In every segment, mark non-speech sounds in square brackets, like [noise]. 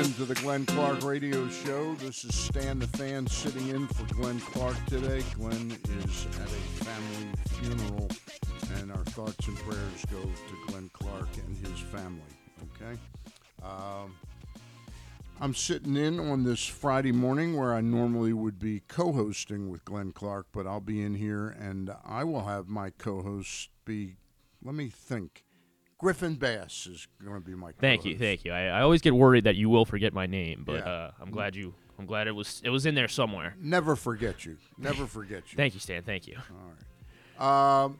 in to the Glenn Clark Radio Show. This is Stan the Fan sitting in for Glenn Clark today. Glenn is at a family funeral, and our thoughts and prayers go to Glenn Clark and his family. Okay? Um, I'm sitting in on this Friday morning where I normally would be co hosting with Glenn Clark, but I'll be in here and I will have my co host be, let me think. Griffin Bass is going to be my. Thank you, thank you. I, I always get worried that you will forget my name, but Yeah. uh, I'm glad you. I'm glad it was it was in there somewhere. Never forget you. Never forget you. Thank you, Stan. Thank you. All right. Um,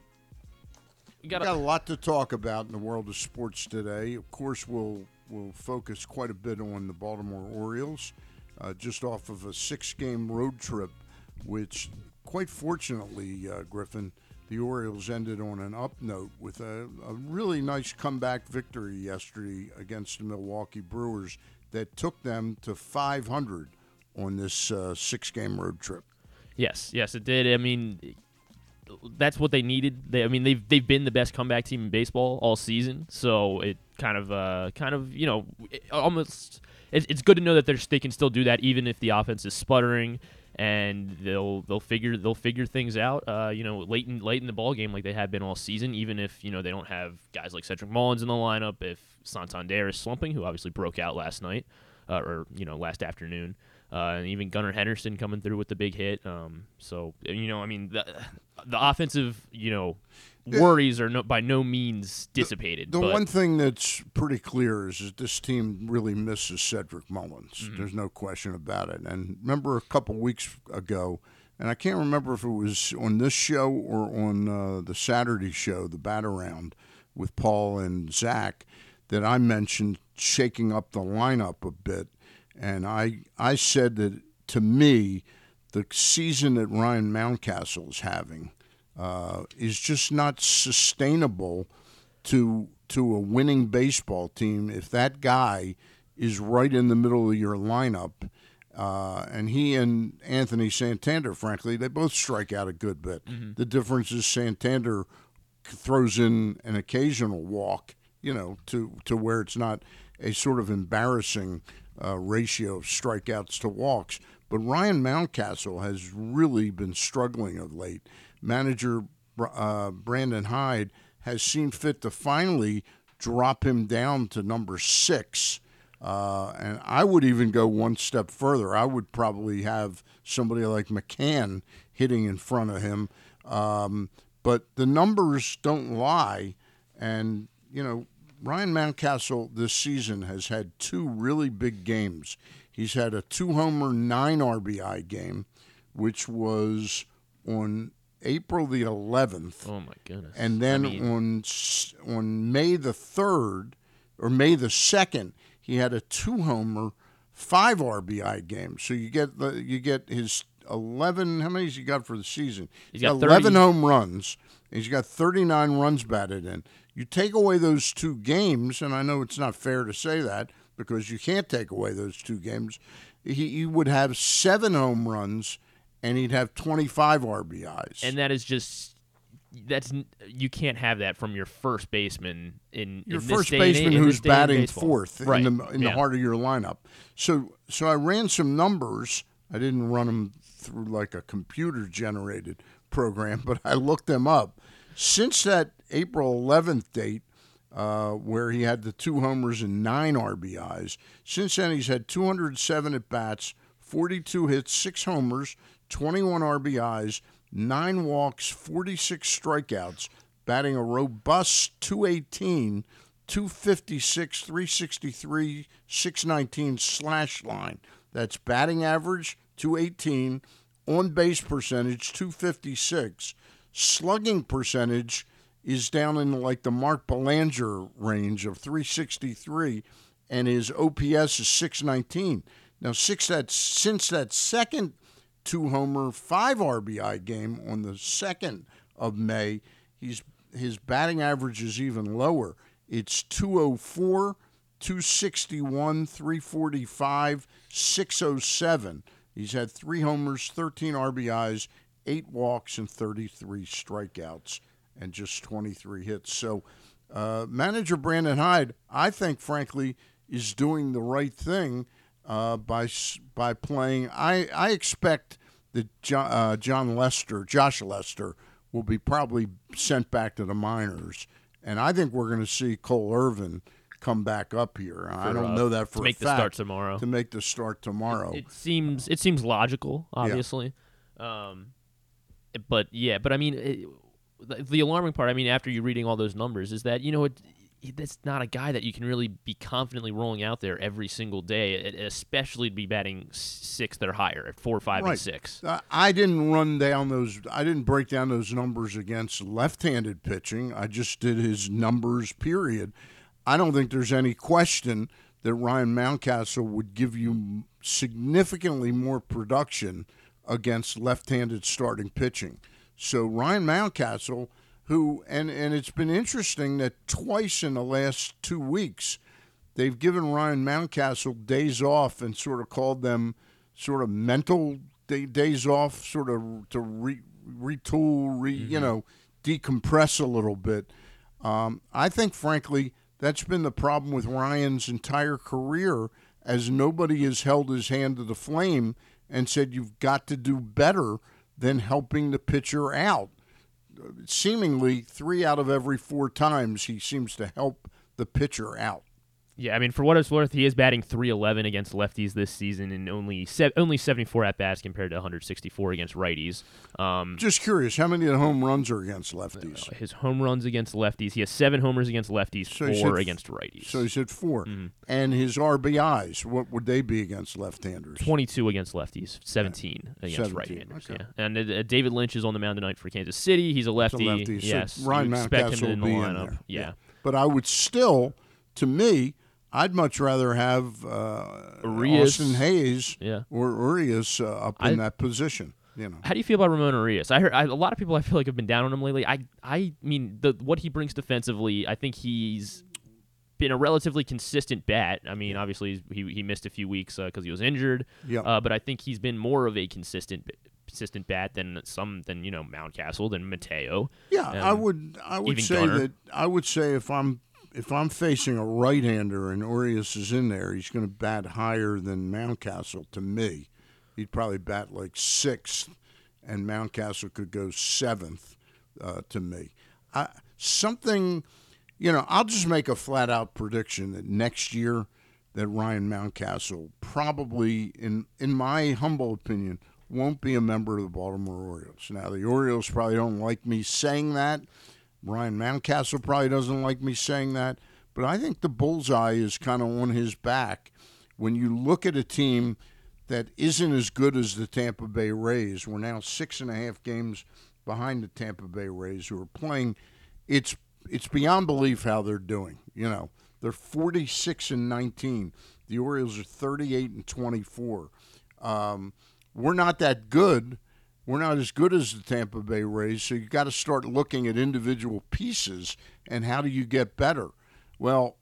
We we got got a a, lot to talk about in the world of sports today. Of course, we'll we'll focus quite a bit on the Baltimore Orioles, uh, just off of a six-game road trip, which, quite fortunately, uh, Griffin, the Orioles ended on an up note with a, a really nice comeback victory yesterday against the Milwaukee Brewers that took them to 500 on this uh, six-game road trip. yes, yes, it did. I mean, that's what they needed. They, I mean, they've they've been the best comeback team in baseball all season. So it kind of uh, kind of you know it almost it's, good to know that they're, they can still do that even if the offense is sputtering. And they'll they'll figure they'll figure things out. Uh, you know, late in late in the ball game like they have been all season. Even if you know they don't have guys like Cedric Mullins in the lineup, if Santander is slumping, who obviously broke out last night uh, or you know last afternoon, uh, and even Gunnar Henderson coming through with the big hit. Um, so you know, I mean, the, the offensive you know worries are no, by no means dissipated. The but one thing that's pretty clear is that this team really misses Cedric Mullins. Mm-hmm. There's no question about it. And remember a couple weeks ago, and I can't remember if it was on this show or on uh, the Saturday show, the Bat Around with Paul and Zach, that I mentioned shaking up the lineup a bit. And I I said that to me, the season that Ryan Mountcastle is having uh, is just not sustainable to to a winning baseball team if that guy is right in the middle of your lineup. Uh, and he and Anthony Santander, frankly, they both strike out a good bit. The difference is Santander throws in an occasional walk, you know, to to where it's not a sort of embarrassing uh, ratio of strikeouts to walks. But Ryan Mountcastle has really been struggling of late. Manager uh, Brandon Hyde has seen fit to finally drop him down to number six. Uh, and I would even go one step further. I would probably have somebody like McCann hitting in front of him. Um, but the numbers don't lie. And, you know, Ryan Mountcastle this season has had two really big games. He's had a two homer, nine RBI game, which was on April the 11th. oh my goodness, And then I mean, on on May the third or May the second, he had a two homer, five RBI game. So you get the you get his eleven. How many has he got for the season? He's got eleven home runs. He's got thirty nine runs batted in. You take away those two games, and I know it's not fair to say that because you can't take away those two games. He, he would have seven home runs, and he'd have twenty five RBIs. and that is just. That's you can't have that from your first baseman in your in this first baseman in who's this day and batting fourth right. in the in the heart of your lineup. So so I ran some numbers. I didn't run them through like a computer generated program, [laughs] but I looked them up. Since that April 11th date, uh, where he had the two homers and nine RBIs, since then he's had 207 at bats, 42 hits, six homers, 21 RBIs, nine walks, 46 strikeouts, batting a robust 218, 256, 363, 619 slash line. That's batting average 218, on base percentage 256, slugging percentage is down in like the Mark Belanger range of 363, and his OPS is 619. Now, that since that second two homer, five RBI game on the second of May, he's his batting average is even lower. It's 204, 261, 345, 607. He's had three homers, 13 RBIs, eight walks, and 33 strikeouts, and just 23 hits. So, uh, manager Brandon Hyde, I think, frankly, is doing the right thing uh, by by playing. I I expect that John, uh, John Lester, Josh Lester, will be probably sent back to the minors, and I think we're going to see Cole Irvin come back up here. I don't uh, know that for to a make the start tomorrow. To make the start tomorrow. It seems it seems logical, obviously. Um, but yeah, but I mean, it, the, the alarming part. I mean, after you reading all those numbers, is that you know it. That's not a guy that you can really be confidently rolling out there every single day, especially to be batting sixth or higher at four, five, Right. and six. Uh, I didn't run down those. I didn't break down those numbers against left-handed pitching. I just did his numbers. Period. I don't think there's any question that Ryan Mountcastle would give you significantly more production against left-handed starting pitching. So Ryan Mountcastle, who and and it's been interesting that twice in the last two weeks they've given Ryan Mountcastle days off and sort of called them sort of mental day, days off, sort of to re, retool, re, you know, decompress a little bit. Um, I think, frankly, that's been the problem with Ryan's entire career, as nobody has held his hand to the flame and said you've got to do better than helping the pitcher out. Seemingly, three out of every four times he seems to help the pitcher out. Yeah, I mean, for what it's worth, he is batting 311 against lefties this season and only se- only 74 at bats compared to 164 against righties. Um, Just curious, how many of the home runs are against lefties? his home runs against lefties, he has seven homers against lefties, So four said- against righties. So he's at 4 Mm-hmm. And his RBIs, what would they be against left-handers? 22 against lefties, 17 against 17, right-handers. okay. Yeah, and uh, David Lynch is on the mound tonight for Kansas City. He's a lefty. lefty, so Yes, Ryan you expect Mountcastle him in the will be in there. Yeah. Yeah. But I would still, to me, I'd much rather have uh, Urias. Austin Hays Yeah. or Urias uh, up I- in that position. You know, How do you feel about Ramon Urias? I heard I, a lot of people I feel like have been down on him lately. I I mean the what he brings defensively. I think he's been a relatively consistent bat. I mean, obviously he's- he he missed a few weeks because he was injured. Yeah. Uh, but I think he's been more of a consistent consistent bat than some than you know Mountcastle than Mateo. yeah. I um, would, I would say Gunnar. that I would say if I'm if I'm facing a right-hander and Urias is in there, he's going to bat higher than Mountcastle. To me, he'd probably bat like sixth, and Mountcastle could go seventh. Uh, to me, I, something, you know, I'll just make a flat-out prediction that next year, that Ryan Mountcastle probably, in in my humble opinion, won't be a member of the Baltimore Orioles. Now, the Orioles probably don't like me saying that. Ryan Mountcastle probably doesn't like me saying that, but I think the bullseye is kind of on his back when you look at a team that isn't as good as the Tampa Bay Rays. We're now six and a half games behind the Tampa Bay Rays, who are playing. It's it's beyond belief how they're doing. You know, they're 46 and 19. The Orioles are 38 and 24. Um, we're not that good. We're not as good as the Tampa Bay Rays, so you've got to start looking at individual pieces and how do you get better. Well,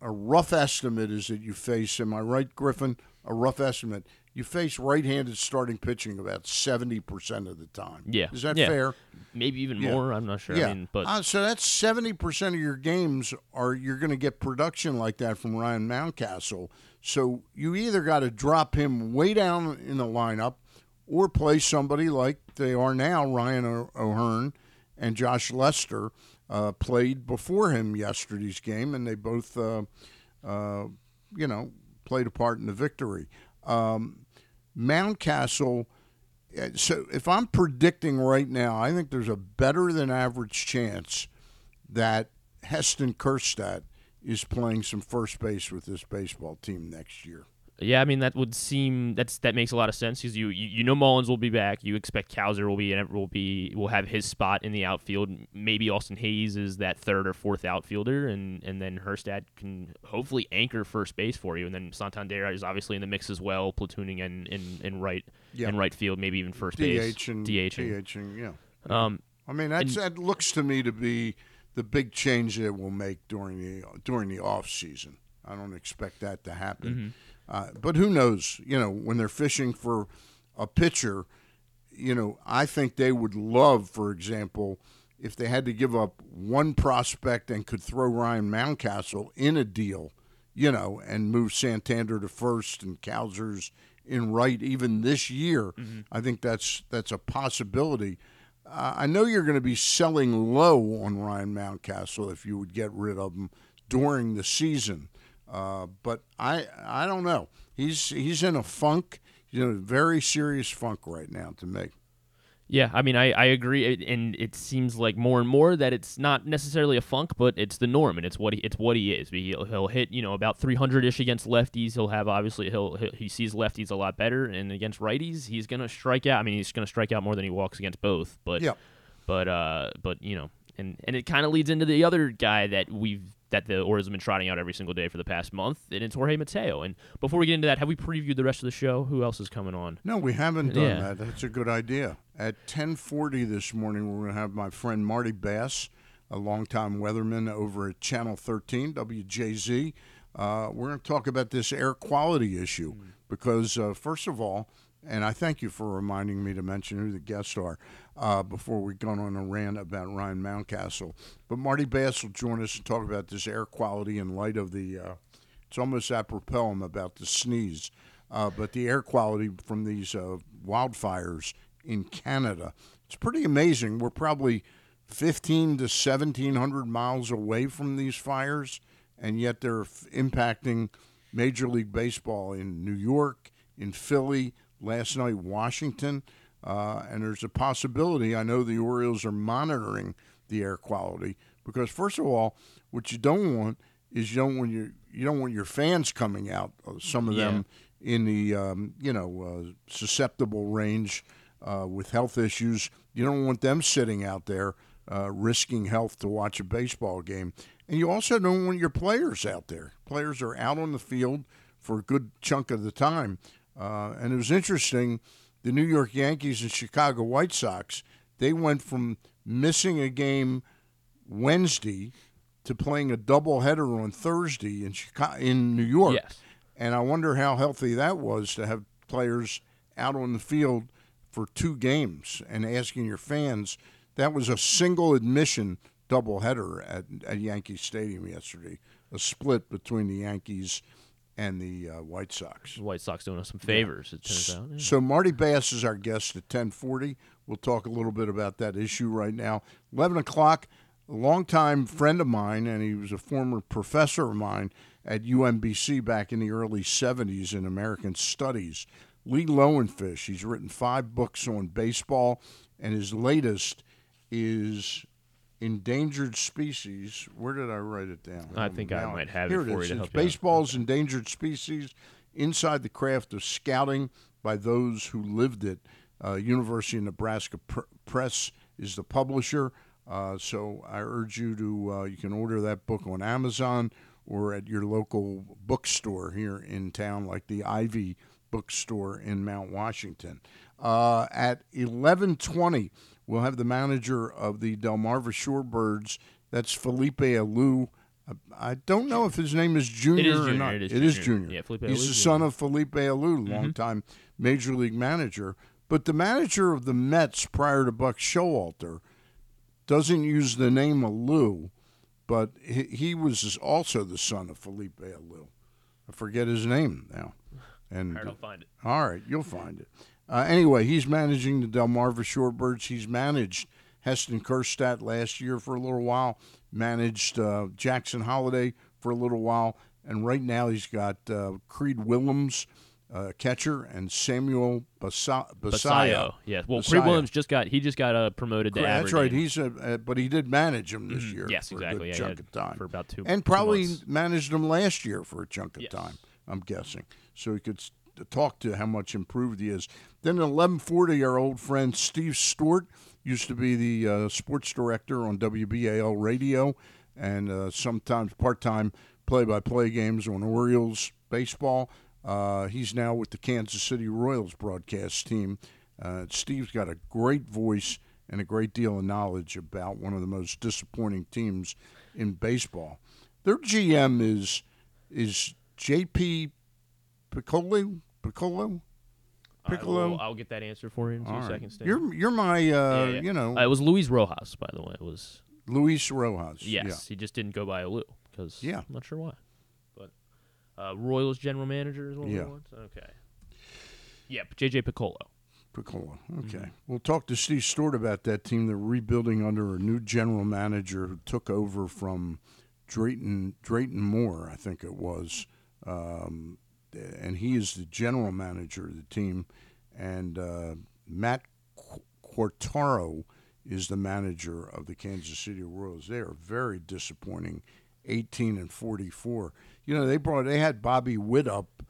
a rough estimate is that you face, am I right, Griffin? A rough estimate. You face right handed starting pitching about 70% of the time. Yeah. Is that Yeah. fair? Maybe even Yeah. more. I'm not sure. Yeah. I mean, but Uh, so that's 70% of your games are you're going to get production like that from Ryan Mountcastle. So you either got to drop him way down in the lineup or play somebody like they are now, Ryan O'Hearn and Josh Lester uh, played before him yesterday's game, and they both, uh, uh, you know, played a part in the victory. Um, Mountcastle. uh, So if I'm predicting right now, I think there's a better than average chance that Heston Kjerstad is playing some first base with this baseball team next year. Yeah, I mean that would seem that's that makes a lot of sense because you, you you know Mullins will be back. You expect Cowser will be and will be will have his spot in the outfield. Maybe Austin Hays is that third or fourth outfielder, and and then Kjerstad can hopefully anchor first base for you. And then Santander is obviously in the mix as well, platooning in in, in right Yeah. in right field, maybe even first base. DH and DH. and- DH and yeah. Um, I mean that's that looks to me to be the big change that we'll make during the during the off season. I don't expect that to happen. Uh, but who knows? You know, when they're fishing for a pitcher, you know, I think they would love, for example, if they had to give up one prospect and could throw Ryan Mountcastle in a deal, you know, and move Santander to first and Cowser's in right even this year. I think that's that's a possibility. Uh, I know you're going to be selling low on Ryan Mountcastle if you would get rid of him during the season, uh, but I I don't know. He's he's in a funk, you know, very serious funk right now to me. Yeah, I mean, I, I agree, and it seems like more and more that it's not necessarily a funk, but it's the norm, and it's what he, it's what he is. He'll, he'll hit you know about 300 ish against lefties. He'll have obviously he'll, he he sees lefties a lot better, and against righties, he's gonna strike out. I mean, he's gonna strike out more than he walks against both. But Yeah. but uh, but you know, and and it kind of leads into the other guy that we've that the Orioles have been trotting out every single day for the past month, and it's Jorge Mateo. And before we get into that, have we previewed the rest of the show? Who else is coming on? No, we haven't done Yeah. that. That's a good idea. At 10:40 this morning, we're going to have my friend Marty Bass, a longtime weatherman over at Channel 13 WJZ. Uh, we're going to talk about this air quality issue because, uh, first of all, and I thank you for reminding me to mention who the guests are uh, before we go on a rant about Ryan Mountcastle. But Marty Bass will join us and talk about this air quality in light of the. Uh, it's almost apropos I'm about to sneeze, uh, but the air quality from these uh, wildfires in Canada. It's pretty amazing. We're probably 15 to 1700 miles away from these fires, and yet they're f- impacting Major League Baseball in New York, in Philly, last night, Washington. Uh, and there's a possibility, I know the Orioles are monitoring the air quality because, first of all, what you don't want is you don't want your you don't want your fans coming out. uh, Some of them in the um, you know uh, susceptible range uh, with health issues. You don't want them sitting out there uh, risking health to watch a baseball game, and you also don't want your players out there. Players are out on the field for a good chunk of the time, uh, and it was interesting. The New York Yankees and Chicago White Sox they went from missing a game Wednesday to playing a doubleheader on Thursday in Chicago, in New York. Yes. And I wonder how healthy that was to have players out on the field for two games and asking your fans. That was a single admission doubleheader at, at Yankee Stadium yesterday, a split between the Yankees and the uh, White Sox. The White Sox doing us some favors. It turns out. Yeah. So Marty Bass is our guest at ten forty. We'll talk a little bit about that issue right now. Eleven o'clock. A longtime friend of mine, and he was a former professor of mine at UMBC back in the early '70s in American Studies. Lee Lowenfish. He's written five books on baseball, and his latest is Endangered Species. Where did I write it down? I think I might have it for it you to It's help you. Baseball's Endangered Species Inside the Craft of Scouting by those who lived it. Uh, University of Nebraska Pr- Press is the publisher. Uh, so I urge you to, uh, you can order that book on Amazon or at your local bookstore here in town, like the Ivy bookstore in Mount Washington. Uh, at 1120, we'll have the manager of the Delmarva Shorebirds. That's Felipe Alou. I- I don't know if his name is Junior is or not. it is It is Junior. Junior. Yeah, Felipe He's Alou the son of Felipe Alou, mm-hmm. longtime major league manager. But the manager of the Mets prior to Buck Showalter doesn't use the name Alou, but he, he was also the son of Felipe Alou. I forget his name now. And All right, I'll find it. all right, you'll find it. Uh, anyway, he's managing the Delmarva Shorebirds. He's managed Heston Kjerstad last year for a little while, managed uh, Jackson Holliday for a little while, and right now he's got uh, Creed Willems, uh, catcher, and Samuel Basa- Basallo. Yeah. Well, Basallo. Creed Willems just got he just got uh, promoted to That's Aberdeen. right. He's a, uh, but he did manage him this year. Mm-hmm. Yes, for exactly. Yeah, chunk yeah, of time for about two- and probably months. managed him last year for a chunk of Yes. time. I'm guessing, so he could talk to how much improved he is. Then at 11:40, our old friend Steve Stewart used to be the uh, sports director on WBAL radio, and uh, sometimes part-time play-by-play games on Orioles baseball. Uh, he's now with the Kansas City Royals broadcast team. Uh, Steve's got a great voice and a great deal of knowledge about one of the most disappointing teams in baseball. Their GM is is JP Picollo. Picollo. I Picollo. will, I'll get that answer for you in two All right. seconds. You're you're my uh, Yeah, yeah. you know Uh, it was Luis Rojas, by the way. It was Luis Rojas. yes. He just didn't go by Alou because Yeah. I'm not sure why. But Uh, Royals general manager is what Yeah. we want. Okay. Yep, JJ Picollo. Picollo. Okay. Mm-hmm. We'll talk to Steve Stewart about that team. They're rebuilding under a new general manager who took over from Dayton Dayton Moore, I think it was. Um, and he is the general manager of the team. And uh, Matt Qu- Quatraro is the manager of the Kansas City Royals. They are very disappointing, 18 and 44. You know, they brought they had Bobby Witt up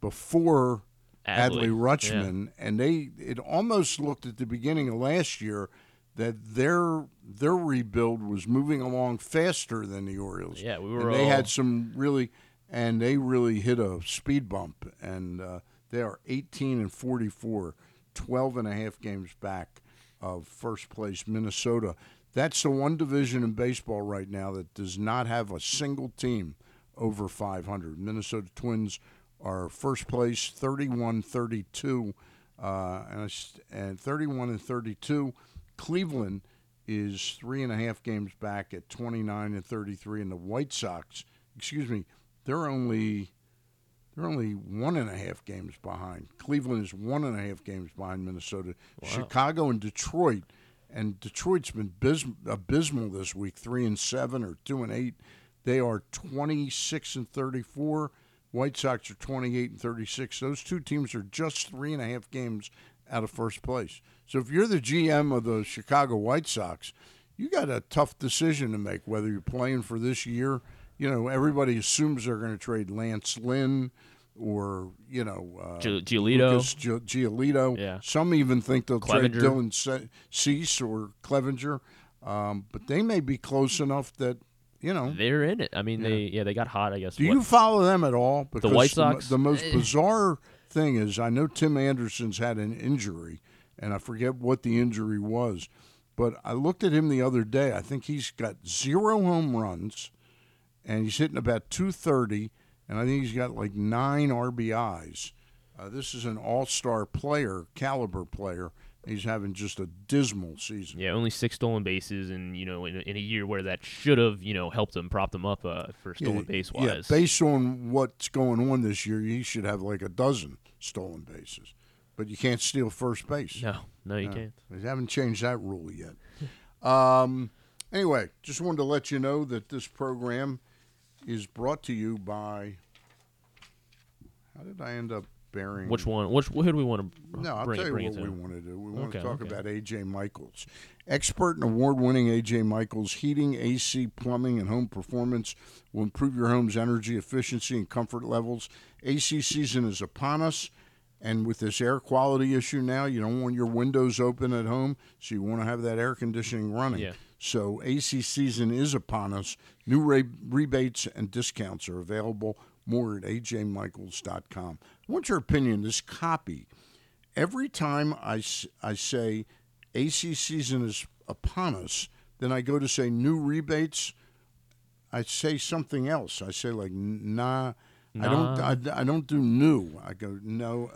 before Adley, Adley, Rutschman, and they it almost looked at the beginning of last year that their their rebuild was moving along faster than the Orioles. Yeah, we And were they all- had some really, and they really hit a speed bump, and uh, they are 18 and 44, 12 and a half games back of first place Minnesota. That's the one division in baseball right now that does not have a single team over 500. Minnesota Twins are first place, 31 32, uh, and, and 31 and 32. Cleveland is three and a half games back at 29 and 33, and the White Sox, excuse me, they're only they're only one and a half games behind. Cleveland is one and a half games behind Minnesota. Chicago and Detroit, and Detroit's been abysmal this week, three and seven or two and eight. They are 26 and 34. White Sox are 28 and 36. Those two teams are just three and a half games out of first place. So if you're the GM of the Chicago White Sox, you got a tough decision to make whether you're playing for this year. You know, everybody assumes they're going to trade Lance Lynn or, you know, uh, Gi- Giolito. Lucas Gi- Giolito. Yeah. Some even think they'll trade Dylan Ce- Cease or Clevinger. Um, but they may be close enough that, you know. They're in it. I mean, they yeah they got hot. I guess. Do what, you follow them at all? Because White Sox? The, most Eh. bizarre thing is, I know Tim Anderson's had an injury, and I forget what the injury was. But I looked at him the other day. I think he's got zero home runs, and he's hitting about 230, and I think he's got like nine RBIs. Uh, this is an all-star player, caliber player. He's having just a dismal season. Yeah, only six stolen bases, and you know, in a, in a year where that should have you know helped him prop them up uh, for stolen base wise. Yeah, based on what's going on this year, he should have like a dozen stolen bases. But you can't steal first base. no, no, you No. can't. They haven't changed that rule yet. [laughs] um, anyway, just wanted to let you know that this program is brought to you by. How did I end up bearing? Which one? Which who do we want to No, I'll bring, tell you what we want to do. We want Okay, to talk okay. about AJ Michaels, expert and award-winning AJ Michaels heating, AC, plumbing, and home performance will improve your home's energy efficiency and comfort levels. AC season is upon us, and with this air quality issue now, you don't want your windows open at home, so you want to have that air conditioning running. Yeah. So AC season is upon us. New re- rebates and discounts are available. More at ajmichaels.com. I want your opinion. This copy, every time I, I say AC season is upon us, then I go to say new rebates. I say something else. I say like nah. I don't. I, I don't do new. I go no.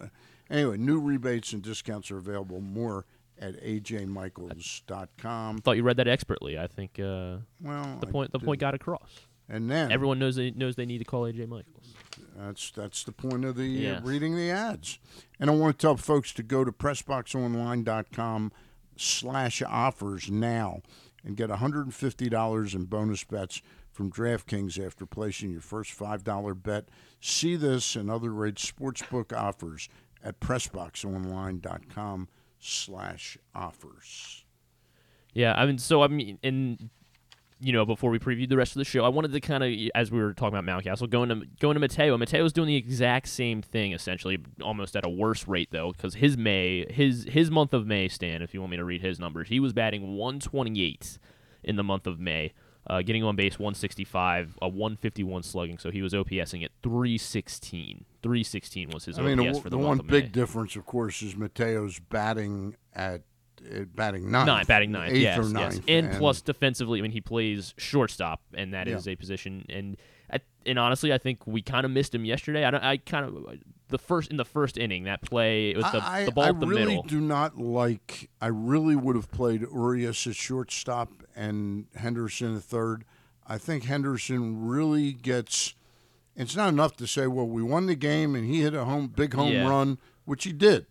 Anyway, new rebates and discounts are available. More at ajmichaels.com. Thought you read that expertly. I think uh, Well, the I point the did- point got across. And then Everyone knows they knows they need to call AJ Michaels. That's that's the point of the uh, reading the ads. And I want to tell folks to go to pressboxonline.com slash offers now and get $150 in bonus bets from DraftKings after placing your first $5 bet. See this and other great sportsbook offers at pressboxonline.com slash offers. Yeah, I mean, so I mean, and you know, before we previewed the rest of the show, I wanted to kind of, as we were talking about Mountcastle, going to going to Mateo. Mateo's doing the exact same thing, essentially, almost at a worse rate though, because his May, his his month of May, Stan, if you want me to read his numbers, he was batting 128 in the month of May, uh, getting on base 165, a 151 slugging, so he was OPSing at 316. 316 was his I mean, OPS the, for the the, one big May. difference, of course, is Mateo's batting at uh, batting ninth, Nine, batting ninth, eighth yes, or yes, ninth, and, plus defensively. I mean, he plays shortstop, and that is Yeah. a position. And I, and honestly, I think we kind of missed him yesterday. I don't, I kind of the first in the first inning that play with the, I, the ball I the really middle. do not like. I really would have played Urias at shortstop and Henderson at third. I think Henderson really gets It's not enough to say, well, we won the game and he hit a home big home Yeah. run, which he did.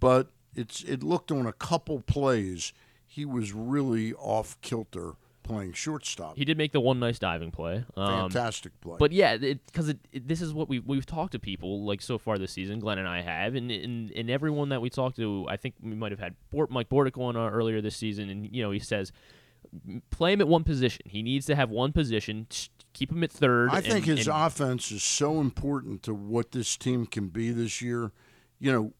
But it's it looked on a couple plays he was really off kilter playing shortstop. He did make the one nice diving play. Um, Fantastic play. But yeah, because it, it, this is what we we've talked to people like so far this season. Glenn and I have, and and, and everyone that we talked to, I think we might have had Bort, Mike Bordick on uh, earlier this season, and you know he says play him at one position. He needs to have one position. Keep him at third. I think and- his and- offense is so important to what this team can be this year. You know,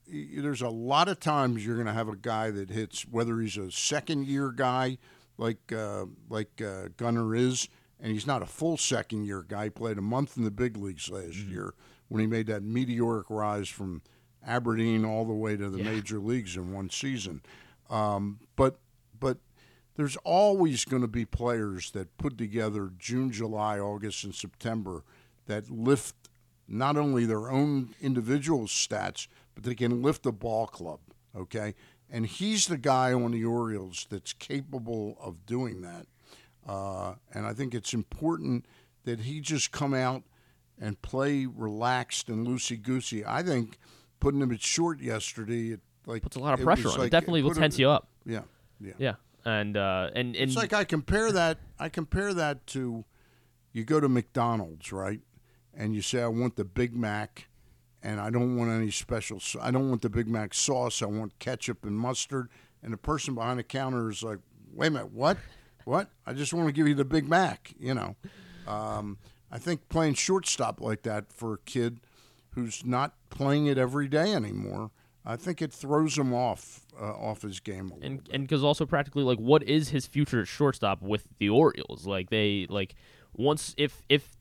there's a lot of times you're going to have a guy that hits, whether he's a second year guy like uh, like uh, Gunnar is, and he's not a full second year guy. He played a month in the big leagues last year when he made that meteoric rise from Aberdeen all the way to the Yeah. major leagues in one season. Um, but but there's always going to be players that put together June, July, August, and September that lift not only their own individual stats, but they can lift the ball club. Okay, and he's the guy on the Orioles that's capable of doing that. Uh, and I think it's important that he just come out and play relaxed and loosey goosey. I think putting him at short yesterday, it like puts a lot of pressure on. it like- definitely will tense it- you up. Yeah, yeah. Yeah, and uh, and and It's like I compare that. I compare that to you go to McDonald's, right? And you say, I want the Big Mac, and I don't want any special. I don't want the Big Mac sauce. I want ketchup and mustard. And the person behind the counter is like, Wait a minute, what? What? I just want to give you the Big Mac. You know, um, I think playing shortstop like that for a kid who's not playing it every day anymore. I think it throws him off uh, off his game a and bit. and because also practically like what is his future at shortstop with the Orioles? Like they like once if if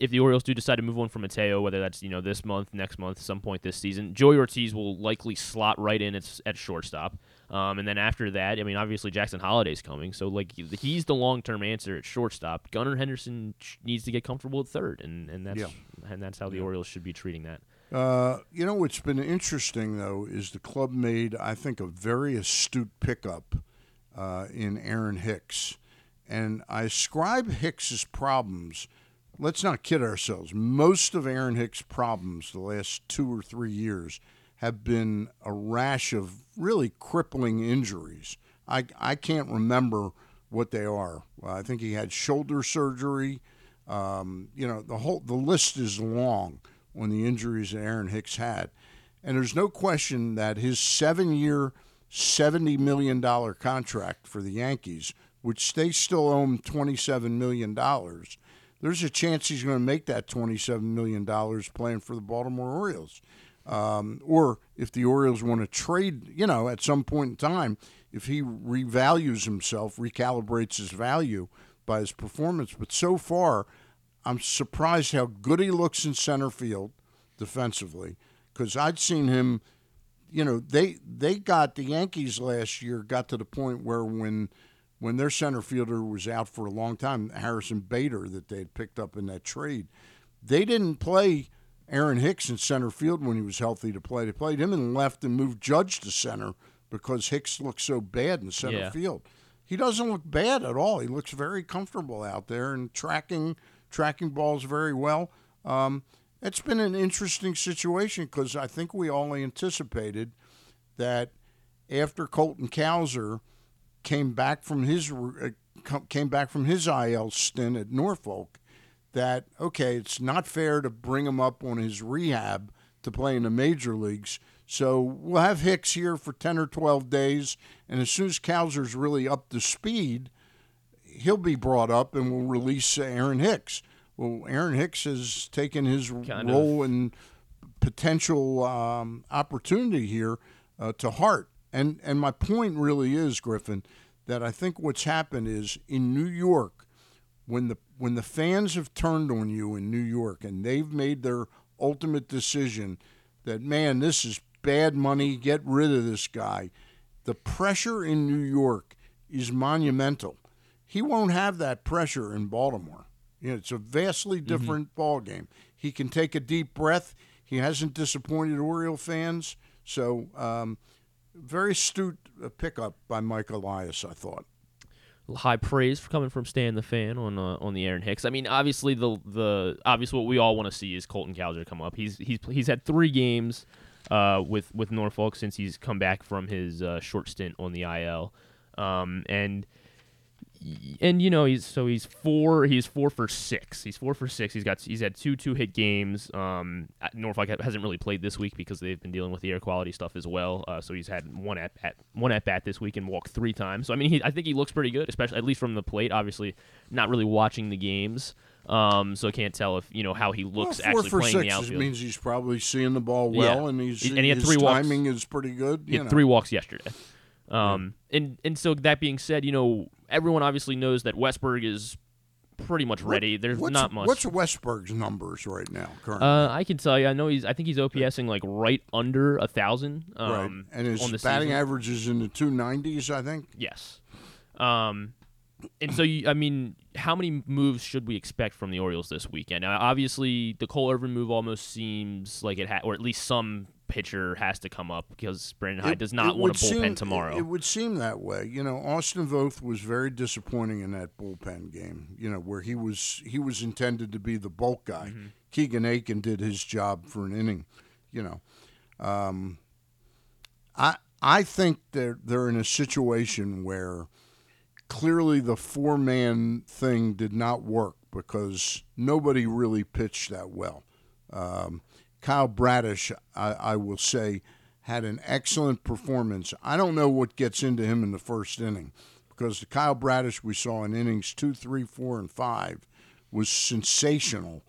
if the Orioles do decide to move on from Mateo, whether that's you know this month, next month, some point this season, Joey Ortiz will likely slot right in at, at shortstop. Um, and then after that, I mean, obviously Jackson Holliday's coming, so like he's the long term answer at shortstop. Gunnar Henderson sh- needs to get comfortable at third, and and that's Yeah. and that's how the Orioles should be treating that. Uh, you know what's been interesting though is the club made, I think, a very astute pickup uh, in Aaron Hicks, and I ascribe Hicks's problems. Let's not kid ourselves. Most of Aaron Hicks' problems the last two or three years have been a rash of really crippling injuries. I I can't remember what they are. I think he had shoulder surgery. Um, you know, the whole the list is long on the injuries that Aaron Hicks had, and there's no question that his seven-year, seventy million dollar contract for the Yankees, which they still owe him twenty-seven million dollars, there's a chance he's going to make that twenty-seven million dollars playing for the Baltimore Orioles. Um, or if the Orioles want to trade, you know, at some point in time, if he revalues himself, recalibrates his value by his performance. But so far, I'm surprised how good he looks in center field defensively because I'd seen him. You know, they they got the Yankees last year got to the point where when when their center fielder was out for a long time, Harrison Bader that they had picked up in that trade, they didn't play Aaron Hicks in center field when he was healthy to play. They played him in left and moved Judge to center because Hicks looked so bad in center Yeah. field. He doesn't look bad at all. He looks very comfortable out there and tracking tracking balls very well. Um, it's been an interesting situation because I think we all anticipated that after Colton Cowser came back from his uh, came back from his IL stint at Norfolk, that okay, it's not fair to bring him up on his rehab to play in the major leagues. So we'll have Hicks here for ten or twelve days, and as soon as Cowser's really up to speed, he'll be brought up, and we'll release Aaron Hicks. Well, Aaron Hicks has taken his Kind role and potential um, opportunity here uh, to heart. And and my point really is, Griffin, that I think what's happened is in New York, when the when the fans have turned on you in New York and they've made their ultimate decision that man, this is bad money, get rid of this guy. The pressure in New York is monumental. He won't have that pressure in Baltimore. You know, it's a vastly different ball game. He can take a deep breath. He hasn't disappointed Oriole fans. So, um, very astute uh, pickup by Mike Elias, I thought. high praise for coming from Stan the fan on uh, on the Aaron Hicks. I mean, obviously the the obviously what we all want to see is Colton Cowser come up. He's he's he's had three games uh, with with Norfolk since he's come back from his uh, short stint on the IL, um, and and you know he's so he's four he's four for six he's four for six he's got he's had two two hit games um Norfolk hasn't really played this week because they've been dealing with the air quality stuff as well uh, so he's had one at bat one at bat this week and walked three times so I mean he, I think he looks pretty good especially at least from the plate obviously not really watching the games um, so I can't tell if you know how he looks well, actually playing six the outfield. means he's probably seeing the ball well, Yeah. and he's And he had three walks. timing is pretty good. He had know. three walks yesterday. Um, and and so that being said, you know everyone obviously knows that Westburg is pretty much What- ready. There's what's, not much. What's Westburg's numbers right now currently? uh, I can tell you. I know he's. I think he's OPSing like right under a thousand. Um, right, and his on the batting season. average is in the two nineties, I think. Yes. Um, and so you, I mean, how many moves should we expect from the Orioles this weekend? Now, obviously, the Cole Irvin move almost seems like it, ha- or at least some pitcher has to come up because Brandon Hyde It- does not want a bullpen seem- tomorrow. It, it would seem that way. You know, Austin Voth was very disappointing in that bullpen game. You know, where he was he was intended to be the bulk guy. Mm-hmm. Keegan Akin did his job for an inning. You know, um, I I think they're they're in a situation where clearly the four man thing did not work because nobody really pitched that well. Um, Kyle Bradish, I, I will say, had an excellent performance. I don't know what gets into him in the first inning because the Kyle Bradish we saw in innings two, three, four, and five was sensational.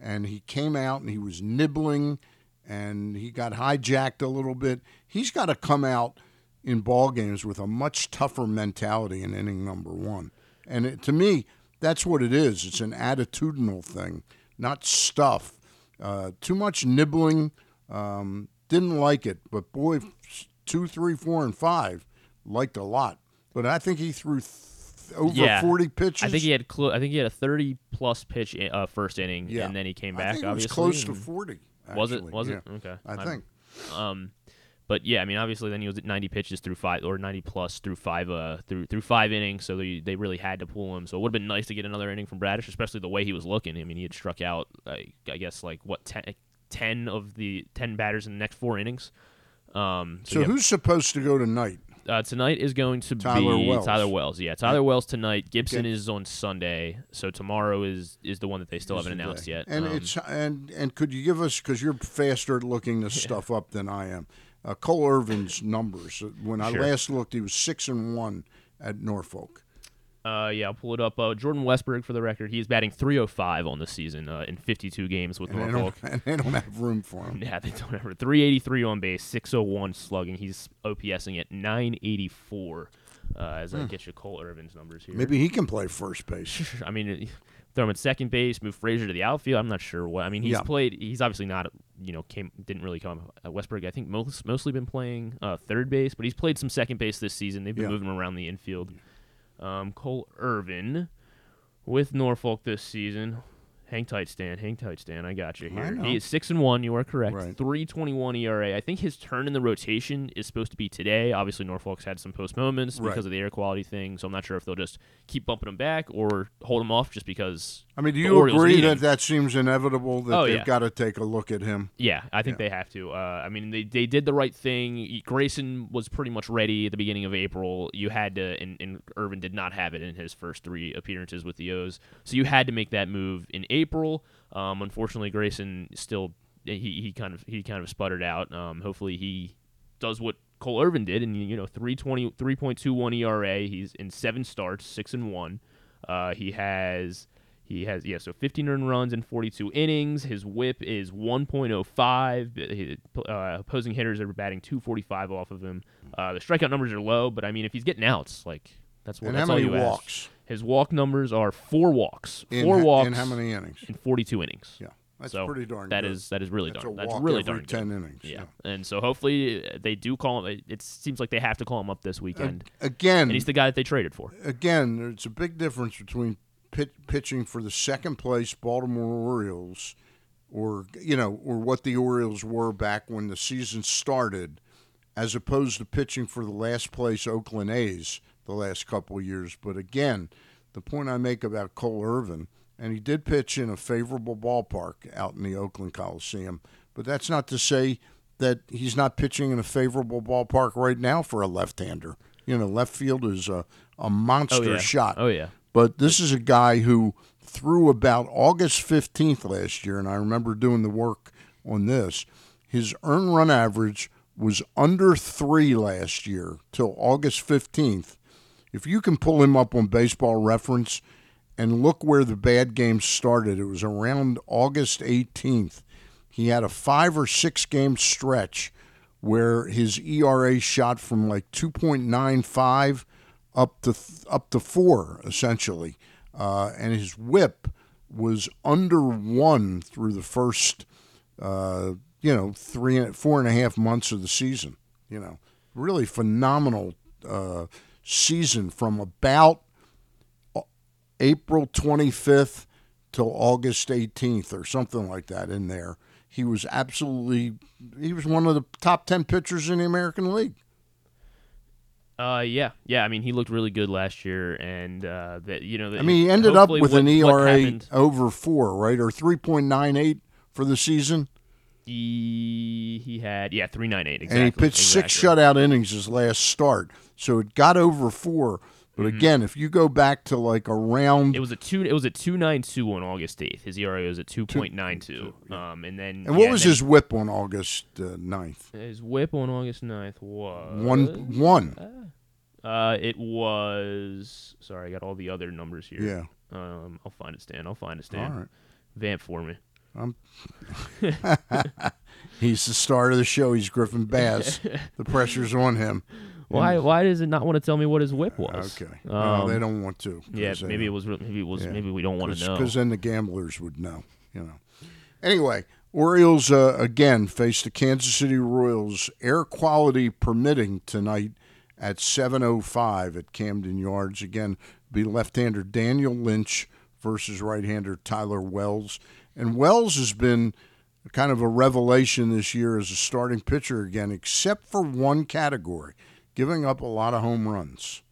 And he came out and he was nibbling and he got hijacked a little bit. He's got to come out in ball games with a much tougher mentality in inning number one. And it, to me, that's what it is. It's an attitudinal thing, not stuff. Uh, too much nibbling. Um, didn't like it, but boy, two, three, four, and five liked a lot. But I think he threw th- over Yeah. forty pitches. I think he had clo- I think he had a 30 plus pitch i- uh, first inning, Yeah. and then he came back. I back. think it was obviously, close to and- forty. Was it? Was Yeah, it? Okay. I I'm- think. Um, but yeah, I mean, obviously, then he was at 90 pitches through five or 90 plus through five uh through through five innings, so they they really had to pull him. So it would have been nice to get another inning from Bradish, especially the way he was looking. I mean, he had struck out, I, I guess, like what 10, 10 of the 10 batters in the next four innings. Um, so, So yeah, who's supposed to go tonight? uh, tonight is going to Tyler be Wells. Tyler Wells. Yeah, Tyler Wells tonight. Gibson Okay. is on Sunday, so tomorrow is is the one that they still haven't announced yet. And Um, it's and and could you give us because you're faster at looking this [laughs] stuff up than I am. Uh, Cole Irvin's numbers. Uh, When I Sure. last looked, he was six and one at Norfolk. Uh, yeah, I'll pull it up. Uh, Jordan Westburg, for the record, he is batting 305 on the season uh, in 52 games with And Norfolk. don't, [laughs] and they don't have room for him. [laughs] Yeah, they don't ever. 383 on base, 601 slugging. He's OPSing at 984. Uh, as I get you Cole Irvin's numbers here. Hmm. Maybe he can play first base. [laughs] I mean, throw him at second base, move Frazier to the outfield. I'm not sure what. I mean, he's Yeah. played. He's obviously not. You know, came didn't really come. Uh, Westburg, I think, most, mostly been playing uh, third base, but he's played some second base this season. They've been Yeah. moving him around the infield. Um, Cole Irvin with Norfolk this season. Hang tight, Stan. Hang tight, Stan. I got you here. He is six and one. You are correct. Right. Three twenty one ERA. I think his turn in the rotation is supposed to be today. Obviously, Norfolk's had some postponements Right. because of the air quality thing. So I'm not sure if they'll just keep bumping him back or hold him off just because. I mean, do you Orioles agree that him. that seems inevitable? That Oh, they've yeah. got to take a look at him. Yeah, I think Yeah. they have to. Uh, I mean, they they did the right thing. Grayson was pretty much ready at the beginning of April. You had to, and, and Irvin did not have it in his first three appearances with the O's. So you had to make that move in April. Um, unfortunately, Grayson still he, he kind of he kind of sputtered out. Um, hopefully, he does what Cole Irvin did, and you know, 320, 3.21 ERA. He's in seven starts, six and one. Uh, he has he has yeah, so 15 earned runs in 42 innings. His WHIP is 1.05. Uh, opposing hitters are batting 245 off of him. Uh, the strikeout numbers are low, but I mean, if he's getting outs, like that's what and that's how many all you ask. walks? His walk numbers are four walks, In four ha- walks in how many innings? in 42 innings. Yeah, that's so pretty darn That good. is that is really That's darn. That's really darn good. ten innings. Yeah. and so hopefully uh, they do call him. It seems like they have to call him up this weekend, Again, and he's the guy that they traded for. again, there's a big difference between pit, pitching for the second place Baltimore Orioles, or you know, or what the Orioles were back when the season started, as opposed to pitching for the last place Oakland A's the last couple of years. But again, the point I make about Cole Irvin, and he did pitch in a favorable ballpark out in the Oakland Coliseum, but that's not to say that he's not pitching in a favorable ballpark right now for a left-hander. You know, left field is a, a monster Oh yeah. shot. Oh yeah. But this is a guy who threw about August 15th last year, and I remember doing the work on this. His earned run average was under three last year till August 15th. If you can pull him up on baseball reference and look where the bad games started, it was around August 18th. He had a five or six game stretch where his ERA shot from like 2.95 up to up to four essentially, uh, and his WHIP was under one through the first, uh, you know, three four and a half months of the season. You know, really phenomenal uh, season from about April 25th till August 18th or something like that in there. He was absolutely he was one of the top 10 pitchers in the American League. Uh, yeah, yeah. I mean, he looked really good last year, and uh, that you know. I mean, he ended up with what- an ERA over 4, right? Or 3.98 for the season. He, he had yeah three nine eight exactly. and he pitched six shutout innings his last start. So it got over 4. But again, if you go back to like around Mm-hmm. It was a two. It was a two nine two on August eighth. His ERA was at two point nine two. Um, and then and what yeah, was then his whip on August uh, 9th? his whip on August 9th was One one. Uh, it was sorry, I got all the other numbers here. Yeah. Um, I'll find it, Stan. I'll find it, Stan. All right. Vamp for me. [laughs] He's the star of the show. He's Griffin Bass. [laughs] the pressure's on him. Why? Why does it not want to tell me what his whip was? Okay. Um, no, they don't want to. Yeah, maybe it was. Maybe it was. Yeah. Maybe we don't want to know. Because then the gamblers would know, you know. Anyway, Orioles uh, again face the Kansas City Royals, air quality permitting tonight at 7:05 at Camden Yards. Again, be left-hander Daniel Lynch versus right-hander Tyler Wells, and Wells has been kind of a revelation this year as a starting pitcher again, except for one category, giving up a lot of home runs.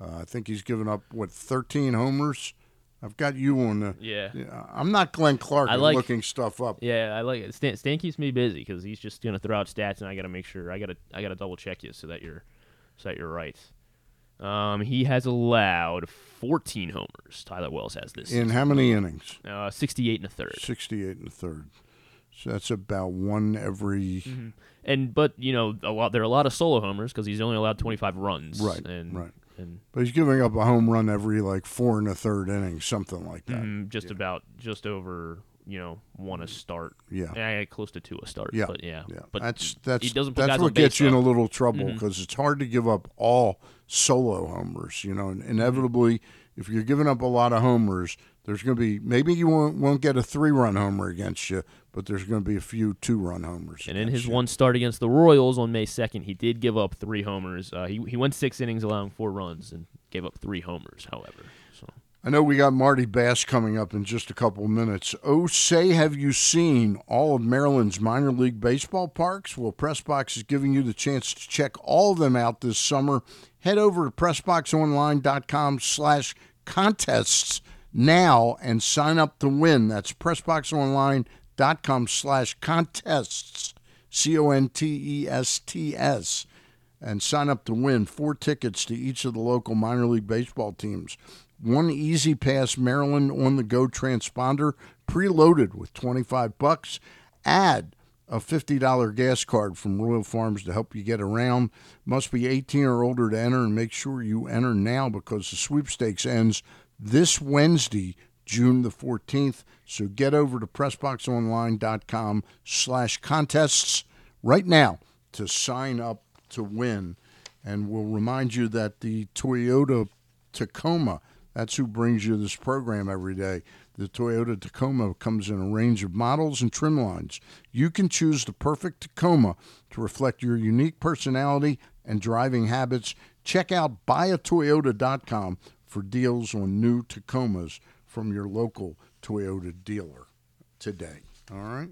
Uh, I think he's given up what 13 homers. I've got you on the. yeah. Yeah, I'm not Glenn Clark I like- looking stuff up. Yeah, I like it. Stan, Stan keeps me busy because he's just gonna throw out stats, and I gotta make sure I gotta I gotta double check you so that you're so that you're right. Um, he has allowed 14 homers. Tyler Wells has this. In how many innings? uh, 68 and a third. 68 and a third. So that's about one every. Mm-hmm. And but you know a lot there are a lot of solo homers because he's only allowed 25 runs. Right, And, right. And But he's giving up a home run every like four and a third innings, something like that. mm, just about just over you know one a start. Yeah. Eh, close to two a start. Yeah, But yeah. Yeah, But that's that's he doesn't put that's what gets base, you in a. Mm-hmm. little trouble because it's hard to give up all solo homers. You know, and inevitably, if you're giving up a lot of homers, there's going to be maybe you won't won't get a three run homer against you, but there's going to be a few two run homers. And in his you. one start against the Royals on May 2nd, he did give up three homers. Uh, he, he went six innings, allowing four runs, and gave up three homers, however. So I know we got Marty Bass coming up in just a couple of minutes. Oh, say, have you seen all of Maryland's minor league baseball parks? Well, Pressbox is giving you the chance to check all of them out this summer. Head over to PressBoxOnline.com slash contests now and sign up to win. That's PressBoxOnline.com slash contests, C-O-N-T-E-S-T-S and sign up to win four tickets to each of the local minor league baseball teams. One Easy Pass Maryland on the go transponder preloaded with 25 bucks. Add a $50 gas card from Royal Farms to help you get around. Must be 18 or older to enter and make sure you enter now because the sweepstakes ends this Wednesday, June the 14th. So get over to pressboxonline.com slash contests right now to sign up to win. And we'll remind you that the Toyota Tacoma, that's who brings you this program every day. The Toyota Tacoma comes in a range of models and trim lines. You can choose the perfect Tacoma to reflect your unique personality and driving habits. Check out buyatoyota.com for deals on new Tacomas from your local Toyota dealer today. All right?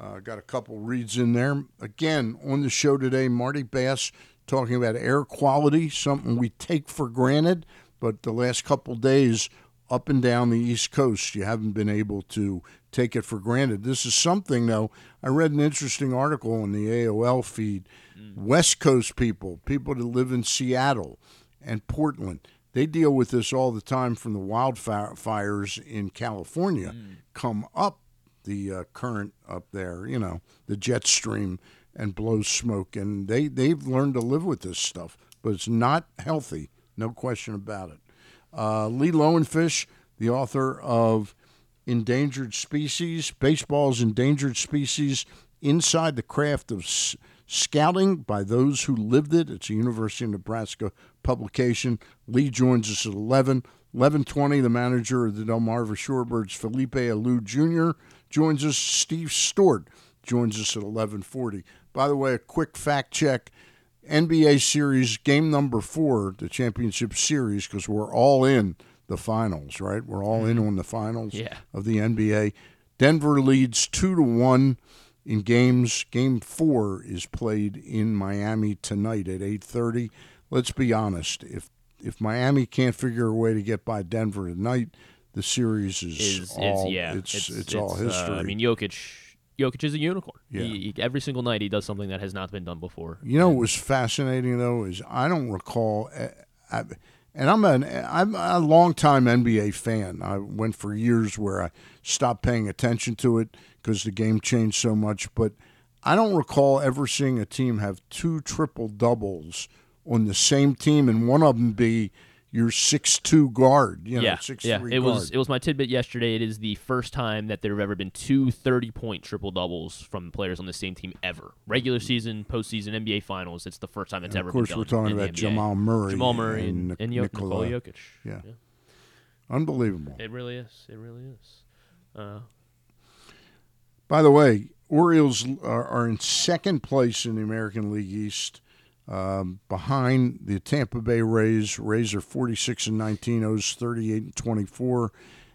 Uh, got a couple reads in there. Again, on the show today, Marty Bass talking about air quality, something we take for granted, but the last couple days up and down the East Coast, you haven't been able to take it for granted. This is something, though. I read an interesting article on the AOL feed. West Coast people, people that live in Seattle and Portland, they deal with this all the time from the wildfires in California come up the uh, current up there, you know, the jet stream and blows smoke. And they, they've learned to live with this stuff, but it's not healthy, no question about it. Uh, Lee Lowenfish, the author of Endangered Species, Baseball's Endangered Species Inside the Craft of S- Scouting by Those Who Lived It. It's a University of Nebraska publication. Lee joins us at 11. 1120, the manager of the Delmarva Shorebirds, Felipe Alou Jr., joins us. Steve Stewart joins us at 1140. By the way, a quick fact check. NBA series game number four, the championship series, because we're all in the finals, right? We're all in mm-hmm. on the finals Yeah. of the NBA. Denver leads two to one in games. Game four is played in Miami tonight at eight thirty. Let's be honest. If if Miami can't figure a way to get by Denver tonight, the series is, Is all is yeah. it's, it's, all uh, history. I mean, Jokic. Jokic is a unicorn. Yeah. He, every single night he does something that has not been done before. You know what was fascinating though is I don't recall, uh, I, and I'm an I'm a longtime NBA fan. I went for years where I stopped paying attention to it because the game changed so much. But I don't recall ever seeing a team have two triple doubles on the same team, and one of them be your six two guard. You know, yeah, six yeah. It guard. was it was my tidbit yesterday. It is the first time that there have ever been two 30 point triple doubles from players on the same team ever. Regular season, postseason, NBA Finals. It's the first time it's And ever of course, we're talking about Jamal Murray, Jamal Murray and, and and, Nikola- Nikola Jokic. Yeah. unbelievable. It really is. It really is. Uh, By the way, Orioles are, are in second place in the American League East, um, behind the Tampa Bay Rays. Rays are 46 and 19, O's 38 and 24,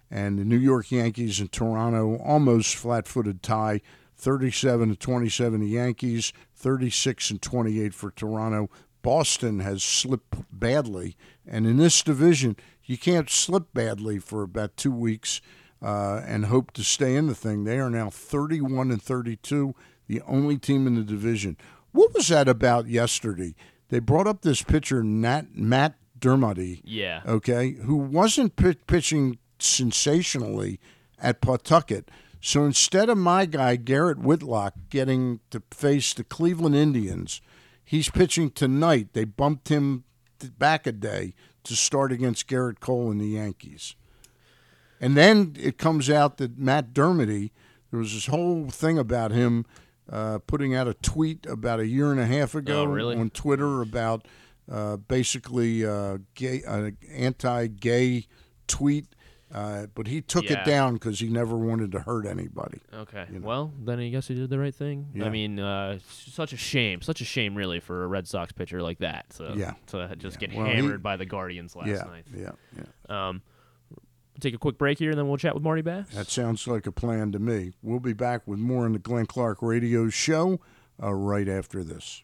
and the New York Yankees and Toronto almost flat-footed tie, 37 to 27 the Yankees, 36 and 28 for Toronto. Boston has slipped badly, and in this division, you can't slip badly for about two weeks uh, and hope to stay in the thing. They are now 31 and 32, the only team in the division. What was that about yesterday? They brought up this pitcher, Nat, Matt Dermody, yeah. okay, who wasn't pi pitching sensationally at Pawtucket. So instead of my guy, Garrett Whitlock, getting to face the Cleveland Indians, he's pitching tonight. They bumped him back a day to start against Gerrit Cole and the Yankees. And then it comes out that Matt Dermody, there was this whole thing about him uh, putting out a tweet about a year and a half ago Oh, really? on Twitter about uh, basically uh, gay, uh, anti-gay tweet, uh, but he took Yeah. it down because he never wanted to hurt anybody. Okay. you know. Well, then I guess he did the right thing. Yeah. I mean, uh, such a shame. Such a shame, really, for a Red Sox pitcher like that. To, Yeah. To just Yeah. get Well, he- hammered by the Guardians last yeah, night. yeah, yeah. Um, take a quick break here, and then we'll chat with Marty Bass. That sounds like a plan to me. We'll be back with more on the Glenn Clark Radio Show uh, right after this.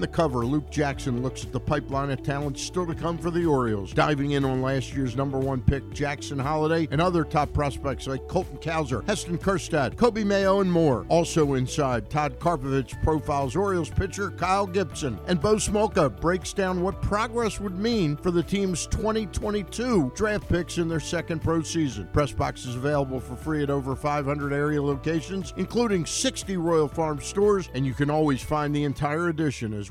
the cover, Luke Jackson looks at the pipeline of talent still to come for the Orioles, diving in on last year's number one pick, Jackson Holliday, and other top prospects like Colton Cowser, Heston Kjerstad, Coby Mayo, and more. Also inside, Todd Karpovich profiles Orioles pitcher Kyle Gibson, and Bo Smolka breaks down what progress would mean for the team's 2022 draft picks in their second pro season. Press Box is available for free at over 500 area locations, including 60 Royal Farm stores, and you can always find the entire edition as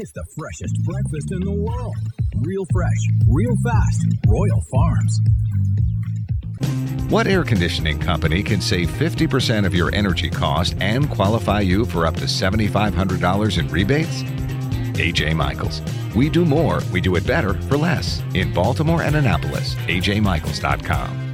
It's the freshest breakfast in the world. Real fresh, real fast. Royal Farms. What air conditioning company can save 50% of your energy cost and qualify you for up to $7,500 in rebates? AJ Michaels. We do more, we do it better for less. In Baltimore and Annapolis, ajmichaels.com.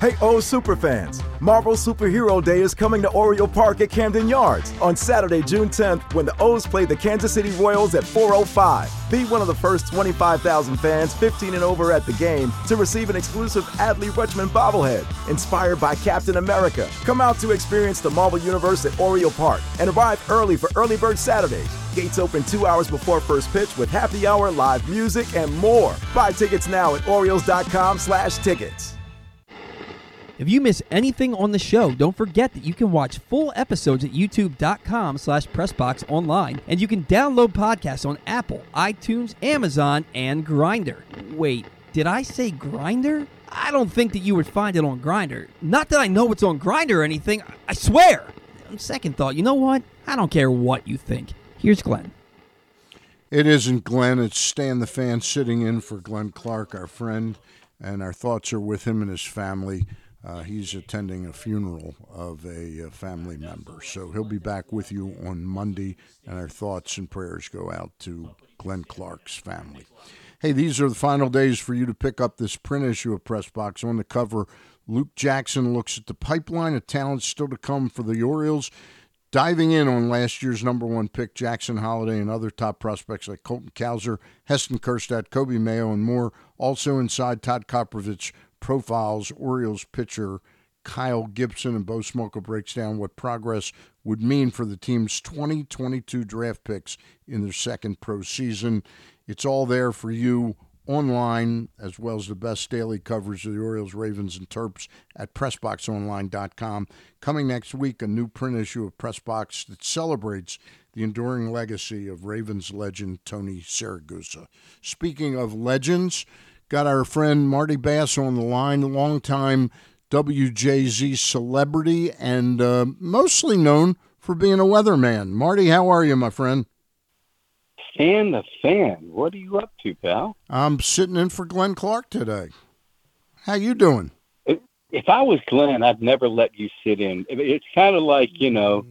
Hey, O superfans! Marvel Superhero Day is coming to Oriole Park at Camden Yards on Saturday, June 10th, when the O's play the Kansas City Royals at 4:05. Be one of the first 25,000 fans, 15 and over, at the game to receive an exclusive Adley Rutschman bobblehead inspired by Captain America. Come out to experience the Marvel Universe at Oriole Park and arrive early for Early Bird Saturdays. Gates open two hours before first pitch with happy hour, live music, and more. Buy tickets now at Orioles.com/tickets. If you miss anything on the show, don't forget that you can watch full episodes at youtube.com slash pressboxonline, and you can download podcasts on Apple, iTunes, Amazon, and Grinder. Wait, did I say Grinder? I don't think that you would find it on Grinder. Not that I know it's on Grinder or anything, I swear! On second thought, you know what? I don't care what you think. Here's Glenn. It isn't Glenn, it's Stan the fan sitting in for Glenn Clark, our friend, and our thoughts are with him and his family. Uh, he's attending a funeral of a, uh, family member. So he'll be back with you on Monday, and our thoughts and prayers go out to Glenn Clark's family. Hey, these are the final days for you to pick up this print issue of Press Box. On the cover, Luke Jackson looks at the pipeline of talent still to come for the Orioles, diving in on last year's number one pick, Jackson Holliday, and other top prospects like Colton Cowser, Heston Kjerstad, Coby Mayo, and more. Also inside, Todd Karpovich profiles Orioles pitcher Kyle Gibson, and Bo Smolka breaks down what progress would mean for the team's 2022 draft picks in their second pro season. It's all there for you online, as well as the best daily coverage of the Orioles, Ravens, and Terps at PressBoxOnline.com. Coming next week, a new print issue of PressBox that celebrates the enduring legacy of Ravens legend Tony Siragusa. Speaking of legends, got our friend Marty Bass on the line, longtime WJZ celebrity and uh, mostly known for being a weatherman. Marty, how are you, my friend? Stan the fan. What are you up to, pal? I'm sitting in for Glenn Clark today. How you doing? If I was Glenn, I'd never let you sit in. It's kind of like you know,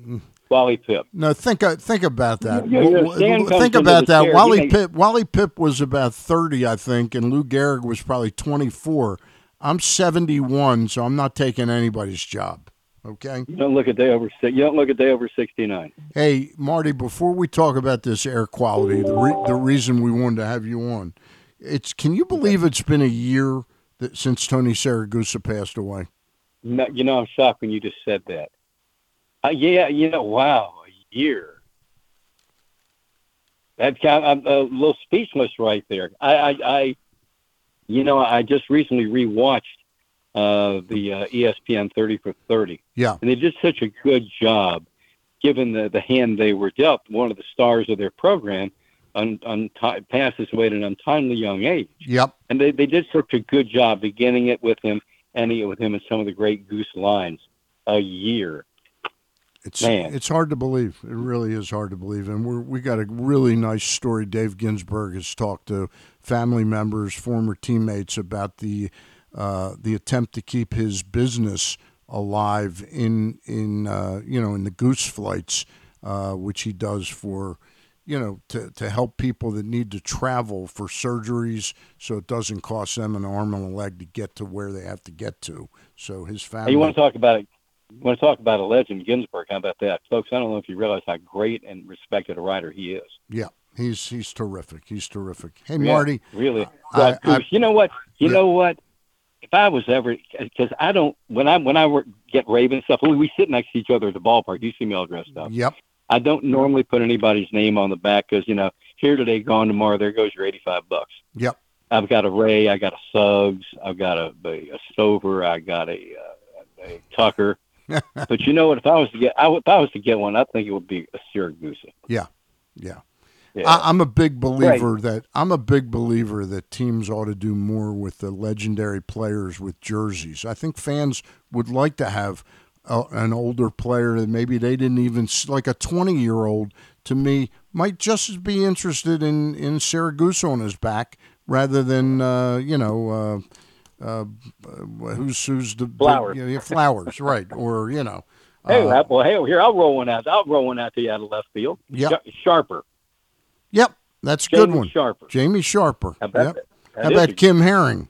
Wally Pipp. No, think uh, think about that. Yeah, yeah, Stan think about that. chair, Wally know- Pipp. Wally Pipp was about thirty, I think, and Lou Gehrig was probably twenty-four. I'm seventy-one, so I'm not taking anybody's job. Okay. You don't look a day over. You don't look a day over sixty-nine. Hey, Marty, before we talk about this air quality, the, re- the reason we wanted to have you on, it's can you believe it's been a year that since Tony Siragusa passed away? No, you know, I'm shocked when you just said that. Uh, yeah, you know, wow, a year. That kind I'm a little speechless right there. I, I, I you know, I just recently rewatched uh, the uh, ESPN 30 for 30. Yeah. and they did such a good job, given the the hand they were dealt. One of the stars of their program, un, un, passes away at an untimely young age, Yep. and they they did such a good job beginning it with him, ending it with him, and some of the great goose lines. A year. It's Man. it's hard to believe. It really is hard to believe. And we're we got a really nice story. Dave Ginsburg has talked to family members, former teammates about the uh, the attempt to keep his business alive in in uh, you know in the goose flights, uh, which he does for you know to, to help people that need to travel for surgeries, so it doesn't cost them an arm and a leg to get to where they have to get to. So his family. Hey, you want to talk about it? Want to talk about a legend, Ginsburg? How about that, folks? I don't know if you realize how great and respected a writer he is. Yeah, he's he's terrific. He's terrific. Hey, Yeah, Marty. really. I- I- you know what? You Yeah. know what? If I was ever, because I don't, when I when I work, get Raven stuff, we, we sit next to each other at the ballpark. You see me all dressed up. Yep. I don't normally put anybody's name on the back because you know here today, gone tomorrow. There goes your eighty-five bucks. Yep. I've got a Ray, I got a Suggs, I've got a, a, a Stover, I got a, uh, a Tucker. But you know what? If I was to get, I, if I was to get one, I think it would be a Siragusa. Yeah. Yeah. Yeah. I, I'm a big believer that I'm a big believer that teams ought to do more with the legendary players with jerseys. I think fans would like to have an older player that maybe they didn't even like a 20 year old. To me, might just be interested in in Siragusa on his back rather than uh, you know uh, uh, who's who's the Flowers. yeah, yeah, flowers, right? Or you know. [laughs] hey, uh, well, hey, here I'll roll one out. I'll roll one out to you out of left field. Yep. Sha- Sharper, Yep, that's a good one. Sharper. Jamie Sharper. How about Yep. that? That How about Kim Herring?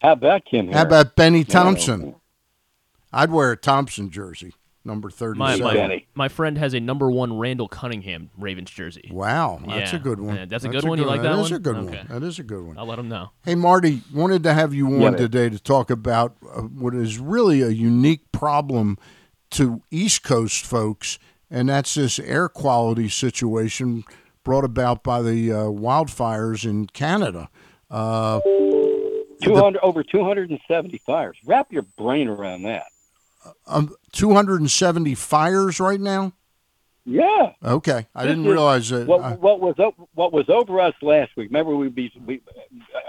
How about Kim? How about Benny Yeah. Thompson? I'd wear a Thompson jersey, number My, thirty-seven. my, Benny. my friend has a number one Randall Cunningham Ravens jersey. Wow, that's Yeah. a good one. Yeah, that's a good one? You like that That is one? a good Okay. one. That is a good one. I'll let him know. Hey, Marty, wanted to have you on Yeah, today to talk about uh, what is really a unique problem to East Coast folks, and that's this air quality situation brought about by the uh, wildfires in Canada. Uh, 200 over 270 fires. Wrap your brain around that. Um, 270 fires right now. Yeah. Okay, I This didn't is realize that. What, I- what was what was over us last week? Remember, we be we,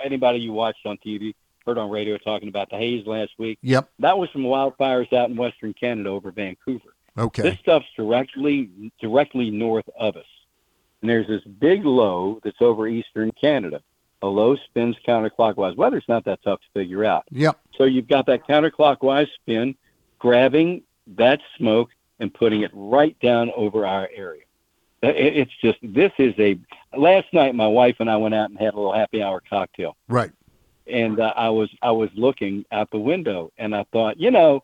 anybody you watched on TV, heard on radio talking about the haze last week. yep. That was from wildfires out in western Canada over Vancouver. Okay. This stuff's directly directly north of us, and there's this big low that's over eastern Canada. A low spins counterclockwise. Weather's not that tough to figure out. Yep. So you've got that counterclockwise spin, grabbing that smoke and putting it right down over our area. It's just this is a. Last night, my wife and I went out and had a little happy hour cocktail, Right. and uh, I was I was looking out the window, and I thought, you know,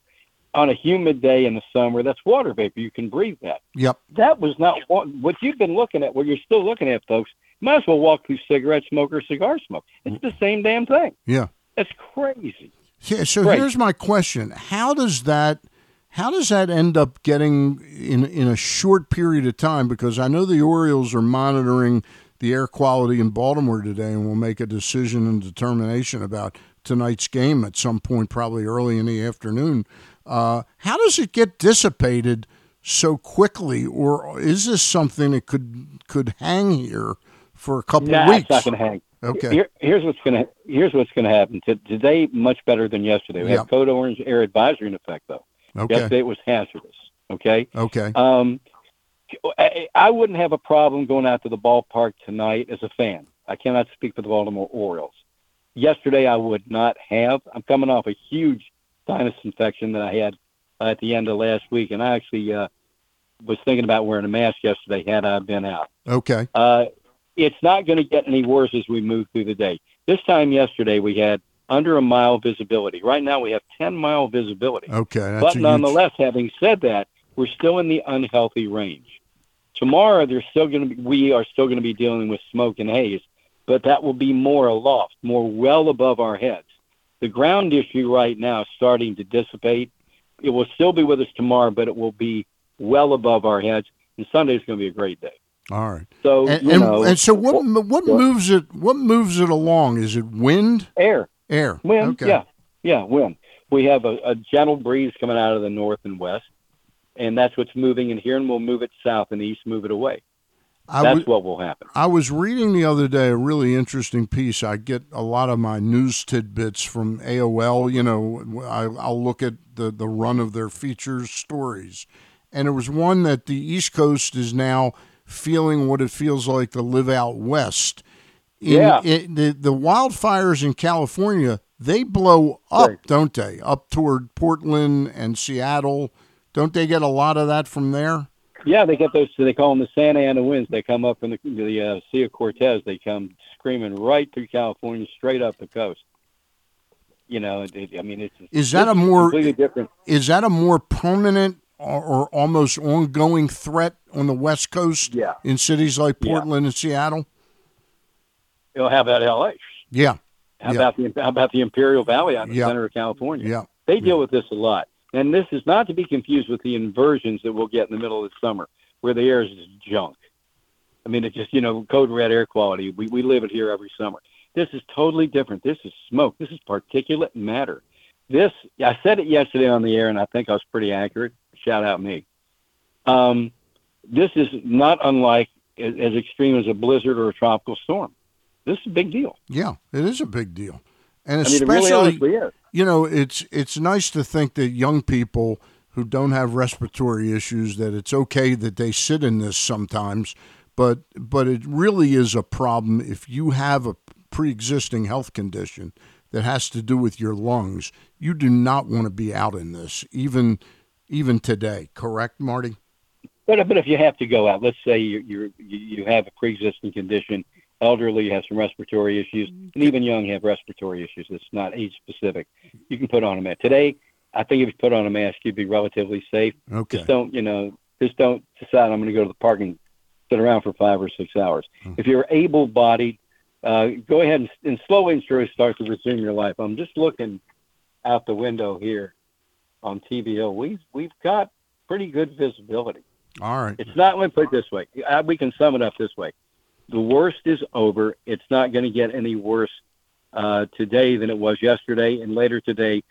on a humid day in the summer, that's water vapor. You can breathe that. Yep. That was not what, what you've been looking at. What you're still looking at, folks. Might as well walk through cigarette smoke or cigar smoke. It's the same damn thing. Yeah. It's crazy. Yeah, so here's my question: How does that? How does that end up getting in in a short period of time? Because I know the Orioles are monitoring the air quality in Baltimore today, and will make a decision and determination about tonight's game at some point, probably early in the afternoon. Uh, how does it get dissipated so quickly, or is this something that could could hang here for a couple Nah, of weeks? it's not going to hang. Okay. Here, here's what's going to here's what's going to happen. Today, much better than yesterday. We Yeah. have code orange air advisory in effect, though. Okay. Yesterday it was hazardous. Okay. Okay. Um, I, I wouldn't have a problem going out to the ballpark tonight as a fan. I cannot speak for the Baltimore Orioles. Yesterday, I would not have. I'm coming off a huge sinus infection that I had uh, at the end of last week, and I actually uh, was thinking about wearing a mask yesterday had I been out. Okay. Uh, it's not going to get any worse as we move through the day. This time yesterday, we had under a mile visibility. Right now, we have 10 mile visibility. Okay. But huge- nonetheless, having said that, we're still in the unhealthy range. Tomorrow, there's still going to be, we are still going to be dealing with smoke and haze, but that will be more aloft, more well above our heads. The ground issue right now is starting to dissipate. It will still be with us tomorrow, but it will be well above our heads. And Sunday is going to be a great day. All right. So and, you and, know, and so what what well- moves it what moves it along is it wind air, air wind, okay yeah, yeah, wind. We have a, a gentle breeze coming out of the north and west, and that's what's moving in here, and we'll move it south and east, move it away. I That's would- what will happen. I was reading the other day a really interesting piece. I get a lot of my news tidbits from AOL. You know, I, I'll look at the, the run of their features stories. And it was one that the East Coast is now feeling what it feels like to live out west. In, Yeah. in- the, the wildfires in California, they blow up, Right. don't they? Up toward Portland and Seattle. Don't they get a lot of that from there? Yeah, they get those. They call them the Santa Ana winds. They come up from the, the uh, Sea of Cortez. They come screaming right through California, straight up the coast. You know, it, it- I mean, it's Is that it's a more completely different? is that a more permanent or, or almost ongoing threat on the West Coast Yeah. in cities like Yeah. Portland and Seattle? You know, how about L.A.? Yeah, How Yeah. about the how about the Imperial Valley out in the center of California? yeah. They deal with this a lot. And this is not to be confused with the inversions that we'll get in the middle of the summer. where the air is just junk. I mean, it's just you know code red air quality. We we live it here every summer. This is totally different. This is smoke. This is particulate matter. This I said it yesterday on the air, and I think I was pretty accurate. Shout out me. Um, this is not unlike as, as extreme as a blizzard or a tropical storm. This is a big deal. Yeah, it is a big deal, and I mean, it really especially is. you know it's it's nice to think that young people who don't have respiratory issues that it's okay that they sit in this sometimes, but but it really is a problem if you have a pre-existing health condition that has to do with your lungs. You do not want to be out in this, even even today. Correct, Marty? But but if you have to go out, let's say you you you have a pre-existing condition, elderly, you have some respiratory issues, and even young have respiratory issues. It's not age specific. You can put on a mask today. I think if you put on a mask, you'd be relatively safe. Okay. Just don't you know? Just don't decide I'm going to go to the park and sit around for five or six hours. Hmm. If you're able-bodied, uh, go ahead and, and slowly and surely start to resume your life. I'm just looking out the window here on TVO. We've we've got pretty good visibility. All right. It's not. Let me put it this way. We can sum it up this way: the worst is over. It's not going to get any worse uh, today than it was yesterday, and later today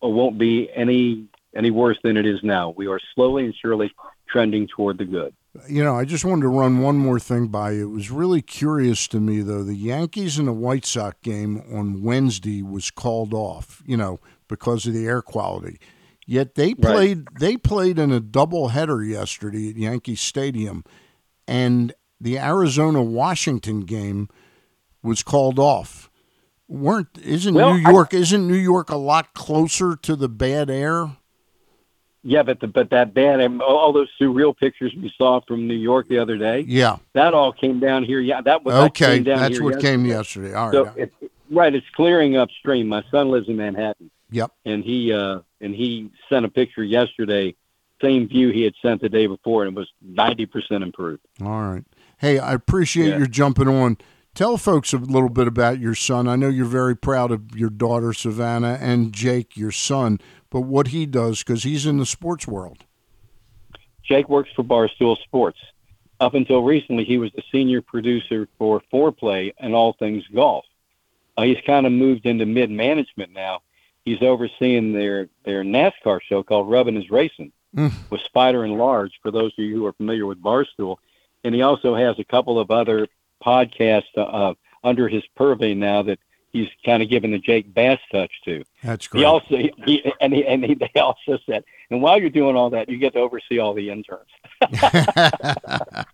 won't be any any worse than it is now. We are slowly and surely trending toward the good. You know, I just wanted to run one more thing by you. It was really curious to me, though. The Yankees and the White Sox game on Wednesday was called off, you know, because of the air quality. Yet they played they played in a doubleheader yesterday at Yankee Stadium, and the Arizona Washington game was called off. weren't isn't Well, New I- York isn't New York a lot closer to the bad air? Yeah, but the, but that bad, and all those surreal pictures we saw from New York the other day, Yeah. that all came down here. Yeah, that was that Okay, down that's what came yesterday. yesterday. All right. So it, right, it's clearing upstream. My son lives in Manhattan, yep. and he uh, and he sent a picture yesterday, same view he had sent the day before, and it was ninety percent improved. All right. Hey, I appreciate Yeah. your jumping on. Tell folks a little bit about your son. I know you're very proud of your daughter Savannah and Jake, your son, but what he does because he's in the sports world. Jake works for Barstool Sports. Up until recently, he was the senior producer for Foreplay and all things golf. Uh, he's kind of moved into mid management now. He's overseeing their their NASCAR show called Rubbin' is Racing Mm. with Spider and Large. For those of you who are familiar with Barstool, and he also has a couple of other podcasts uh, under his purvey now that he's kind of given the Jake Bass touch to. That's great. He also he, and he, and he, they also said, and while you're doing all that, you get to oversee all the interns. [laughs]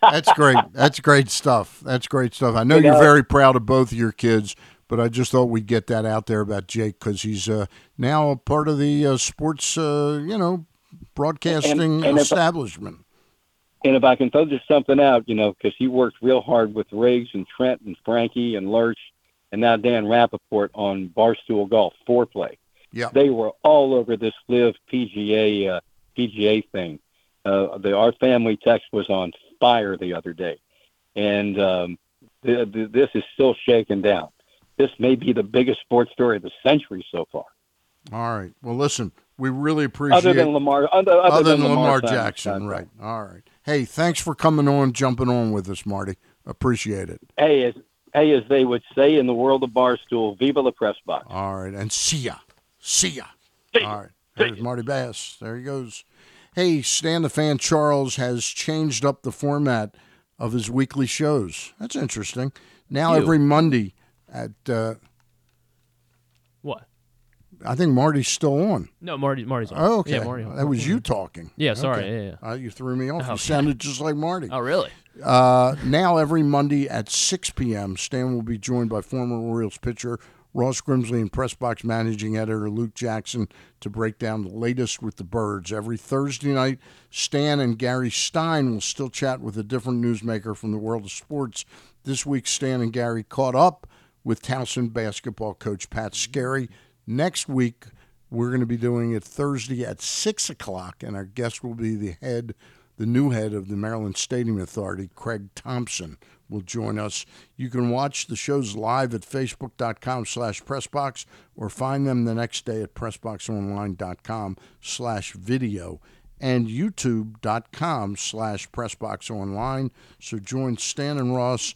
That's great. That's great stuff. That's great stuff. I know You you're know- very proud of both of your kids, but I just thought we'd get that out there about Jake because he's uh, now a part of the uh, sports, uh, you know, broadcasting And- and if- establishment. And if I can throw just something out, you know, because he worked real hard with Riggs and Trent and Frankie and Lurch and now Dan Rapaport on Barstool Golf Foreplay. Yeah. They were all over this LIV PGA uh, PGA thing. Uh, the our family text was on fire the other day, and um, the, the, this is still shaking down. This may be the biggest sports story of the century so far, All right. Well, listen, we really appreciate other than Lamar. Other, other, other than than Lamar Simon's Jackson, right? All right. Hey, thanks for coming on, jumping on with us, Marty. Appreciate it. Hey, as hey, as they would say in the world of Barstool, "Viva la press box." All right, and see ya, see ya. See All right, there's Marty Bass. There he goes. Hey, Stan the Fan Charles has changed up the format of his weekly shows. That's interesting. Now Ew. every Monday at uh, What? I think Marty's still on. No, Marty. Marty's on. Oh, okay, Yeah, Marty. that was you talking. Yeah, sorry. Okay. Yeah, yeah. Uh, you threw me off. You sounded just like Marty. Oh, really? Uh, now every Monday at 6 p.m., Stan will be joined by former Orioles pitcher Ross Grimsley and press box managing editor Luke Jackson to break down the latest with the Birds. Every Thursday night, Stan and Gary Stein will still chat with a different newsmaker from the world of sports. This week, Stan and Gary caught up with Towson basketball coach Pat Skerry. Next week, we're going to be doing it Thursday at 6 o'clock, and our guest will be the head the new head of the Maryland Stadium Authority, Craig Thompson, will join us. You can watch the shows live at facebook.com slash pressbox or find them the next day at pressboxonline.com slash video. and youtube.com slash pressboxonline. So join Stan and Ross,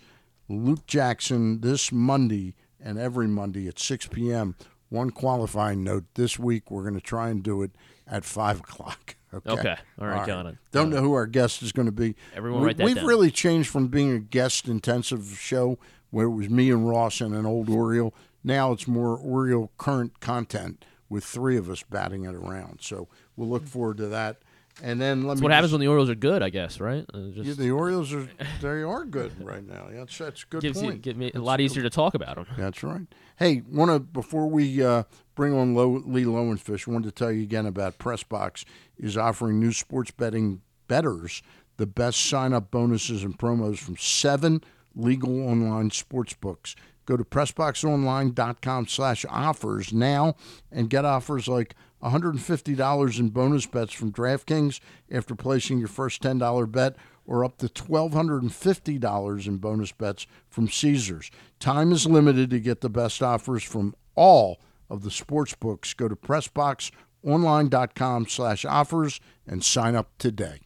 Luke Jackson this Monday and every Monday at 6 p.m. One qualifying note this week, we're going to try and do it at 5 o'clock. [laughs] Okay. Okay. All right, got it. Don't know who our guest is going to be. Everyone we, write that We've down. really changed from being a guest intensive show where it was me and Ross and an old Oriole. Now it's more Oriole current content with three of us batting it around. So we'll look forward to that. And then let That's me what happens just- when the Orioles are good, I guess, right? Uh, yeah, the Orioles are they are good right now. Yeah, that's that's a good gives you point. get me a lot easier to talk about them. that's right. Hey, want to before we uh, bring on Lo, Lee Lowenfish, wanted to tell you again about PressBox is offering new sports betting betters the best sign up bonuses and promos from seven legal online sports books. Go to pressboxonline.com slash offers now and get offers like $150 in bonus bets from DraftKings after placing your first $10 bet or up to $1,250 in bonus bets from Caesars. Time is limited to get the best offers from all of the sports books. Go to pressboxonline.com slash offers and sign up today.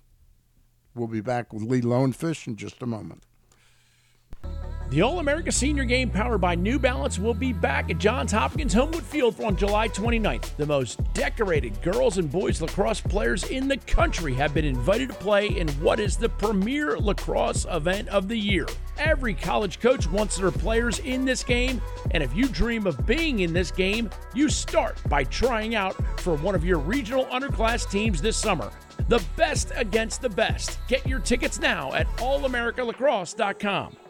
We'll be back with Lee Lowenfish in just a moment. The All America Senior Game powered by New Balance will be back at Johns Hopkins Homewood Field on July 29th. The most decorated girls and boys lacrosse players in the country have been invited to play in what is the premier lacrosse event of the year. Every college coach wants their players in this game, and if you dream of being in this game, you start by trying out for one of your regional underclass teams this summer. The best against the best. Get your tickets now at allamericalacrosse.com.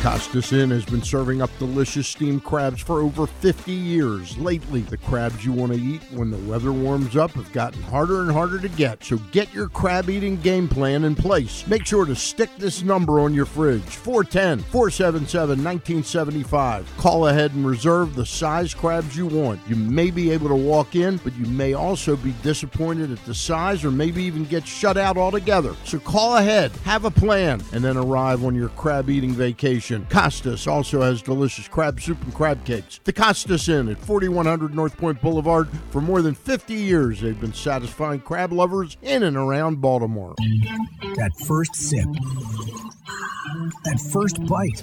Costas Inn has been serving up delicious steamed crabs for over 50 years. Lately, the crabs you want to eat when the weather warms up have gotten harder and harder to get. So get your crab eating game plan in place. Make sure to stick this number on your fridge 410 477 1975. Call ahead and reserve the size crabs you want. You may be able to walk in, but you may also be disappointed at the size or maybe even get shut out altogether. So call ahead, have a plan, and then arrive on your crab eating vacation. Costas also has delicious crab soup and crab cakes. The Costas Inn at 4100 North Point Boulevard. For more than 50 years, they've been satisfying crab lovers in and around Baltimore. That first sip. That first bite.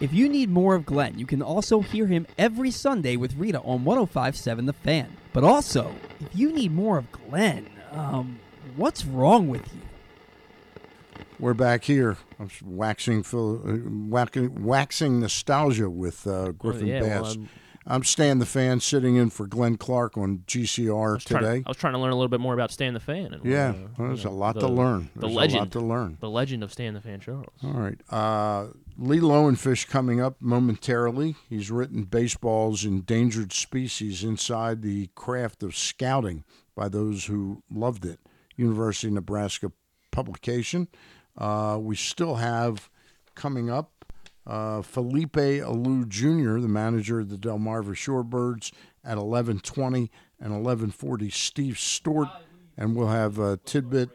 If you need more of Glenn, you can also hear him every Sunday with Rita on 1057 The Fan. But also, if you need more of Glenn, um, what's wrong with you? We're back here. I'm s- waxing, phil- uh, whacking, waxing nostalgia with uh, Griffin yeah, Bass. I'm- I'm Stan the Fan, sitting in for Glenn Clark on GCR I trying, today. I was trying to learn a little bit more about Stan the Fan. And, Yeah, uh, well, you there's a know, lot to the- learn. The There's a lot legend to learn. The legend of Stan the Fan Charles. All right. Uh, Lee Lowenfish coming up momentarily. He's written Baseball's Endangered Species Inside the Craft of Scouting by those who loved it. University of Nebraska publication. Uh, we still have coming up uh, Felipe Alou Jr., the manager of the Delmarva Shorebirds, at 11:20 and 11:40. Steve Stewart, and we'll have a tidbit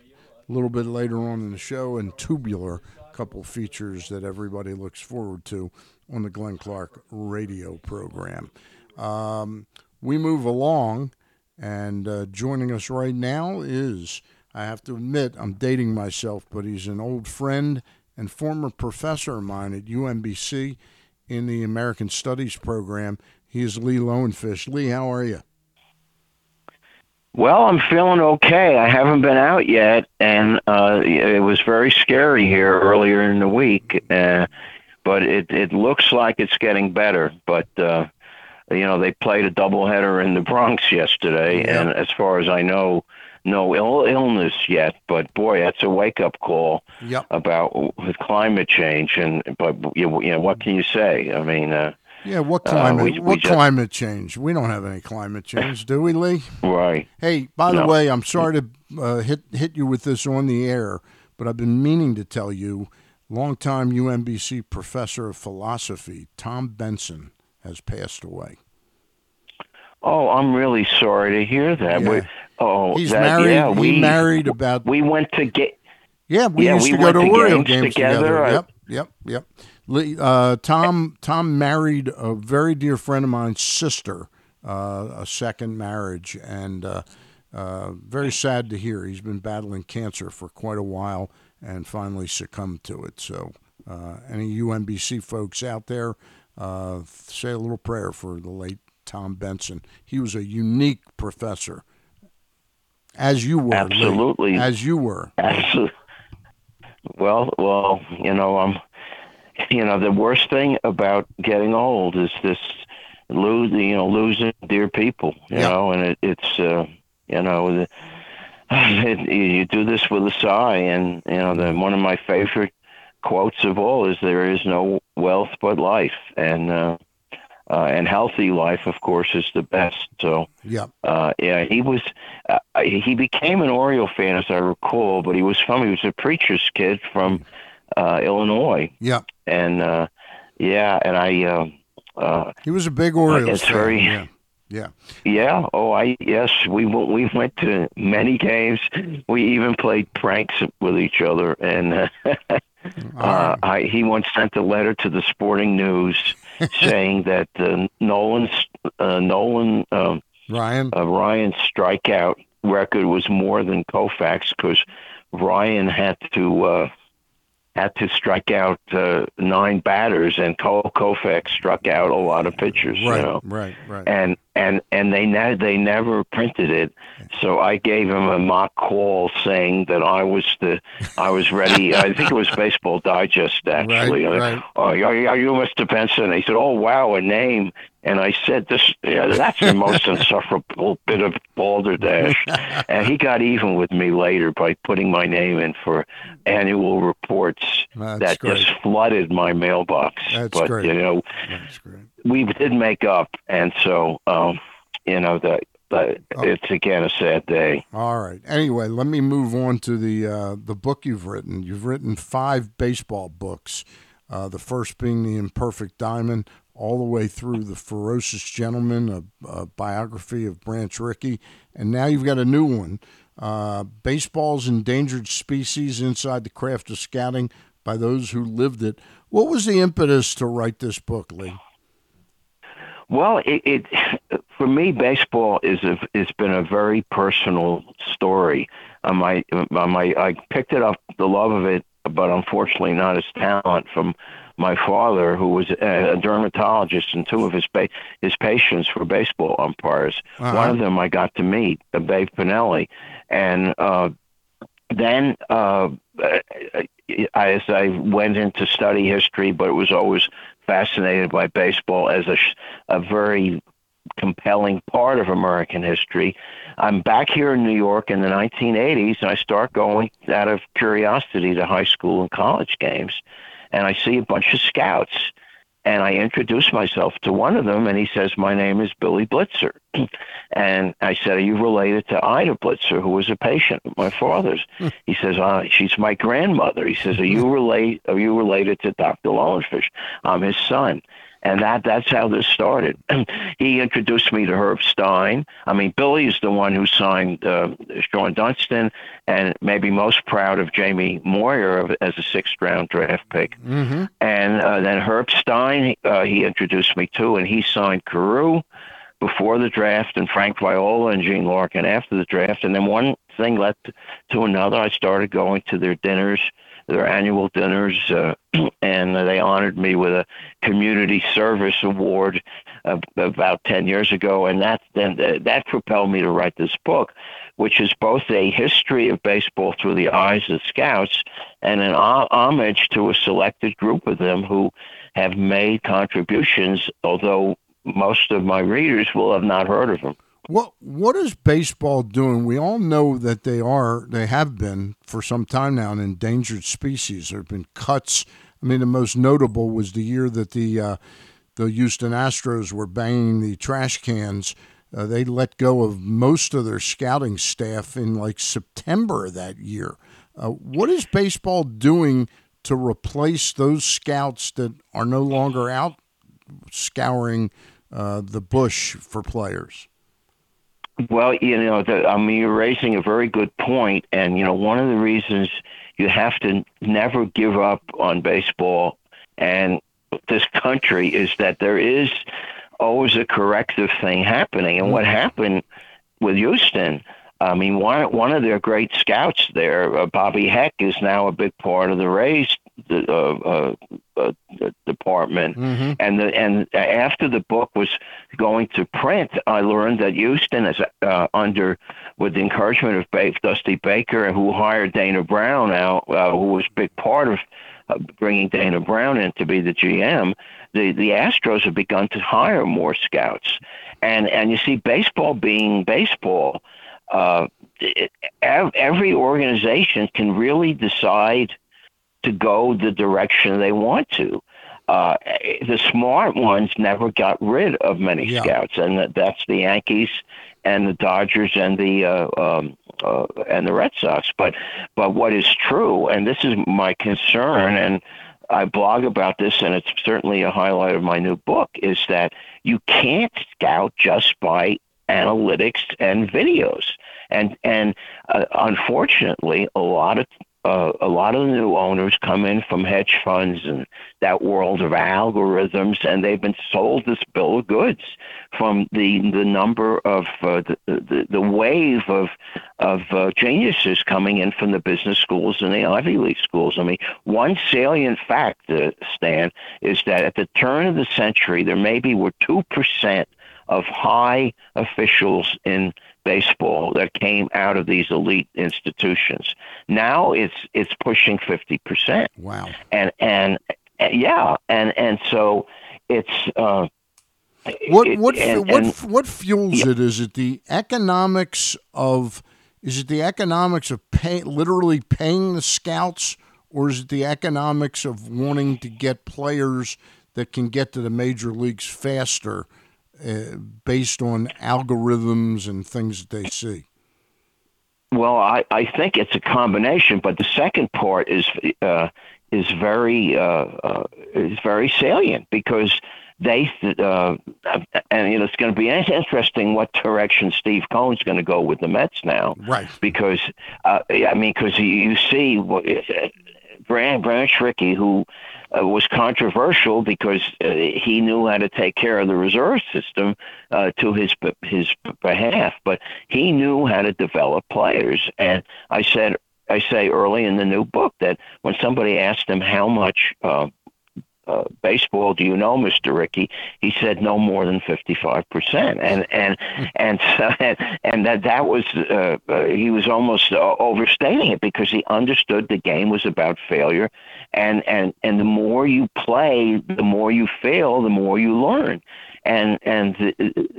a little bit later on in the show, and Tubular, couple features that everybody looks forward to on the Glenn Clark radio program. Um, we move along, and uh, joining us right now is, I have to admit, I'm dating myself, but he's an old friend and former professor of mine at UMBC in the American Studies program. He is Lee Lowenfish. Lee, how are you? Well, I'm feeling okay. I haven't been out yet, and uh, it was very scary here earlier in the week. Uh, but it it looks like it's getting better. But uh, you know, they played a doubleheader in the Bronx yesterday, Yeah. and as far as I know, no Ill- illness yet. But boy, that's a wake up call Yep. about with climate change. And but you know, you know, what can you say? I mean, uh, Yeah, what Uh, climate? we- we what just- climate change? We don't have any climate change, do we, Lee? right. Hey, by the way, I'm sorry to uh, hit hit you with this on the air, but I've been meaning to tell you. Longtime UMBC professor of philosophy Tom Benson has passed away. Oh, I'm really sorry to hear that. Yeah. Oh, He's that, married. Yeah, we he married about. We went to get. Yeah, we Yeah, used we to go to to Oriole games games together. I- Yep, yep, yep. Uh, Tom Tom married a very dear friend of mine's sister, uh, a second marriage, and uh, uh, very sad to hear. He's been battling cancer for quite a while and finally succumbed to it. So, uh, any UMBC folks out there, uh, say a little prayer for the late Tom Benson. He was a unique professor, as you were. Absolutely. as you were. Absolutely. Well, well, you know, I'm. You know, the worst thing about getting old is this lose, you know, losing dear people. You Yeah. know, and it, it's, uh, you know, the, [sighs] it, you do this with a sigh, and you know, the one of my favorite quotes of all is "There is no wealth but life," and uh, uh, and healthy life, of course, is the best. So. Yep. Uh, yeah, he was. Uh, he became an Oriole fan, as I recall. But he was from. He was a preacher's kid from uh, Illinois, Yeah, and uh, yeah, and I. Uh, uh, He was a big Orioles it's fan. very- yeah. Yeah. yeah. Oh, I yes. We went- we went to many games. We even played pranks with each other, and [laughs] uh, uh, I, he once sent a letter to the Sporting News [laughs] saying that uh, Nolan's uh, Nolan. Um, Ryan. uh, Ryan's strikeout record was more than Koufax because Ryan had to uh, had to strike out uh, nine batters, and Cole Koufax struck out a lot of pitchers. Right. You know, Right. Right. and and and they ne- they never printed it, so I gave him a mock call saying that I was the I was ready. I think it was Baseball Digest [laughs] actually. Right, Uh, right. Oh, are, are you Mr. Benson? He said, "Oh wow, a name." And I said, "This yeah, that's the most [laughs] insufferable bit of balderdash." and he got even with me later by putting my name in for annual reports That's that great. just flooded my mailbox. That's but great. you know, That's great. We did make up, and so um, you know that. But Oh. it's again a sad day. All right. Anyway, let me move on to the uh, the book you've written. You've written five baseball books. Uh, the first being the Imperfect Diamond, all the way through the Ferocious Gentleman, a, a biography of Branch Rickey, and now you've got a new one, uh, Baseball's Endangered Species: Inside the Craft of Scouting by those who lived it. What was the impetus to write this book, Lee? Well, it, it for me, baseball is a, has been a very personal story. Um, I, um, I, I picked it up, the love of it, but unfortunately not as talent from my father, who was a, a dermatologist, and two of his pa- his patients were baseball umpires. Uh-huh. One of them I got to meet, uh, Babe Pinelli, and uh, then uh, as I went into study history, but it was always fascinated by baseball as a, a very compelling part of American history. I'm back here in New York in the 1980s, and I start going out of curiosity to high school and college games, and I see a bunch of scouts. And I introduce myself to one of them, and he says, My name is Billy Blitzer. [clears throat] and I said, Are you related to Ida Blitzer, who was a patient of my father's? he says, uh, She's my grandmother. He says, Are you relate are you related to Dr. Lowenfish? I'm his son. And that that's how this started. [clears throat] he introduced me to Herb Stein. I mean, Billy is the one who signed uh, Shawon Dunston, and maybe most proud of Jamie Moyer of, as a sixth round draft pick. Mm-hmm. And uh, then Herb Stein, uh, he introduced me to, and he signed Carew before the draft, and Frank Viola and Gene Larkin after the draft. And then one thing led to another. I started going to their dinners their annual dinners, uh, [clears throat] and they honored me with a community service award uh, about ten years ago, and that then uh, that propelled me to write this book, which is both a history of baseball through the eyes of scouts and an homage to a selected group of them who have made contributions, although most of my readers will have not heard of them. What what is baseball doing? We all know that they are they have been for some time now an endangered species. There have been cuts. I mean, the most notable was the year that the uh, the Houston Astros were banging the trash cans. Uh, they let go of most of their scouting staff in like September that year. Uh, what is baseball doing to replace those scouts that are no longer out scouring uh, the bush for players? Well, you know, the, I mean, you're raising a very good point, and you know, one of the reasons you have to never give up on baseball and this country is that there is always a corrective thing happening, and what happened with Houston. I mean, one one of their great scouts there, uh, Bobby Heck, is now a big part of the Rays uh, uh, uh, department. Mm-hmm. And the, and after the book was going to print, I learned that Houston is uh, under with the encouragement of ba- Dusty Baker, who hired Dana Brown out, uh, who was a big part of uh, bringing Dana Brown in to be the GM. The the Astros have begun to hire more scouts, and and you see baseball being baseball. Uh, every organization can really decide to go the direction they want to. Uh, the smart ones never got rid of many Yeah. scouts, and that's the Yankees and the Dodgers and the uh, um, uh, and the Red Sox. But but what is true, and this is my concern, and I blog about this, and it's certainly a highlight of my new book, is that you can't scout just by analytics and videos, and and uh, unfortunately, a lot of uh, a lot of the new owners come in from hedge funds and that world of algorithms, and they've been sold this bill of goods from the the number of uh, the, the the wave of of uh, geniuses coming in from the business schools and the Ivy League schools. I mean, one salient fact, uh, Stan, is that at the turn of the century, there maybe were two percent of high officials in baseball that came out of these elite institutions. Now it's it's pushing fifty percent. Wow. And and uh, yeah, and and so it's uh, What it- what and- what and- what fuels it? Is it the economics of is it the economics of pay, literally paying the scouts, or is it the economics of wanting to get players that can get to the major leagues faster, uh, based on algorithms and things that they see? Well, I, I think it's a combination, but the second part is uh, is very uh, uh, is very salient because they uh, and you know it's going to be interesting what direction Steve Cohen's going to go with the Mets now, Right. Because uh, I mean, because you, see what- Branch Branch Rickey, who uh, was controversial because uh, he knew how to take care of the reserve system uh, to his his behalf, but he knew how to develop players. And I said, I say early in the new book that when somebody asked him how much. Uh, uh, baseball, do you know, Mister Rickey? He said no more than fifty-five percent, and and and so, and that that was uh, uh, he was almost uh, overstating it because he understood the game was about failure, and and and the more you play, the more you fail, the more you learn, and and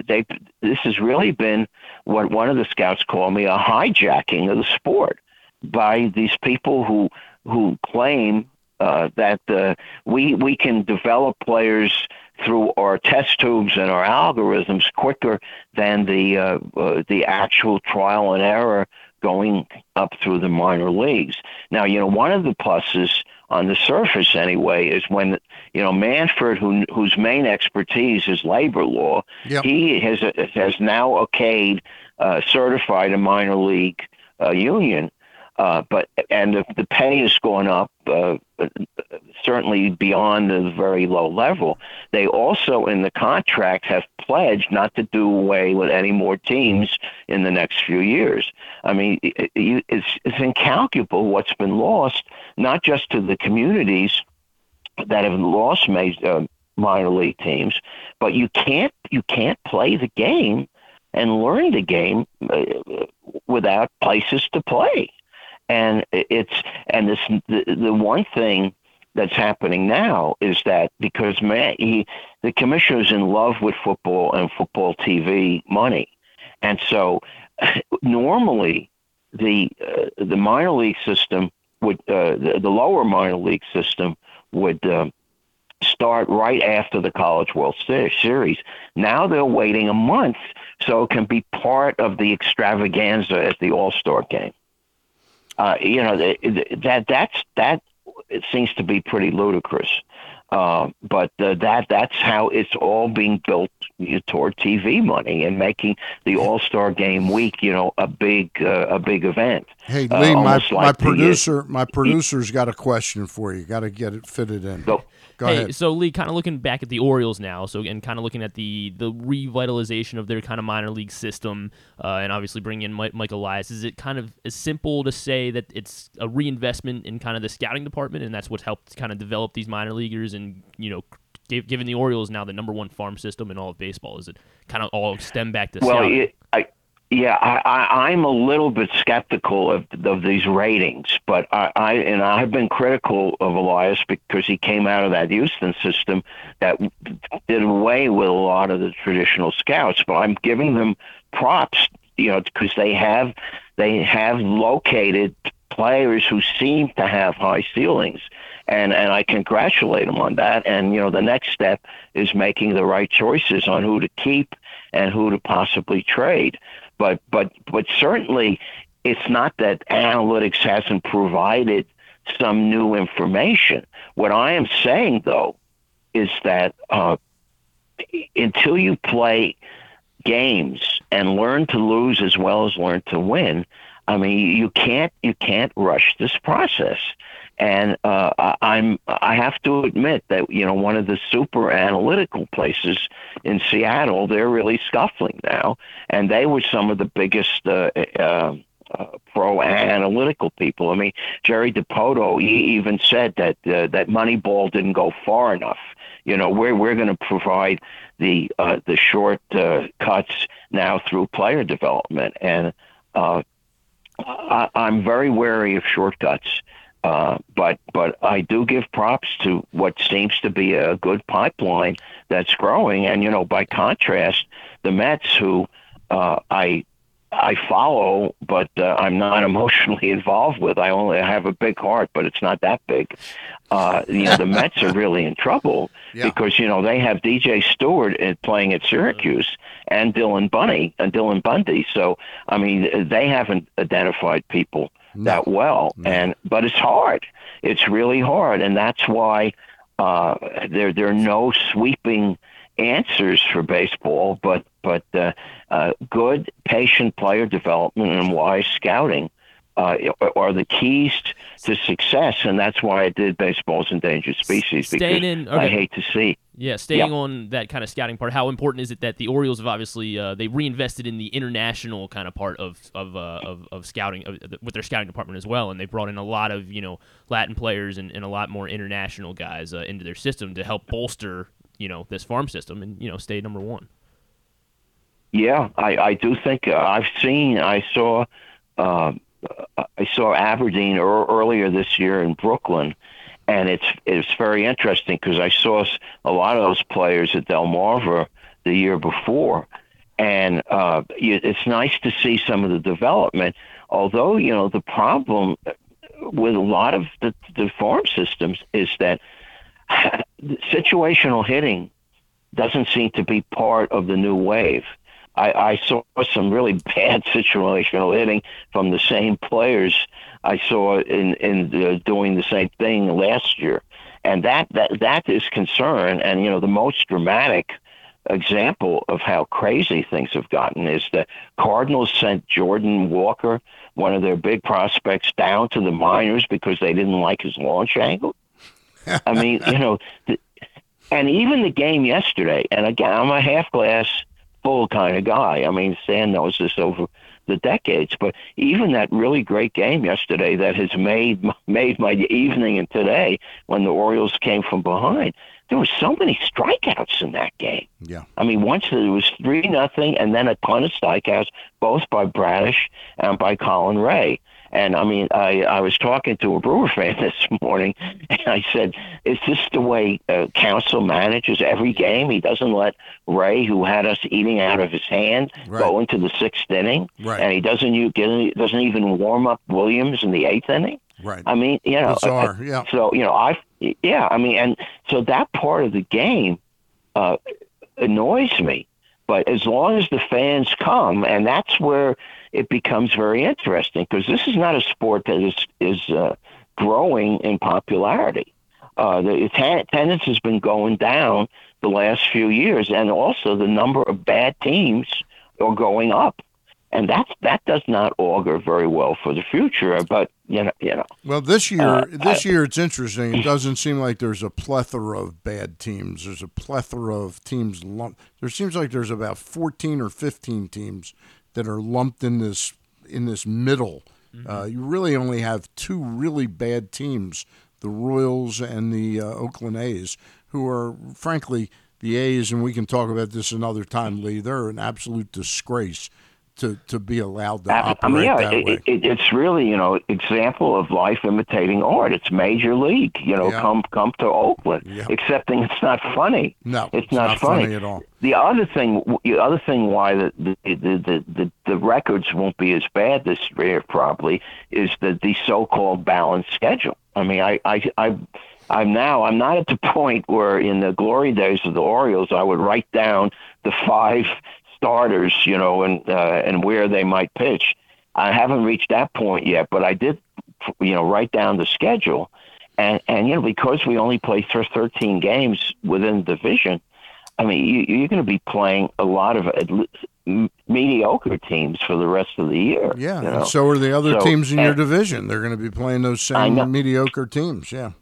they this has really been what one of the scouts called me a hijacking of the sport by these people who who claim uh, that uh, we we can develop players through our test tubes and our algorithms quicker than the uh, uh, the actual trial and error going up through the minor leagues. Now, you know, one of the pluses on the surface anyway is when you know Manfred, who whose main expertise is labor law, Yep. he has has now okayed uh, certified a minor league uh, union Uh, but and the, the pay has gone up uh, certainly beyond the very low level. They also in the contract have pledged not to do away with any more teams in the next few years. I mean, it, it, it's it's incalculable what's been lost, not just to the communities that have lost major, uh, minor league teams, but you can't you can't play the game and learn the game uh, without places to play and it's and this the, the one thing that's happening now is that because man, he, the commissioner's in love with football and football TV money, and so [laughs] normally the uh, the minor league system would uh, the, the lower minor league system would uh, start right after the College World Series. Now they're waiting a month so it can be part of the extravaganza at the All Star game uh, you know that that's that it seems to be pretty ludicrous. Uh, but uh, that that's how it's all being built toward TV money and making the All Star Game week, you know, a big uh, a big event. Hey Lee, my, like my producer the, my producer's got a question for you. Got to get it fitted in. Go, Go hey, ahead. so Lee, kind of looking back at the Orioles now, so and kind of looking at the the revitalization of their kind of minor league system, uh, and obviously bringing in Mike, Mike Elias. Is it kind of as simple to say that it's a reinvestment in kind of the scouting department, and that's what's helped kind of develop these minor leaguers, and you know, given the Orioles now the number one farm system in all of baseball, is it kind of all stem back to well? It, I yeah, I, am a little bit skeptical of of these ratings, but I, I and I've been critical of Elias because he came out of that Houston system that did away with a lot of the traditional scouts. But I'm giving them props, you know, because they have they have located players who seem to have high ceilings. And, and I congratulate them on that. And, you know, the next step is making the right choices on who to keep and who to possibly trade. But but but certainly, it's not that analytics hasn't provided some new information. What I am saying though is that uh, until you play games and learn to lose as well as learn to win, I mean, you can't you can't rush this process. And uh, I'm I have to admit that you know one of the super analytical places in Seattle, they're really scuffling now, and they were some of the biggest. Uh, uh, uh, pro analytical people. I mean, Jerry Dipoto he even said that uh, that Moneyball didn't go far enough. You know, we're we're going to provide the uh, the short uh, cuts now through player development, and uh, I, I'm very wary of shortcuts. Uh, but but I do give props to what seems to be a good pipeline that's growing. And you know, by contrast, the Mets, who uh, I I follow, but uh, I'm not [laughs] emotionally involved with. I only have a big heart, but it's not that big. Uh, you know, the Mets are [laughs] really in trouble yeah. because you know they have DJ Stewart playing at Syracuse and Dylan Bunny and Dylan Bundy. So I mean, they haven't identified people no. that well, no. and but it's hard. It's really hard, and that's why uh, there there are no sweeping answers for baseball, but but uh, uh, good patient player development and wise scouting uh, are the keys to success, and that's why I did baseball's endangered species Staying because in, okay. I hate to see. Yeah, staying on that kind of scouting part, how important is it that the Orioles have obviously uh, they reinvested in the international kind of part of of uh, of, of, scouting of, with their scouting department as well, and they brought in a lot of you know Latin players and, and a lot more international guys uh, into their system to help bolster you know this farm system and you know stay number one. Yeah, I, I do think uh, I've seen I saw uh, I saw Aberdeen earlier this year in Brooklyn, and it's it's very interesting because I saw a lot of those players at Delmarva the year before, and uh, it's nice to see some of the development. Although you know the problem with a lot of the, the farm systems is that [laughs] situational hitting doesn't seem to be part of the new wave. I, I saw some really [laughs] bad situational hitting from the same players I saw in in uh, doing the same thing last year, and that that that is concern. And you know, the most dramatic example of how crazy things have gotten is the Cardinals sent Jordan Walker, one of their big prospects, down to the minors because they didn't like his launch angle. I mean, you know, the, and even the game yesterday, and again, I'm a half glass full kind of guy. I mean, Stan knows this over the decades, but even that really great game yesterday that has made [laughs] made my evening and today when the Orioles came from behind, there were so many strikeouts in that game. Yeah. I mean, once it was three nothing, and then a ton of strikeouts, both by Bradish and by Colin Rea. And I mean, I, I was talking to a Brewer fan [laughs] this morning, and I said, "Is this the way uh, Counsell manages every game? He doesn't let Rea, who had us eating out of his hand, Right. go into the sixth inning, Right. and he doesn't you get doesn't even warm up Williams in the eighth inning. Right. I mean, you know, Bizarre, yeah. So you know, I yeah, I mean, and so that part of the game uh, annoys me. But as long as the fans come, and that's where it becomes very interesting because this is not a sport that is is uh, growing in popularity. Uh, the atten- attendance has been going down the last few years, and also the number of bad teams are going up, and that's that does not augur very well for the future. But you know, you know, Well, this year, Uh, this year it's interesting. It doesn't seem like there's a plethora of bad teams. There's a plethora of teams. There seems like there's about 14 or 15 teams that are lumped in this in this middle. Uh, you really only have two really bad teams: the Royals and the uh, Oakland A's, who are frankly the A's. And we can talk about this another time, Lee. They're an absolute disgrace to to be allowed to I operate mean, yeah, that it, it, it's really you know example of life imitating art. It's major league. You know, Yeah. come come to Oakland, Yeah. excepting it's not funny. No, it's, it's not, not funny. funny at all. The other thing, the other thing, why the the, the the the records won't be as bad this year probably is the the so-called balanced schedule. I mean, I I I. I'm now. I'm not at the [laughs] point where, in the glory days of the Orioles, I would write down the five starters, you know, and uh, and where they might pitch. I haven't reached that point yet, but I did, you know, write down the schedule, and and you know because we only play thir- 13 games within the division, I mean you, you're going to be playing a lot of mediocre teams for the rest of the year. Yeah, you and so are the other So- teams in your division. They're going to be playing those know. same mediocre teams. Yeah,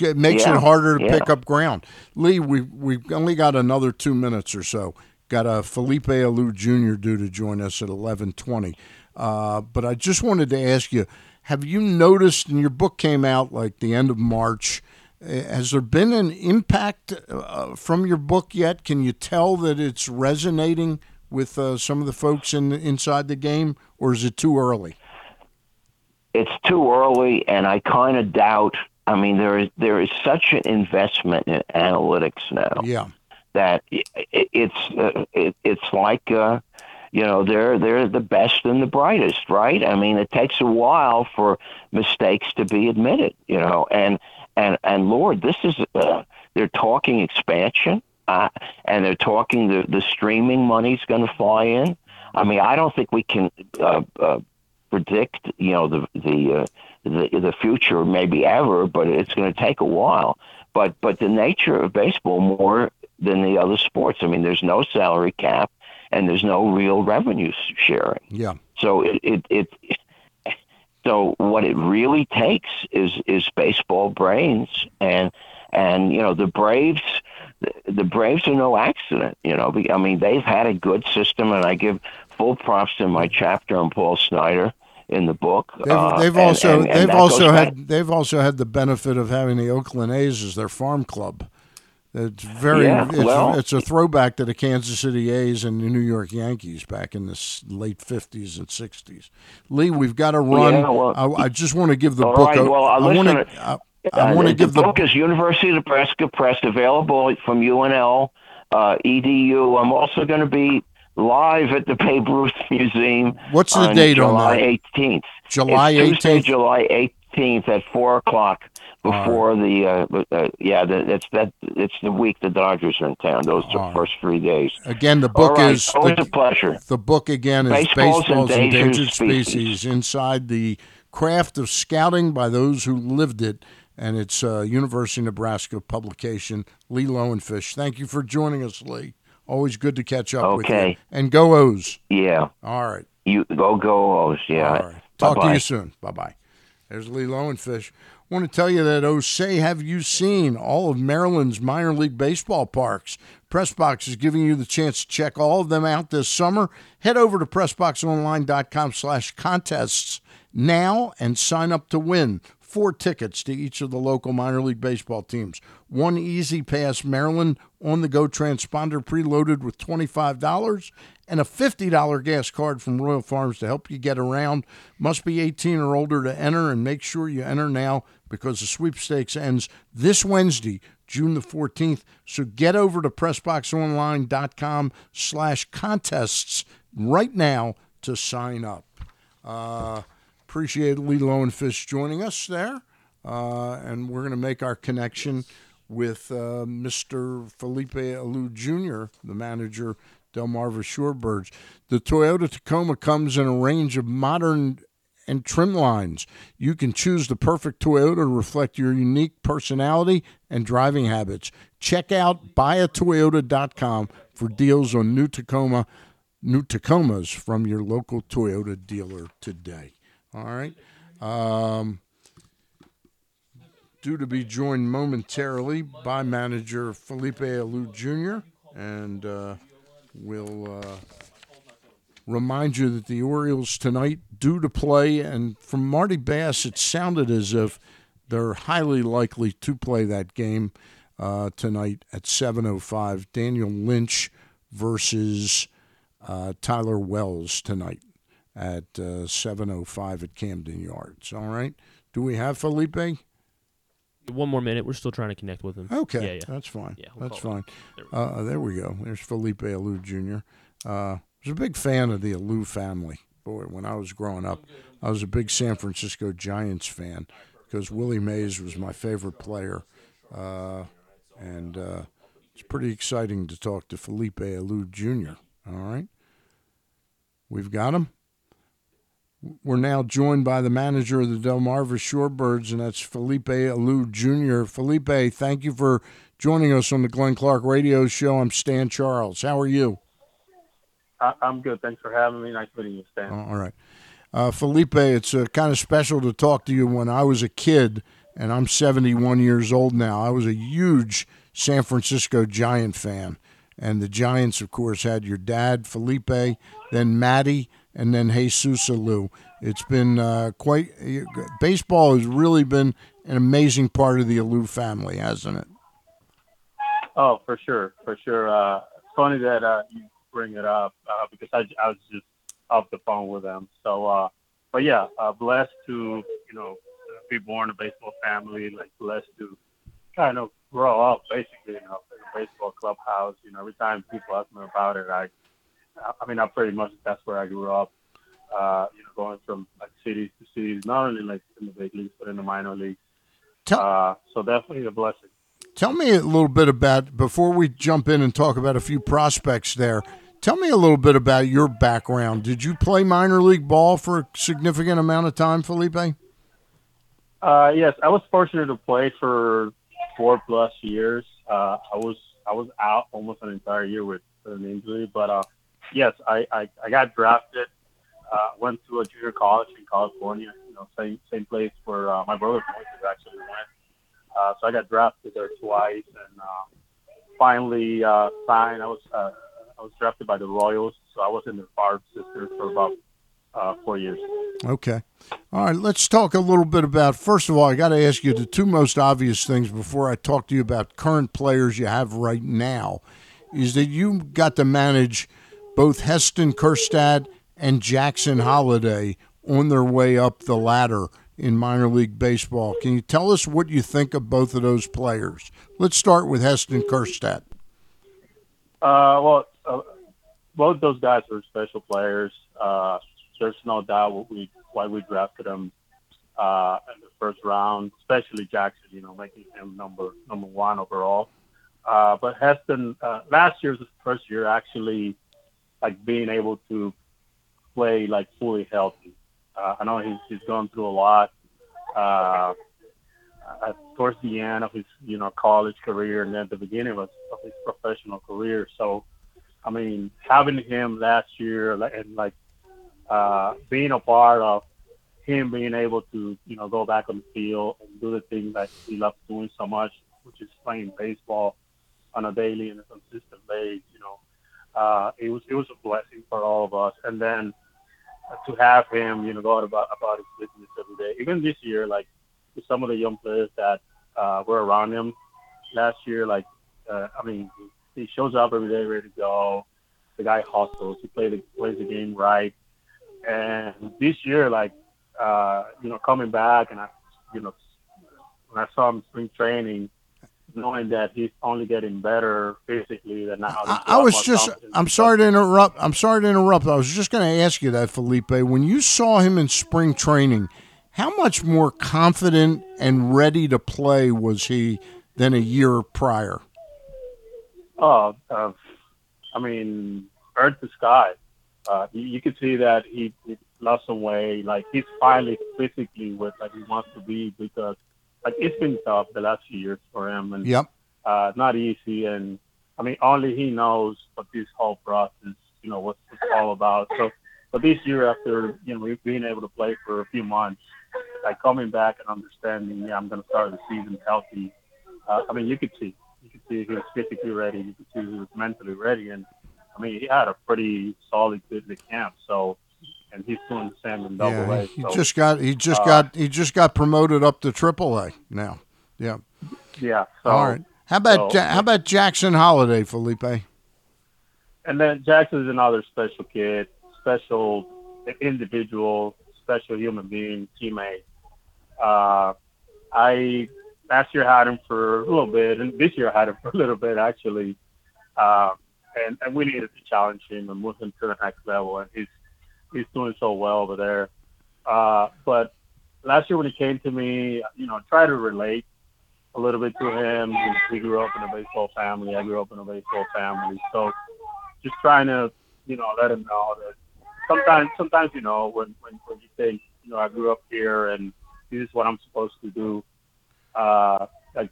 it makes Yeah, it harder to yeah. pick up ground. Lee, we we've only got another two minutes or so. Got a Felipe Alou Jr. due to join us at eleven twenty. Uh, but I just wanted to ask you: Have you noticed? And your book came out like the end of March. uh, Has there been an impact uh, from your book yet? Can you tell that it's resonating with uh, some of the folks in inside the game, or is it too early? it's too early, and I kind of doubt. I mean, there is there is such an investment in analytics now Yeah. That it, it, it's uh, it, it's like uh, you know they're they're the best and the brightest, right? I mean, it takes a while for mistakes to be admitted, you know, and and and Lord, this is uh, they're talking expansion, uh, and they're talking the the streaming money's going to fly in. I mean, I don't think we can uh, uh, predict, you know, the the uh, the the future maybe ever, but it's going to take a while. But but the nature of baseball more than the other sports. I mean, there's no salary cap and there's no real revenue sharing. Yeah. So it it, it so what it really takes is is baseball brains and and you know the Braves the Braves are no accident you know I mean they've had a good system and I give full props in my chapter on Paul Snyder in the book They've, Uh, they've and- also and- and they've also goes back- had they've also had the benefit of having the Oakland A's as their farm club. It's very Yeah, it's, well- it's a throwback to the Kansas City A's and the New York Yankees back in the late fifties and sixties. Lee, we've got to run. Yeah, well- I, I just want to give the All book. right, a- well, uh, I want to. I, I Uh, want to the give the book is University of Nebraska Press, available from UNL uh, EDU. I'm also going to be live at the Babe Ruth [laughs] Museum. What's the on date on July that? 18th. July It's Tuesday, 18th? July 18th at four o'clock. Before the uh, uh, yeah, the, it's that it's the week the Dodgers are in town. Those are the first three days. Again, the book right, is always the, a pleasure. The book again is Baseball's Baseball's Endangered Endangered Species. Species inside the craft of scouting by those who lived it, and it's uh, University of Nebraska publication. Lee Lowenfish, thank you for joining us, Lee. Always good to catch up with you. Okay. And go O's. Yeah. All right. You go go O's. Yeah. All right. Talk to Bye-bye. you soon. Bye bye. There's Lee Lowenfish. Want to tell you that, oh, say, have you seen all of Maryland's minor league baseball parks? Pressbox is giving you the chance to check all of them out this summer. Head over to PressBoxOnline.com slash contests now and sign up to win four tickets to each of the local minor league baseball teams. One E-ZPass Maryland on the go transponder preloaded with $25 and a $50 gas card from Royal Farms to help you get around. Must be 18 or older to enter and make sure you enter now because the sweepstakes ends this Wednesday, June the 14th. So get over to PressBoxOnline.com slash contests right now to sign up. Uh, appreciate Lee Lowenfish joining us there. Uh, and we're going to make our connection with uh, Mr. Felipe Alou Jr., the manager, Delmarva Shorebirds. The Toyota Tacoma comes in a range of modern and trim lines. You can choose the perfect Toyota to reflect your unique personality and driving habits. Check out buyatoyota.com for deals on new Tacoma, new Tacomas from your local Toyota dealer today. All right. Um, due to be joined momentarily by manager Felipe Alou Jr. and uh, we'll uh, remind you that the Orioles tonight due to play, and from Marty Bass, it sounded as if they're highly likely to play that game uh, tonight at 7:05. Daniel Lynch versus uh, Tyler Wells tonight at uh, 7:05 at Camden Yards. All right. Do we have Felipe? One more minute. We're still trying to connect with him. Okay, Yeah, yeah. that's fine. Yeah, we'll that's fine. him. Uh, there we go. There's Felipe Alou Jr. Uh, I was a big fan of the Alou family. Boy, when I was growing up, I was a big San Francisco Giants fan because Willie Mays was my favorite player, uh, and uh, it's pretty exciting to talk to Felipe Alou Jr. All right, we've got him. We're now joined by the manager of the Delmarva Shorebirds, and that's Felipe Alou Jr. Felipe, thank you for joining us on the Glenn Clark Radio Show. I'm Stan Charles. How are you? I'm good. Thanks for having me. Nice meeting you, Stan. All right. Uh, Felipe, it's uh, kind of special to talk to you when I was a kid, and I'm 71 years old now. I was a huge San Francisco Giant fan. And the Giants, of course, had your dad, Felipe, then Matty, and then Jesus Alou. It's been uh, quite, baseball has really been an amazing part of the Alou family, hasn't it? Oh, for sure, for sure. Uh, it's funny that uh, you bring it up uh, because I, I was just off the phone with them. So, uh, but yeah, uh, blessed to you know be born a baseball family. Like blessed to kind of grow up basically, you know, in a baseball clubhouse. You know, every time people ask me about it, I, I mean, I pretty much that's where I grew up. Uh, you know, going from like cities to cities, not only like in the big leagues but in the minor leagues. Uh, so definitely a blessing. Tell me a little bit about before we jump in and talk about a few prospects there. Tell me a little bit about your background. Did you play minor league ball for a significant amount of time, Felipe? Uh, yes, I was fortunate to play for four plus years. Uh, I was I was out almost an entire year with an injury, but uh, yes, I, I, I got drafted. Uh, went to a junior college in California. You know, same same place where uh, my brother actually went. Uh, so I got drafted there twice, and uh, finally uh, signed. I was uh, I was drafted by the Royals, so I was in the farm system for about uh, four years. Okay. All right, let's talk a little bit about. First of all, I got to ask you the two most obvious things before I talk to you about current players you have right now is that you got to manage both Heston Kjerstad and Jackson Holliday on their way up the ladder in minor league baseball. Can you tell us what you think of both of those players? Let's start with Heston Kjerstad. Uh, well, uh, both those guys are special players. Uh, there's no doubt what we why we drafted them uh, in the first round, especially Jackson. You know, making him number number one overall. Uh, but Heston, uh, last year's first year actually, like being able to play like fully healthy. Uh, I know he's he's gone through a lot. Uh, towards the end of his you know college career and then the beginning of, of his professional career. So I mean, having him last year and like uh, being a part of him being able to, you know, go back on the field and do the thing that he loves doing so much, which is playing baseball on a daily and a consistent basis, you know, uh, it was it was a blessing for all of us. And then to have him, you know, go out about about his business every day. Even this year, like with some of the young players that uh, were around him last year, like uh, I mean, he shows up every day ready to go. The guy hustles. He plays the, plays the game right. And this year, like uh, you know, coming back and I, you know, when I saw him spring training, knowing that he's only getting better physically than now. I, I was just, I'm sorry to interrupt. I'm sorry to interrupt. I was just going to ask you that, Felipe. When you saw him in spring training, how much more confident and ready to play was he than a year prior? Oh, uh, I mean, earth to sky. Uh, you, you could see that he, he lost some weight. Like he's finally physically with like he wants to be because like it's been tough the last few years for him and yep. uh, not easy. And I mean, only he knows what this whole process, you know, what's it's all about. So, but this year after you know being able to play for a few months, like coming back and understanding, yeah, I'm going to start the season healthy. Uh, I mean, you could see, you could see he was physically ready. You could see he was mentally ready, and I mean, he had a pretty solid good camp. So and he's doing the same in double yeah, A. He so, just got he just uh, got he just got promoted up to triple A now. Yeah. Yeah. So, All right. How about so- Ja- how about Jackson Holliday, Felipe? And then Jackson's another special kid, special individual, special human being, teammate. Uh, I last year had him for a little bit, and this year I had him [laughs] for a little bit actually. Uh, and, and we needed to challenge him and move him to the next level, and he's he's doing so well over there. Uh, but last year when he came to me, you know, try to relate a little bit to him. He grew up in a baseball family. I grew up in a baseball family. So just trying to, you know, let him know that sometimes, sometimes, you know, when, when, when you think, you know, I grew up here and this is what I'm supposed to do, uh, like,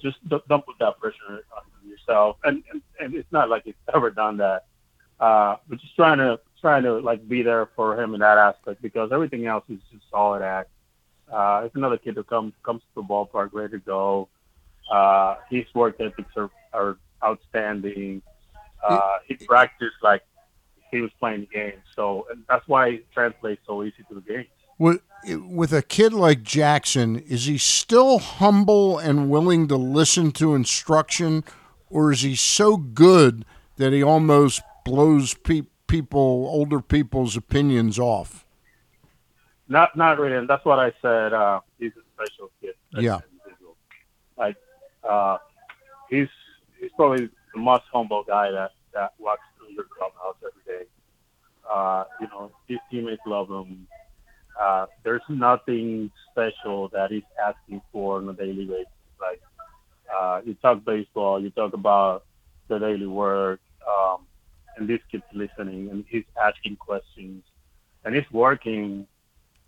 just don't, don't put that pressure on yourself. And, and, and it's not like he's ever done that. Uh, but just trying to, trying to like be there for him in that aspect because everything else is just solid act. Uh, it's another kid who comes comes to the ballpark ready to go. Uh, his work ethics are, are outstanding. Uh, he practiced like he was playing the game, so that's why it translates so easy to the game. With with a kid like Jackson, is he still humble and willing to listen to instruction, or is he so good that he almost blows pe- people, older people's opinions off? Not not really, and that's what I said. Uh, he's a special kid. Yeah. Like uh, he's he's probably the most humble guy that that walks through your clubhouse every day. Uh, you know, his teammates love him. Uh, there's nothing special that he's asking for on a daily basis. Like uh, you talk baseball, you talk about the daily work, um, and this kid's listening and he's asking questions, and it's working.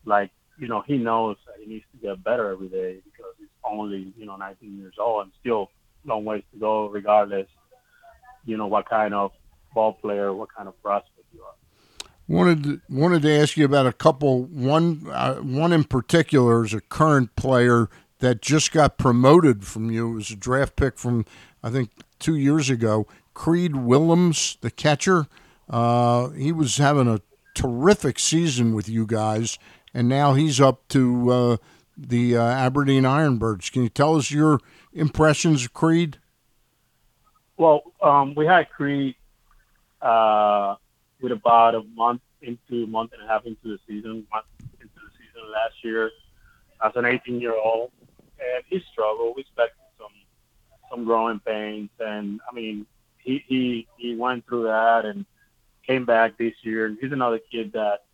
Like you know, he knows that he needs to get better every day because he's only you know 19 years old and still long ways to go, regardless. You know what kind of ball player, what kind of prospect you are. Wanted to, wanted to ask you about a couple. One uh, one in particular is a current player that just got promoted from you. It was a draft pick from I think two years ago. Creed Willems, the catcher. Uh, he was having a terrific season with you guys, and now he's up to uh, the uh, Aberdeen Ironbirds. Can you tell us your impressions of Creed? Well, um, we had Creed uh, with about a month into month and a half into the season, month into the season last year as an 18 year old, and he struggled. We expected some some growing pains, and I mean, he he he went through that and came back this year. And he's another kid that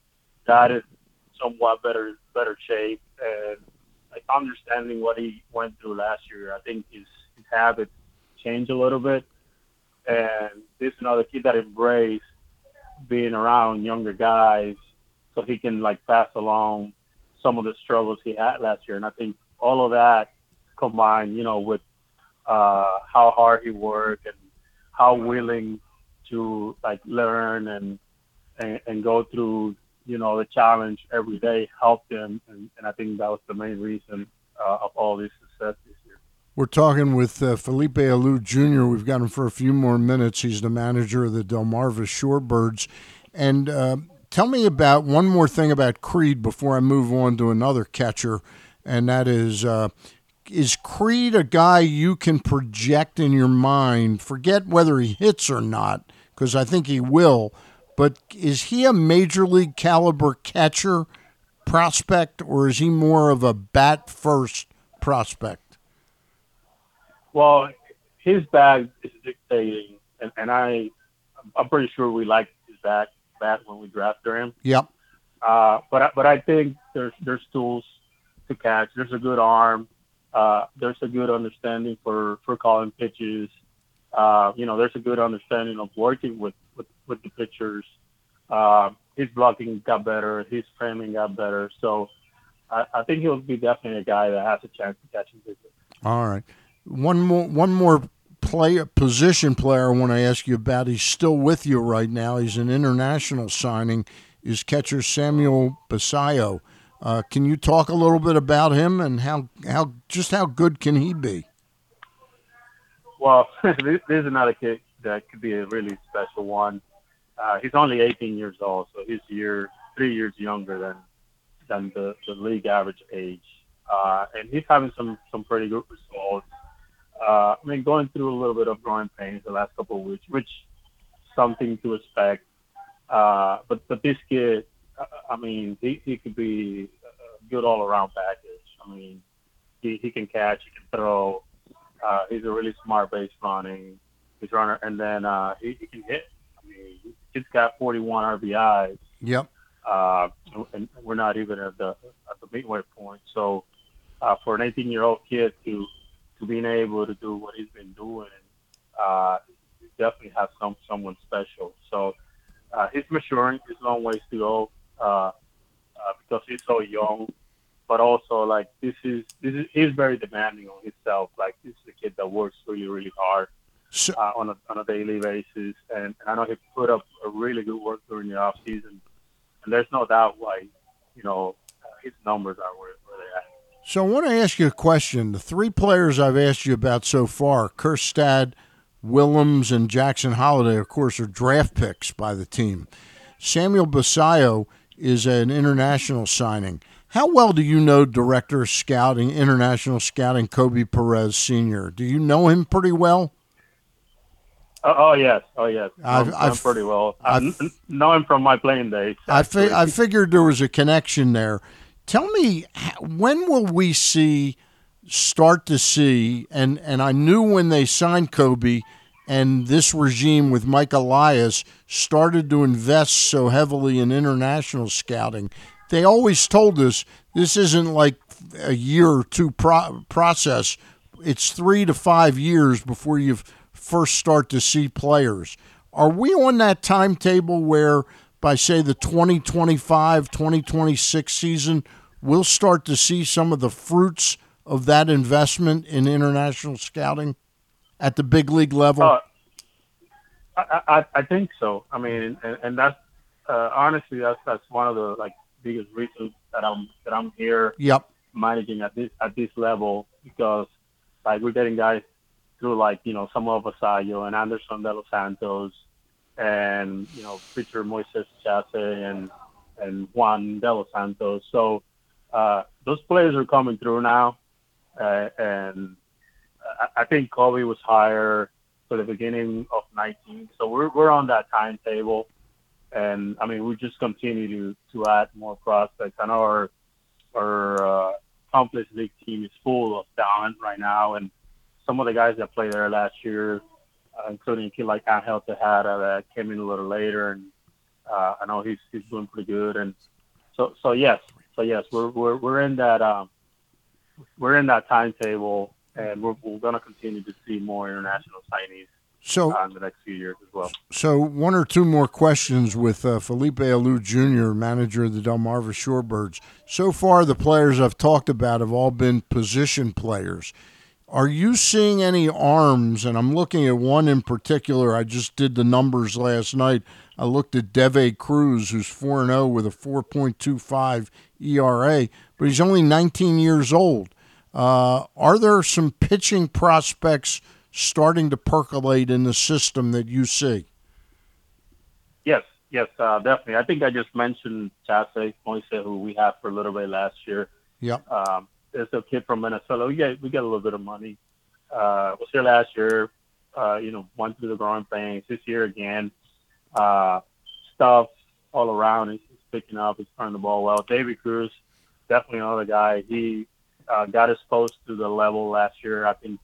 got it somewhat better better shape and like understanding what he went through last year. I think his his habits changed a little bit, and this is another kid that embraced being around younger guys so he can like pass along some of the struggles he had last year. And I think all of that combined, you know, with uh, how hard he worked and how willing to like learn and and, and go through you know the challenge every day helped them, and, and I think that was the main reason uh, of all this success this year. We're talking with uh, Felipe Alou Jr. We've got him for a few more minutes. He's the manager of the Delmarva Shorebirds. And uh, tell me about one more thing about Creed before I move on to another catcher, and that is uh, is Creed a guy you can project in your mind? Forget whether he hits or not, because I think he will. But is he a major league caliber catcher prospect, or is he more of a bat first prospect? Well, his bat is dictating, and, and I, I'm pretty sure we like his back bat when we drafted him. Yep. Uh, but I, but I think there's there's tools to catch. There's a good arm. Uh, there's a good understanding for for calling pitches. Uh, you know, there's a good understanding of working with with, with the pitchers. Uh, his blocking got better. His framing got better. So I, I think he'll be definitely a guy that has a chance to catch pitches. All right. One more one more player position player I want to ask you about. He's still with you right now. He's an international signing. Is catcher Samuel Basallo. Uh, can you talk a little bit about him and how how just how good can he be? Well, [laughs] this is another kid that could be a really special one. Uh, he's only 18 years old, so he's year three years younger than than the, the league average age, uh, and he's having some some pretty good results. Uh, I mean, going through a little bit of growing pains the last couple of weeks, which something to expect. Uh, but but this kid, I mean, he, he could be a good all around package. I mean, he, he can catch, he can throw. Uh, he's a really smart base running. He's runner, and then uh, he, he can hit. I mean, he's got 41 RBIs. Yep. Uh, and we're not even at the at the midway point. So uh, for an 18 year old kid to to being able to do what he's been doing, uh, definitely have some someone special. So uh, he's maturing. There's long ways to go uh, uh, because he's so young. But also, like this is this is he's very demanding on himself. Like this is a kid that works really really hard So, uh, on a on a daily basis, and, and I know he put up a really good work during the off season. And there's no doubt why, you know, uh, his numbers are where, where they're at. so I want to ask you a question. The three players I've asked you about so far, Kjerstad, Willems, and Jackson Holliday, of course, are draft picks by the team. Samuel Basallo is an international signing. How well do you know Director of Scouting, International Scouting, Koby Perez Sr.? Do you know him pretty well? Oh, oh yes, oh yes, I've- I've- pretty well. I I've- kn- know him from my playing days. I, fi- I figured there was a connection there. Tell me, when will we see, start to see, and, and I knew when they signed Koby and this regime with Mike Elias started to invest so heavily in international scouting, they always told us this isn't like a year or two pro- process. It's three to five years before you first start to see players. Are we on that timetable where by say the 2025 2026 season we'll start to see some of the fruits of that investment in international scouting at the big league level? Uh, I, I, I think so. I mean, and, and that's uh, honestly that's that's one of the like biggest reasons that I'm that I'm here yep. managing at this at this level because like we're getting guys through like you know Samuel Basallo and Anderson De Los Santos and you know pitcher Moises Chace and and Juan De Los Santos. So uh, those players are coming through now, uh, and I, think Koby was higher for the beginning of 19. So we're we're on that timetable, and I mean we just continue to to add more prospects. I know our our uh, Complex League team is full of talent right now, and some of the guys that played there last year, uh, including a kid like Angel Tejada that came in a little later, and uh, I know he's he's doing pretty good. And so so yes, so yes, we're we're we're in that um, we're in that timetable, and we're we're gonna continue to see more international signees So uh, in the next few years as well. So one or two more questions with uh, Felipe Alou Jr., manager of the Delmarva Shorebirds. So far, the players I've talked about have all been position players. Are you seeing any arms? And I'm looking at one in particular. I just did the numbers last night. I looked at Deve Cruz, who's 4 0 with a 4.25 ERA, but he's only 19 years old. Uh, are there some pitching prospects starting to percolate in the system that you see? Yes, yes, uh, definitely. I think I just mentioned Chase Moise, who we had for a little bit last year. Yeah, Um, there's a kid from Minnesota. We get we get a little bit of money. Uh, was here last year. Uh, you know, went through the growing pains. This year again, uh, stuff all around. He's, he's picking up. He's throwing the ball well. David Cruz, definitely another guy. He uh, got exposed to the level last year. I think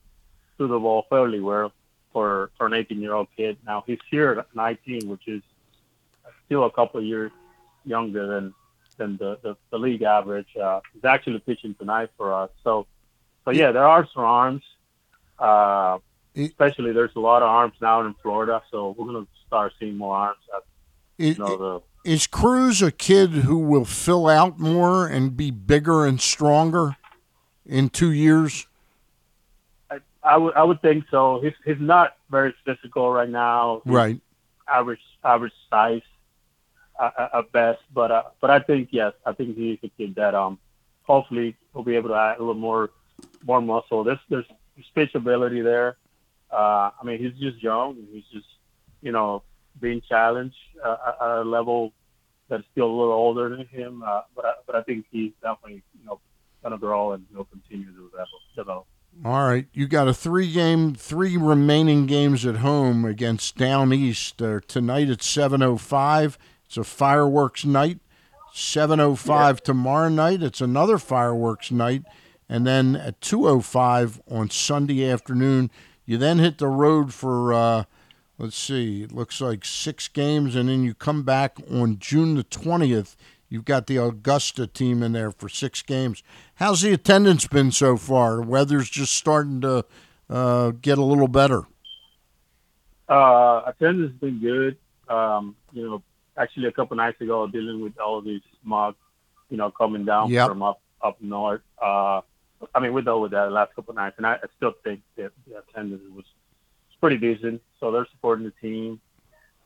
threw the ball fairly well for for an 18 year old kid. Now he's here at 19, which is still a couple of years younger than than the, the, the league average. Uh, he's actually pitching tonight for us. So, so yeah, there are some arms. Uh, especially there's a lot of arms now in Florida, so we're gonna start seeing more arms. At, you know, the, Is Cruz a kid who will fill out more and be bigger and stronger in two years? I, I would I would think so. He's he's not very physical right now. He's Right. Average average size uh, uh, at best, but uh, but I think yes, I think he's a kid that um hopefully will be able to add a little more more muscle. There's there's pitch ability there. Uh, I mean, he's just young. He's just you know being challenged uh, at a level that's still a little older than him. Uh, but I, but I think he's definitely you know gonna grow and he'll continue to develop. develop. All right, you got a three game, three remaining games at home against Down East uh, tonight at seven oh five. It's a fireworks night. Seven oh five tomorrow night. It's another fireworks night, and then at two oh five on Sunday afternoon. You then hit the road for uh, let's see, it looks like six games, and then you come back on June the twentieth. You've got the Augusta team in there for six games. How's the attendance been so far? The weather's just starting to uh, get a little better. Uh, attendance has been good. Um, you know, actually a couple nights ago, dealing with all these smog, you know, coming down Yep. from up up north. Uh, I mean, we dealt with that the last couple nights, and I, I still think that the attendance was was pretty decent. So they're supporting the team.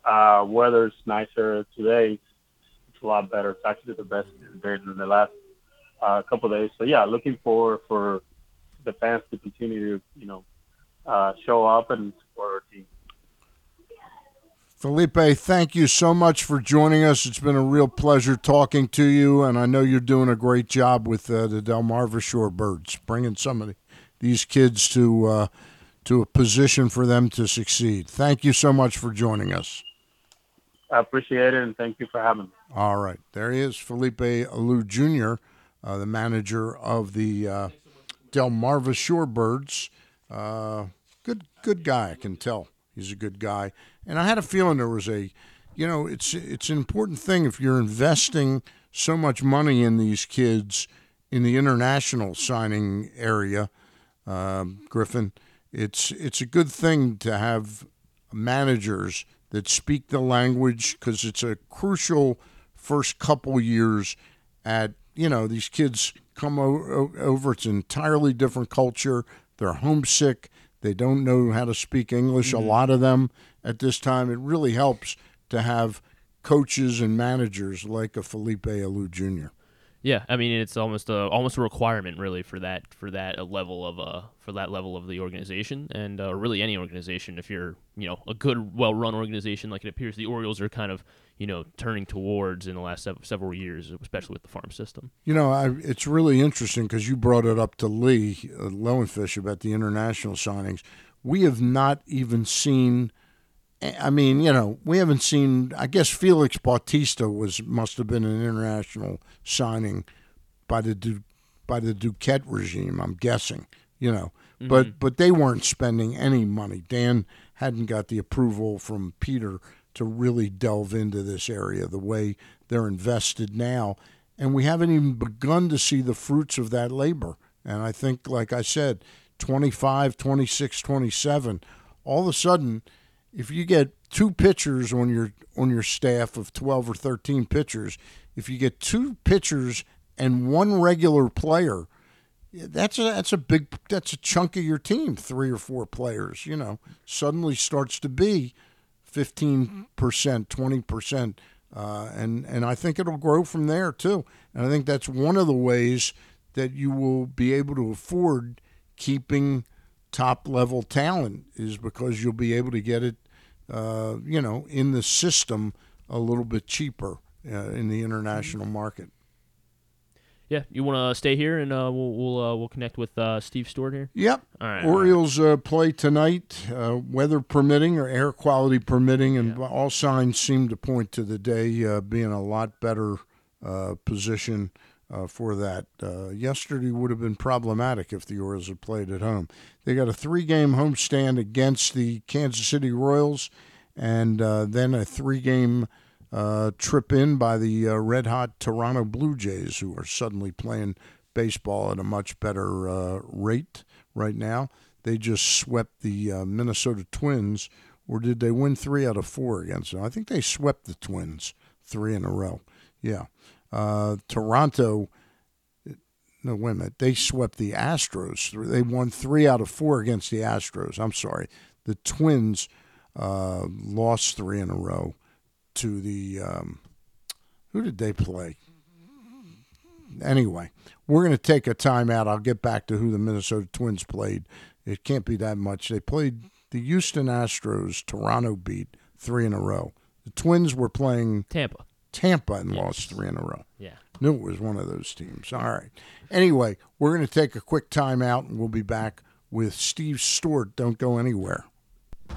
Uh, weather's nicer today. A lot better. It's actually the best it's been in the last uh, couple days. So yeah, looking forward for the fans to continue to you know uh, show up and support our team. Felipe, thank you so much for joining us. It's been a real pleasure talking to you, and I know you're doing a great job with uh, the Delmarva Shorebirds, bringing some of the, these kids to uh, to a position for them to succeed. Thank you so much for joining us. I appreciate it and thank you for having me. All right, there he is, Felipe Alou Jr., uh, the manager of the uh, Delmarva Shorebirds. Uh, good, good guy. I can tell he's a good guy. And I had a feeling there was a, you know, it's it's an important thing if you're investing so much money in these kids in the international signing area, um, Griffin. It's it's a good thing to have managers that speak the language because it's a crucial first couple years at you know these kids come o- over. It's an entirely different culture. They're homesick. They don't know how to speak english a lot of them at this time. It really helps to have coaches and managers like a felipe alou jr Yeah, I mean it's almost a almost a requirement really for that for that level of uh for that level of the organization. And uh, really any organization if you're you know a good well run organization like it appears the Orioles are kind of you know turning towards in the last sev- several years especially with the farm system. You know, I, it's really interesting because you brought it up to Lee uh, Lowenfish about the international signings. We have not even seen. I mean, you know, we haven't seen. I guess Felix Bautista was must have been an international signing by the Du, by the Duquette regime. I'm guessing. You know, but but they weren't spending any money. Dan hadn't got the approval from Peter to really delve into this area the way they're invested now, and we haven't even begun to see the fruits of that labor. And I think, like I said, 25, 26, 27, all of a sudden, if you get two pitchers on your on your staff of 12 or 13 pitchers, if you get two pitchers and one regular player, That's a that's a big that's a chunk of your team, three or four players. You know, suddenly starts to be fifteen percent, twenty percent, uh, and and I think it'll grow from there too. And I think that's one of the ways that you will be able to afford keeping top level talent is because you'll be able to get it, uh, you know, in the system a little bit cheaper uh, in the international market. Yeah, you want to stay here and uh, we'll we'll uh, we'll connect with uh, Steve Stewart here. Yep. All right. Orioles uh, play tonight, uh, weather permitting or air quality permitting, and all signs seem to point to the day uh, being a lot better uh, position uh, for that. Uh, yesterday would have been problematic if the Orioles had played at home. They got a three-game homestand against the Kansas City Royals, and uh, then a three-game uh, trip in by the uh, red hot Toronto Blue Jays, who are suddenly playing baseball at a much better uh, rate right now. They just swept the uh, Minnesota Twins, or did they win three out of four against them? I think they swept the Twins three in a row. Yeah. Uh, Toronto, no, wait a minute. They swept the Astros. They won three out of four against the Astros. I'm sorry. The Twins uh, lost three in a row to the um, who did they play? Anyway, we're going to take a timeout. I'll get back to who the Minnesota Twins played. It can't be that much. They played the Houston Astros. Toronto beat three in a row. The Twins were playing Tampa. Tampa and lost three in a row. Yeah. Knew it was one of those teams. All right. Anyway, we're going to take a quick timeout and we'll be back with Steve Stewart. Don't go anywhere.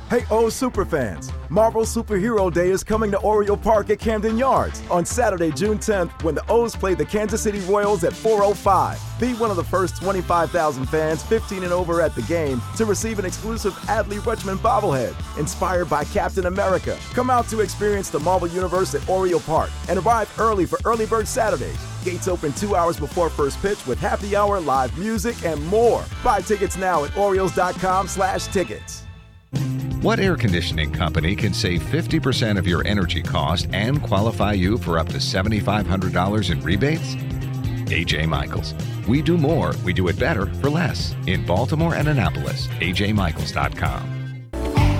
Hey, oh superfans! Marvel Superhero Day is coming to Oriole Park at Camden Yards on Saturday, June 10th, when the O's play the Kansas City Royals at 4:05. Be one of the first 25,000 fans, 15 and over, at the game to receive an exclusive Adley Rutschman bobblehead inspired by Captain America. Come out to experience the Marvel Universe at Oriole Park and arrive early for Early Bird Saturdays. Gates open two hours before first pitch with happy hour, live music, and more. Buy tickets now at Orioles.com/tickets. What air conditioning company can save 50% of your energy cost and qualify you for up to $7,500 in rebates? AJ Michaels. We do more, we do it better for less. In Baltimore and Annapolis, ajmichaels.com.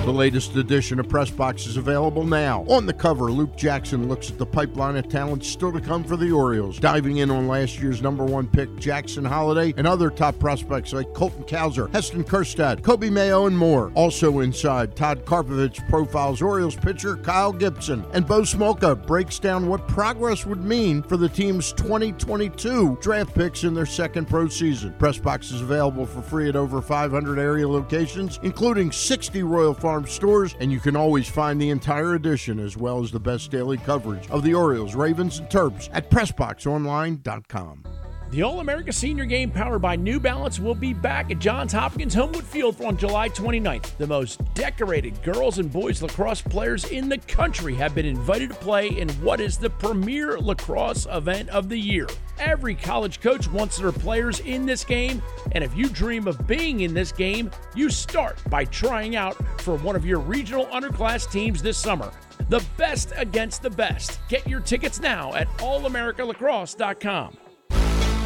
The latest edition of Press Box is available now. On the cover, Luke Jackson looks at the pipeline of talent still to come for the Orioles, diving in on last year's number one pick, Jackson Holliday, and other top prospects like Colton Cowser, Heston Kjerstad, Coby Mayo, and more. Also inside, Todd Karpovich profiles Orioles pitcher Kyle Gibson, and Bo Smolka breaks down what progress would mean for the team's 2022 draft picks in their second pro season. Press Box is available for free at over 500 area locations, including 60 Royal Farm stores, and you can always find the entire edition as well as the best daily coverage of the Orioles, Ravens, and Terps at PressBoxOnline.com. The All America Senior Game powered by New Balance will be back at Johns Hopkins Homewood Field on July 29th. The most decorated girls and boys lacrosse players in the country have been invited to play in what is the premier lacrosse event of the year. Every college coach wants their players in this game, and if you dream of being in this game, you start by trying out for one of your regional underclass teams this summer. The best against the best. Get your tickets now at allamericalacrosse.com.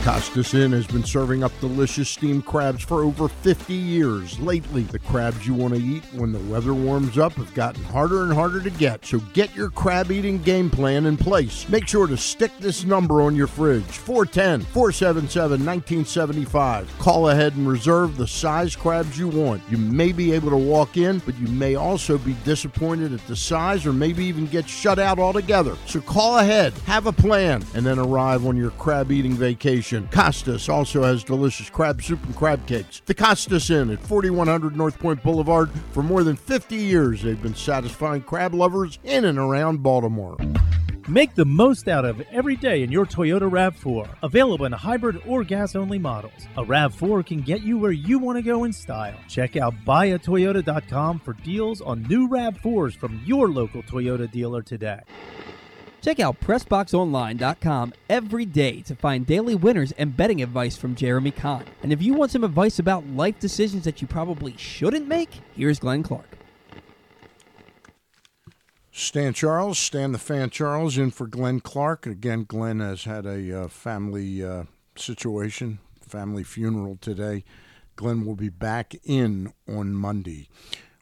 Costas Inn has been serving up delicious steamed crabs for over 50 years. Lately, the crabs you want to eat when the weather warms up have gotten harder and harder to get. So get your crab eating game plan in place. Make sure to stick this number on your fridge 410 477 1975. Call ahead and reserve the size crabs you want. You may be able to walk in, but you may also be disappointed at the size or maybe even get shut out altogether. So call ahead, have a plan, and then arrive on your crab eating vacation. Costas also has delicious crab soup and crab cakes. The Costas Inn at 4100 North Point Boulevard. For more than 50 years, they've been satisfying crab lovers in and around Baltimore. Make the most out of every day in your Toyota RAV4. Available in hybrid or gas only models. A RAV4 can get you where you want to go in style. Check out buyatoyota.com for deals on new RAV4s from your local Toyota dealer today. Check out PressBoxOnline.com every day to find daily winners and betting advice from Jeremy Kahn. And if you want some advice about life decisions that you probably shouldn't make, here's Glenn Clark. Stan Charles, Stan the Fan Charles, in for Glenn Clark. Again, Glenn has had a uh, family uh, situation, family funeral today. Glenn will be back in on Monday.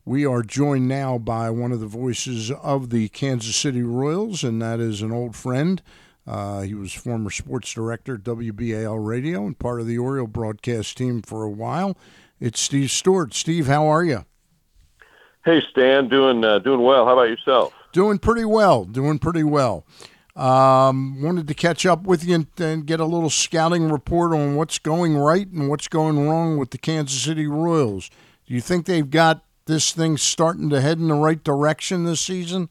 We are joined now by one of the voices of the Kansas City Royals, and that is an old friend. Uh, he was former sports director at WBAL Radio and part of the Oriole broadcast team for a while. It's Steve Stewart. Steve, how are you? Hey, Stan, doing uh, doing well. How about yourself? Doing pretty well. Doing pretty well. Um, wanted to catch up with you and, and, get a little scouting report on what's going right and what's going wrong with the Kansas City Royals. Do you think they've got this thing starting to head in the right direction this season?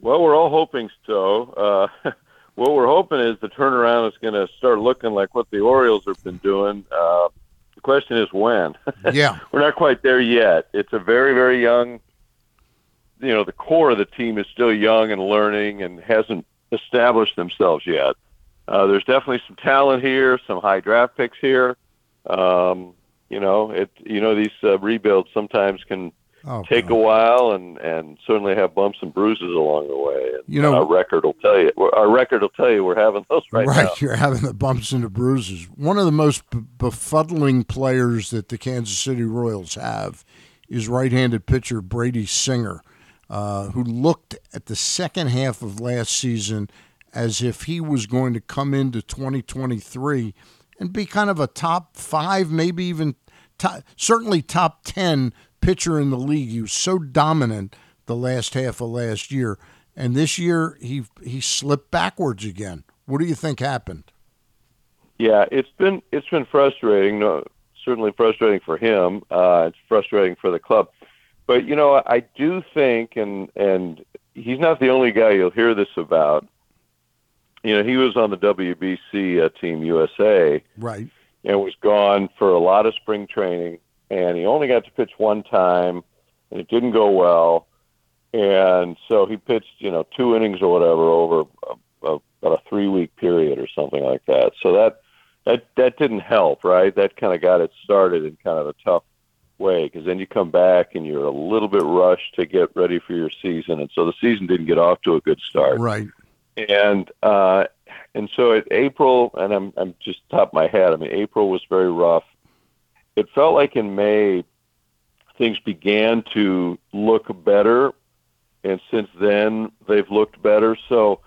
Well, we're all hoping so. Uh, [laughs] what we're hoping is the turnaround is going to start looking like what the Orioles have been doing. Uh, the question is when. [laughs] Yeah, we're not quite there yet. It's a very, very young. You know, the core of the team is still young and learning and hasn't established themselves yet. Uh, there's definitely some talent here, some high draft picks here. Um, you know, it. You know, these uh, rebuilds sometimes can oh, take God. a while and and certainly have bumps and bruises along the way. And, You know- our record will tell you. Our record will tell you we're having those right, now. you're having the bumps and the bruises. One of the most befuddling players that the Kansas City Royals have is right-handed pitcher Brady Singer, uh, who looked at the second half of last season as if he was going to come into 2023 and be kind of a top five, maybe even top, certainly top 10 pitcher in the league. He was so dominant the last half of last year. And this year he he slipped backwards again. What do you think happened? Yeah, it's been it's been frustrating. No, certainly frustrating for him. Uh, it's frustrating for the club. But you know, I do think, and and he's not the only guy you'll hear this about. You know, he was on the WBC uh, team USA Right. and was gone for a lot of spring training, and he only got to pitch one time, and it didn't go well. And so he pitched, you know, two innings or whatever over a, a, about a three week period or something like that. So that that that didn't help, right? That kind of got it started in kind of a tough way because then you come back and you're a little bit rushed to get ready for your season, and so the season didn't get off to a good start Right. And uh, and so at April, and I'm I'm just top my head. I mean, April was very rough. It felt like in May things began to look better, and since then they've looked better. So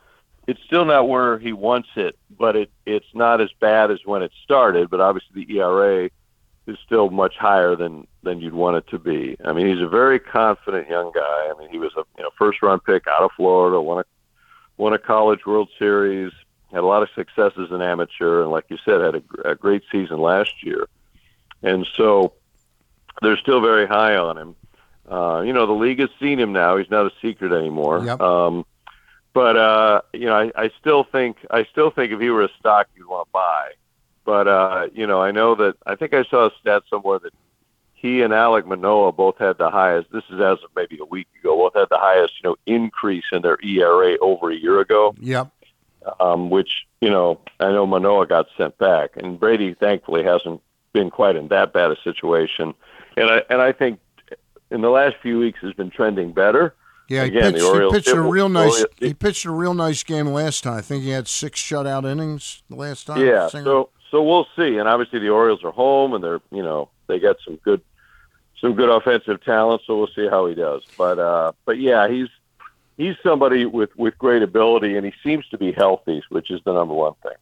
it's still not where he wants it, but it it's not as bad as when it started. But obviously the ERA is still much higher than than you'd want it to be. I mean, he's a very confident young guy. I mean, he was a you know first round pick out of Florida, won a won a college World Series, had a lot of success as an amateur, and like you said, had a, a great season last year. And so they're still very high on him. Uh, you know, the league has seen him now. He's not a secret anymore. Yep. Um, but uh, you know, I, I still think I still think if he were a stock, you'd want to buy. But uh, you know, I know that I think I saw a stat somewhere that he and Alek Manoah both had the highest. This is as of maybe a week ago. Both had the highest, you know, increase in their ERA over a year ago. Yep. Um, which you know, I know Manoah got sent back, and Brady thankfully hasn't been quite in that bad a situation. And I and I think in the last few weeks has been trending better. Yeah, he Again, pitched, the Orioles he pitched a real nice. Orioles- He pitched a real nice game last time. I think he had six shutout innings the last time. Yeah, so so we'll see. And obviously the Orioles are home, and they're you know they got some good some good offensive talent. So we'll see how he does. But uh, but yeah, he's he's somebody with with great ability, and he seems to be healthy, which is the number one thing.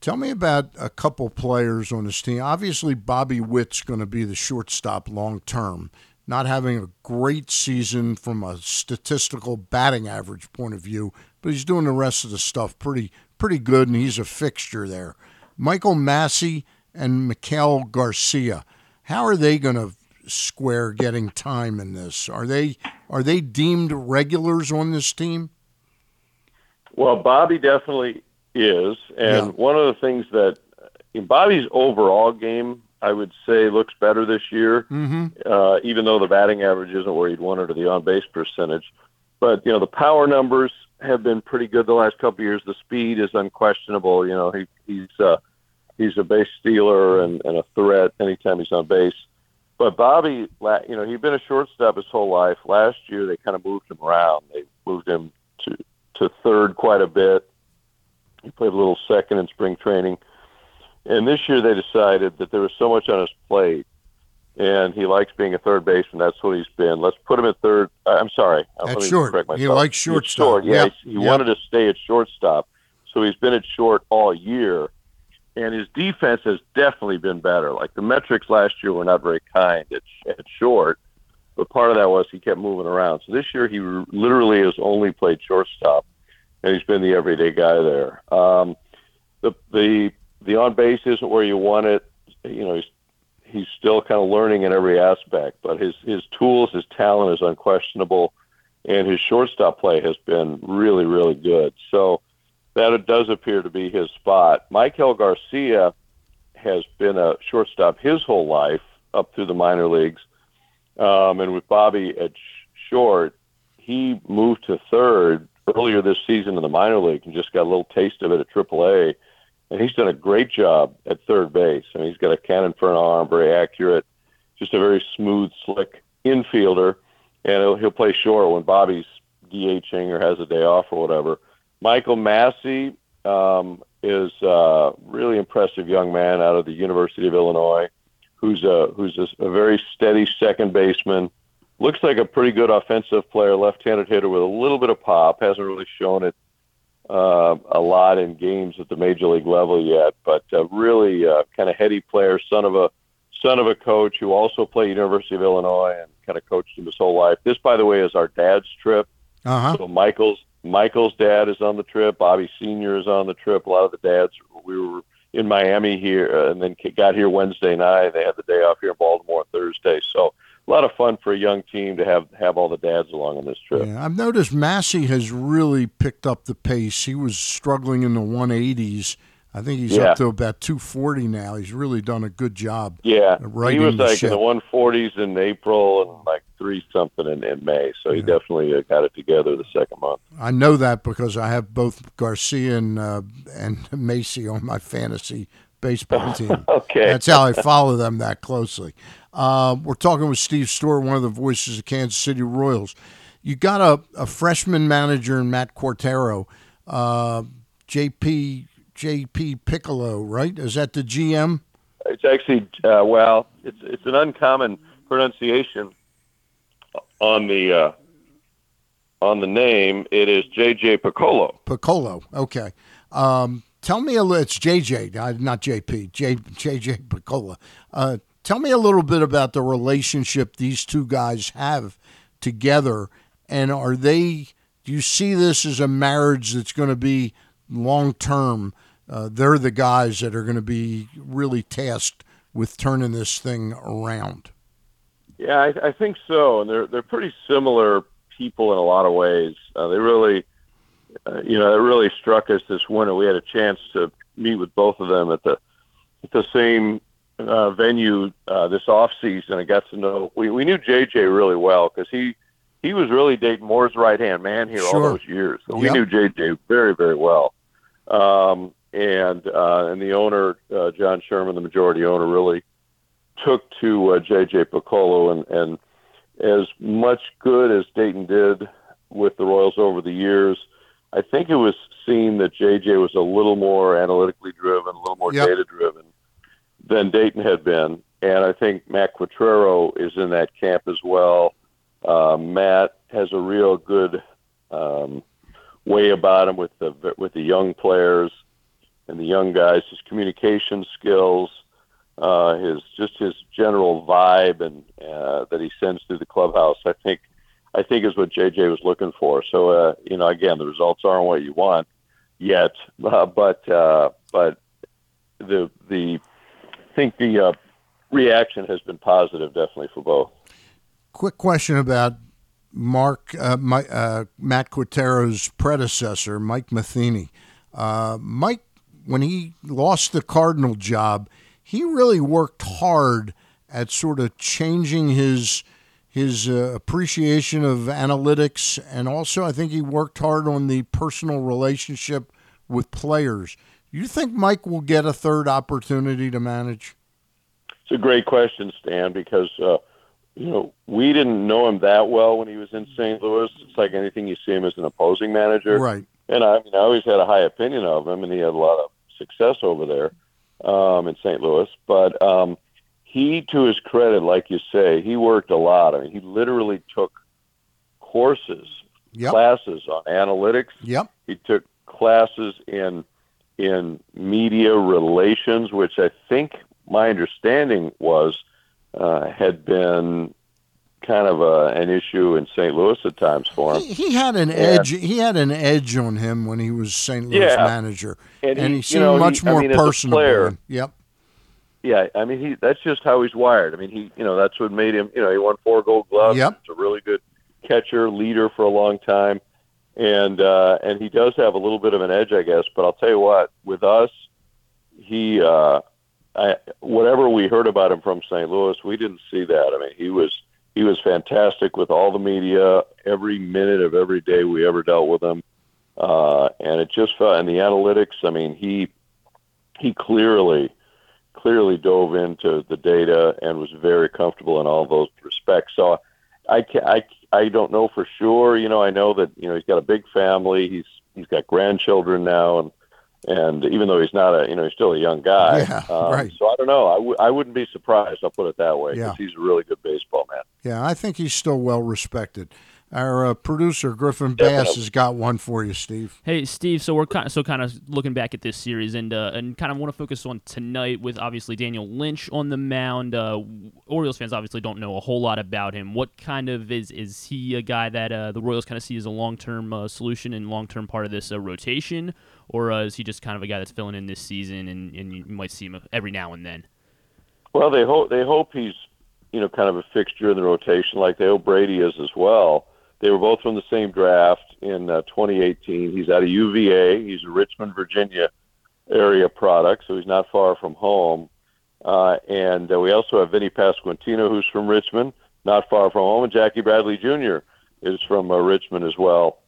Tell me about a couple players on this team. Obviously, Bobby Witt's going to be the shortstop long term. Not having a great season from a statistical batting average point of view, but he's doing the rest of the stuff pretty pretty good, and he's a fixture there. Michael Massey and Maikel Garcia. How are they going to square getting time in this? Are they are they deemed regulars on this team? Well, Bobby definitely is, and Yeah. one of the things that in Bobby's overall game, I would say, looks better this year. Mm-hmm. uh, even though the batting average isn't where you'd want it or the on base percentage. But you know the power numbers have been pretty good the last couple of years. The speed is unquestionable. You know he, he's uh, he's a base stealer and, and a threat anytime he's on base. But Bobby, you know he'd been a shortstop his whole life. Last year they kind of moved him around. They moved him to to third quite a bit. He played a little second in spring training. And this year they decided that there was so much on his plate, and he likes being a third baseman. That's what he's been. Let's put him at third. I'm sorry. uh, At short. correct He likes shortstop. Short. Yeah, Yep. he, he Yep. wanted to stay at shortstop, so he's been at short all year. And his defense has definitely been better. Like the metrics last year were not very kind at, at short, but part of that was he kept moving around. So this year he literally has only played shortstop, and he's been the everyday guy there. Um, the the the on base isn't where you want it. You know, he's he's still kind of learning in every aspect, but his his tools, his talent is unquestionable, and his shortstop play has been really really good. So that does appear to be his spot. Maikel Garcia has been a shortstop his whole life up through the minor leagues, um, and with Bobby at sh- short, he moved to third earlier this season in the minor league and just got a little taste of it at AAA and he's done a great job at third base. I mean, he's got a cannon for an arm, very accurate, just a very smooth, slick infielder, and he'll, he'll play short when Bobby's DHing or has a day off or whatever. Michael Massey um, is a really impressive young man out of the University of Illinois, who's a who's a, a very steady second baseman. Looks like a pretty good offensive player, left-handed hitter with a little bit of pop. Hasn't really shown it uh, a lot in games at the major league level yet, but uh, really uh, kind of heady player, son of a son of a coach who also played University of Illinois and kind of coached him his whole life. This, by the way, is our dad's trip. Uh-huh. So Michael's Michael's dad is on the trip. Bobby Senior is on the trip. A lot of the dads. We were in Miami here, uh, and then got here Wednesday night. They had the day off here in Baltimore Thursday. So a lot of fun for a young team to have have all the dads along on this trip. Yeah, I've noticed Massey has really picked up the pace. He was struggling in the 180s. I think he's Yeah. up to about 240 now. He's really done a good job. Yeah, he was like ship. in the 140s in April and like three something in, in May. So he definitely uh, got it together the second month. I know that because I have both Garcia and uh, and [laughs] Massey on my fantasy baseball [laughs] team. Okay. that's how I follow them that closely. Uh, we're talking with Steve Stewart, one of the voices of Kansas City Royals. You got a, a freshman manager in Matt Quatraro, uh, JP JP Picollo, right? Is that the GM? It's actually uh, well, it's it's an uncommon pronunciation on the uh, on the name. It is JJ Picollo. Picollo. Okay. Um, tell me a little. It's JJ, uh, not JP. J, JJ Picollo. Uh, tell me a little bit about the relationship these two guys have together, and are they? Do you see this as a marriage that's going to be long term? Uh, they're the guys that are going to be really tasked with turning this thing around. Yeah, I, I think so, and they're they're pretty similar people in a lot of ways. Uh, they really, uh, you know, it really struck us this winter. We had a chance to meet with both of them at the at the same uh, venue uh, this off season. I got to know we we knew JJ really well because he he was really Dayton Moore's right hand man here all those years. So we knew JJ very very well. Um, and uh, and the owner uh, John Sherman, the majority owner, really took to uh, JJ Picollo and and as much good as Dayton did with the Royals over the years, I think it was seen that JJ was a little more analytically driven, a little more Yep. data driven than Dayton had been. And I think Matt Quatraro is in that camp as well. Uh, Matt has a real good um, way about him with the with the young players and the young guys. His communication skills, uh, his just his general vibe and uh, that he sends through the clubhouse. I think I think is what JJ was looking for. So uh, you know, again, the results aren't what you want yet, [laughs] uh, but uh, but the the I think the uh, reaction has been positive, definitely for both. Quick question about Mark, uh, my, uh, Matt Quatraro's predecessor, Mike Matheny. Uh, Mike, when he lost the Cardinal job, he really worked hard at sort of changing his his uh, appreciation of analytics, and also I think he worked hard on the personal relationship with players. You think Mike will get a third opportunity to manage? It's a great question, Stan, because uh, you know we didn't know him that well when he was in St. Louis. It's like anything you see him as an opposing manager, Right. And I mean, I always had a high opinion of him, and he had a lot of success over there. um, in St. Louis. But um, he, to his credit, like you say, he worked a lot. I mean, he literally took courses, Yep. classes on analytics. Yep. He took classes in in media relations, which I think my understanding was uh, had been kind of a, an issue in St. Louis at times for him. He, he had an And- edge. He had an edge on him when he was St. Louis Yeah. manager, And and, he- he, you seemed know, he- much I more mean, as personable. player- Yep. Yeah, I mean, he that's just how he's wired. I mean, he, you know, that's what made him. You know, he won four Gold Gloves. Yep. He's a really good catcher, leader for a long time, and uh, and he does have a little bit of an edge, I guess. But I'll tell you what, with us, he, uh, I, whatever we heard about him from St. Louis, we didn't see that. I mean, he was he was fantastic with all the media every minute of every day we ever dealt with him, uh, and it just felt. And the analytics, I mean, he he clearly clearly dove into the data and was very comfortable in all those respects. So I I I don't know for sure. You know, I know that you know he's got a big family. He's he's got grandchildren now, and and even though he's not a you know he's still a young guy. Yeah, um, right. So I don't know. I w- I wouldn't be surprised. I'll put it that way. 'cause Yeah. he's a really good baseball man. Yeah, I think he's still well respected. Our uh, producer Griffin Bass has got one for you, Steve. Hey Steve, so we're kind of, so kind of looking back at this series and uh, and kind of want to focus on tonight with obviously Daniel Lynch on the mound. Uh, Orioles fans obviously don't know a whole lot about him. What kind of is is he a guy that uh, the Royals kind of see as a long term uh, solution and long term part of this uh, rotation, or uh, is he just kind of a guy that's filling in this season and, and you might see him every now and then? Well, they hope they hope he's you know kind of a fixture in the rotation like they hope Brady is as well. They were both from the same draft in uh, 2018. He's out of UVA. He's a Richmond, Virginia area product, so he's not far from home. Uh, and uh, we also have Vinny Pasquantino, who's from Richmond, not far from home, and Jackie Bradley Jr. is from uh, Richmond as well,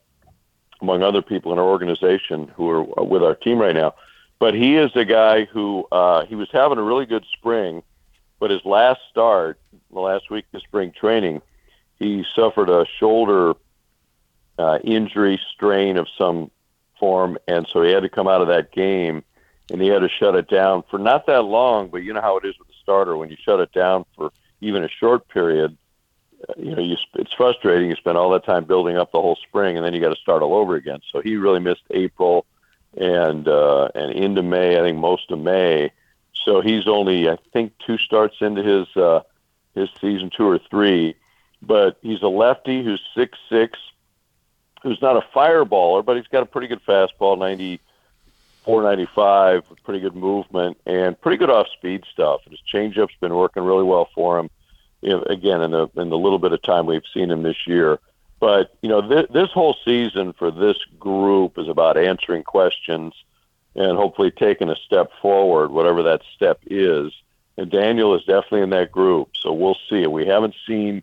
among other people in our organization who are uh, with our team right now. But he is a guy who uh, he was having a really good spring, but his last start, the last week of spring training, he suffered a shoulder uh, injury strain of some form, and so he had to come out of that game, and he had to shut it down for not that long. But you know how it is with the starter when you shut it down for even a short period. uh, You know, you, it's frustrating. You spend all that time building up the whole spring, and then you got to start all over again. So he really missed April and uh, and into May. I think most of May. So he's only, I think, two starts into his uh, his season, two or three. But he's a lefty who's six six, who's not a fireballer, but he's got a pretty good fastball, ninety four ninety five, pretty good movement and pretty good off speed stuff. And his changeup's been working really well for him. You know, again, in the in the little bit of time we've seen him this year. But you know, th- this whole season for this group is about answering questions and hopefully taking a step forward, whatever that step is. And Daniel is definitely in that group, so we'll see. We haven't seen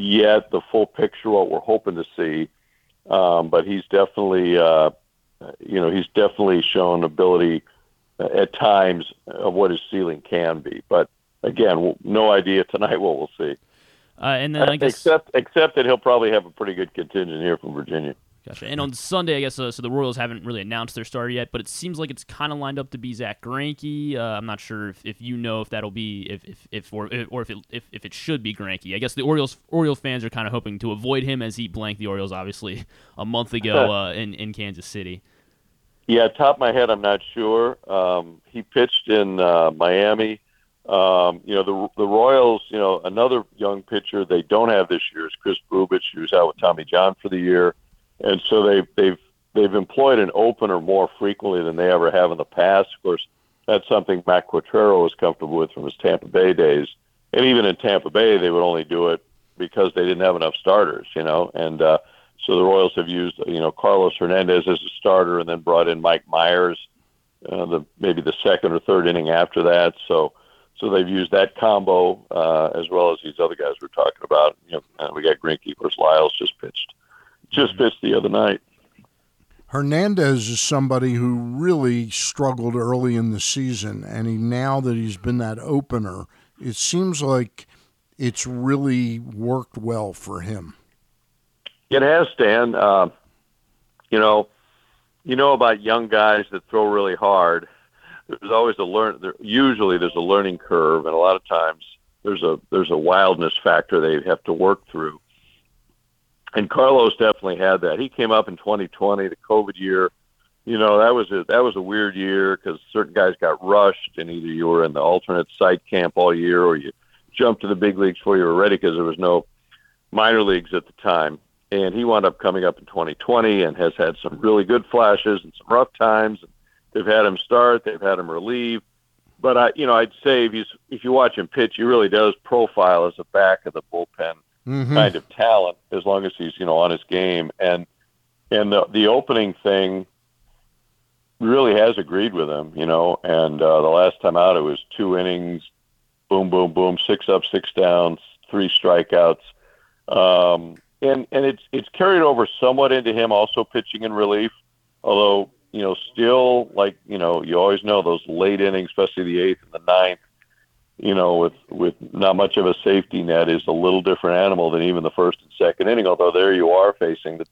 yet the full picture what we're hoping to see, um, but he's definitely, uh, you know, he's definitely shown ability uh, at times of what his ceiling can be. But again, no idea [laughs] tonight what we'll see. Uh, and then I guess except except that he'll probably have a pretty good contingent here from Virginia. Gotcha. And on Sunday, I guess uh, so. The Royals haven't really announced their starter yet, but it seems like it's kind of lined up to be Zach Greinke. Uh, I'm not sure if, if you know if that'll be if if, if or if, or if it if, if it should be Greinke. I guess the Orioles Orioles fans are kind of hoping to avoid him as he blanked the Orioles obviously a month ago [laughs] uh, in in Kansas City. Yeah, top of my head, I'm not sure. Um, he pitched in uh, Miami. Um, you know, the the Royals. You know, another young pitcher they don't have this year is Kris Bubic, who's out with Tommy John for the year, and so they've they've they've employed an opener more frequently than they ever have in the past. Of course, that's something Matt Quatraro was comfortable with from his Tampa Bay days, and even in Tampa Bay, they would only do it because they didn't have enough starters. You know, and uh, so the Royals have used you know Carlos Hernandez as a starter, and then brought in Mike Mayers, uh, the maybe the second or third inning after that. So so they've used that combo uh, as well as these other guys we're talking about. You know, we got Greinke, of. Lyles just pitched, just pitched the other night. Hernandez is somebody who really struggled early in the season, and he now that he's been that opener, it seems like it's really worked well for him. It has, Dan. Uh, you know, you know about young guys that throw really hard. there's always a learn. There, usually, there's a learning curve, and a lot of times there's a there's a wildness factor they have to work through. And Carlos definitely had that. He came up in 2020, the COVID year. You know that was a that was a weird year because certain guys got rushed, and either you were in the alternate site camp all year, or you jumped to the big leagues before you were ready because there was no minor leagues at the time. And he wound up coming up in 2020 and has had some really good flashes and some rough times. They've had him start, they've had him relieve. But I, you know, I'd say if you if you watch him pitch, he really does profile as a back of the bullpen Mhm. kind of talent, as long as he's you know on his game. And and the the opening thing really has agreed with him, you know. And uh, the last time out, it was two innings, boom, boom, boom, six up, six down, three strikeouts. Um, and and it's it's carried over somewhat into him also pitching in relief, although you know still like you know you always know those late innings, especially the eighth and the ninth. You know, with with not much of a safety net, is a little different animal than even the first and second inning. Although there you are facing the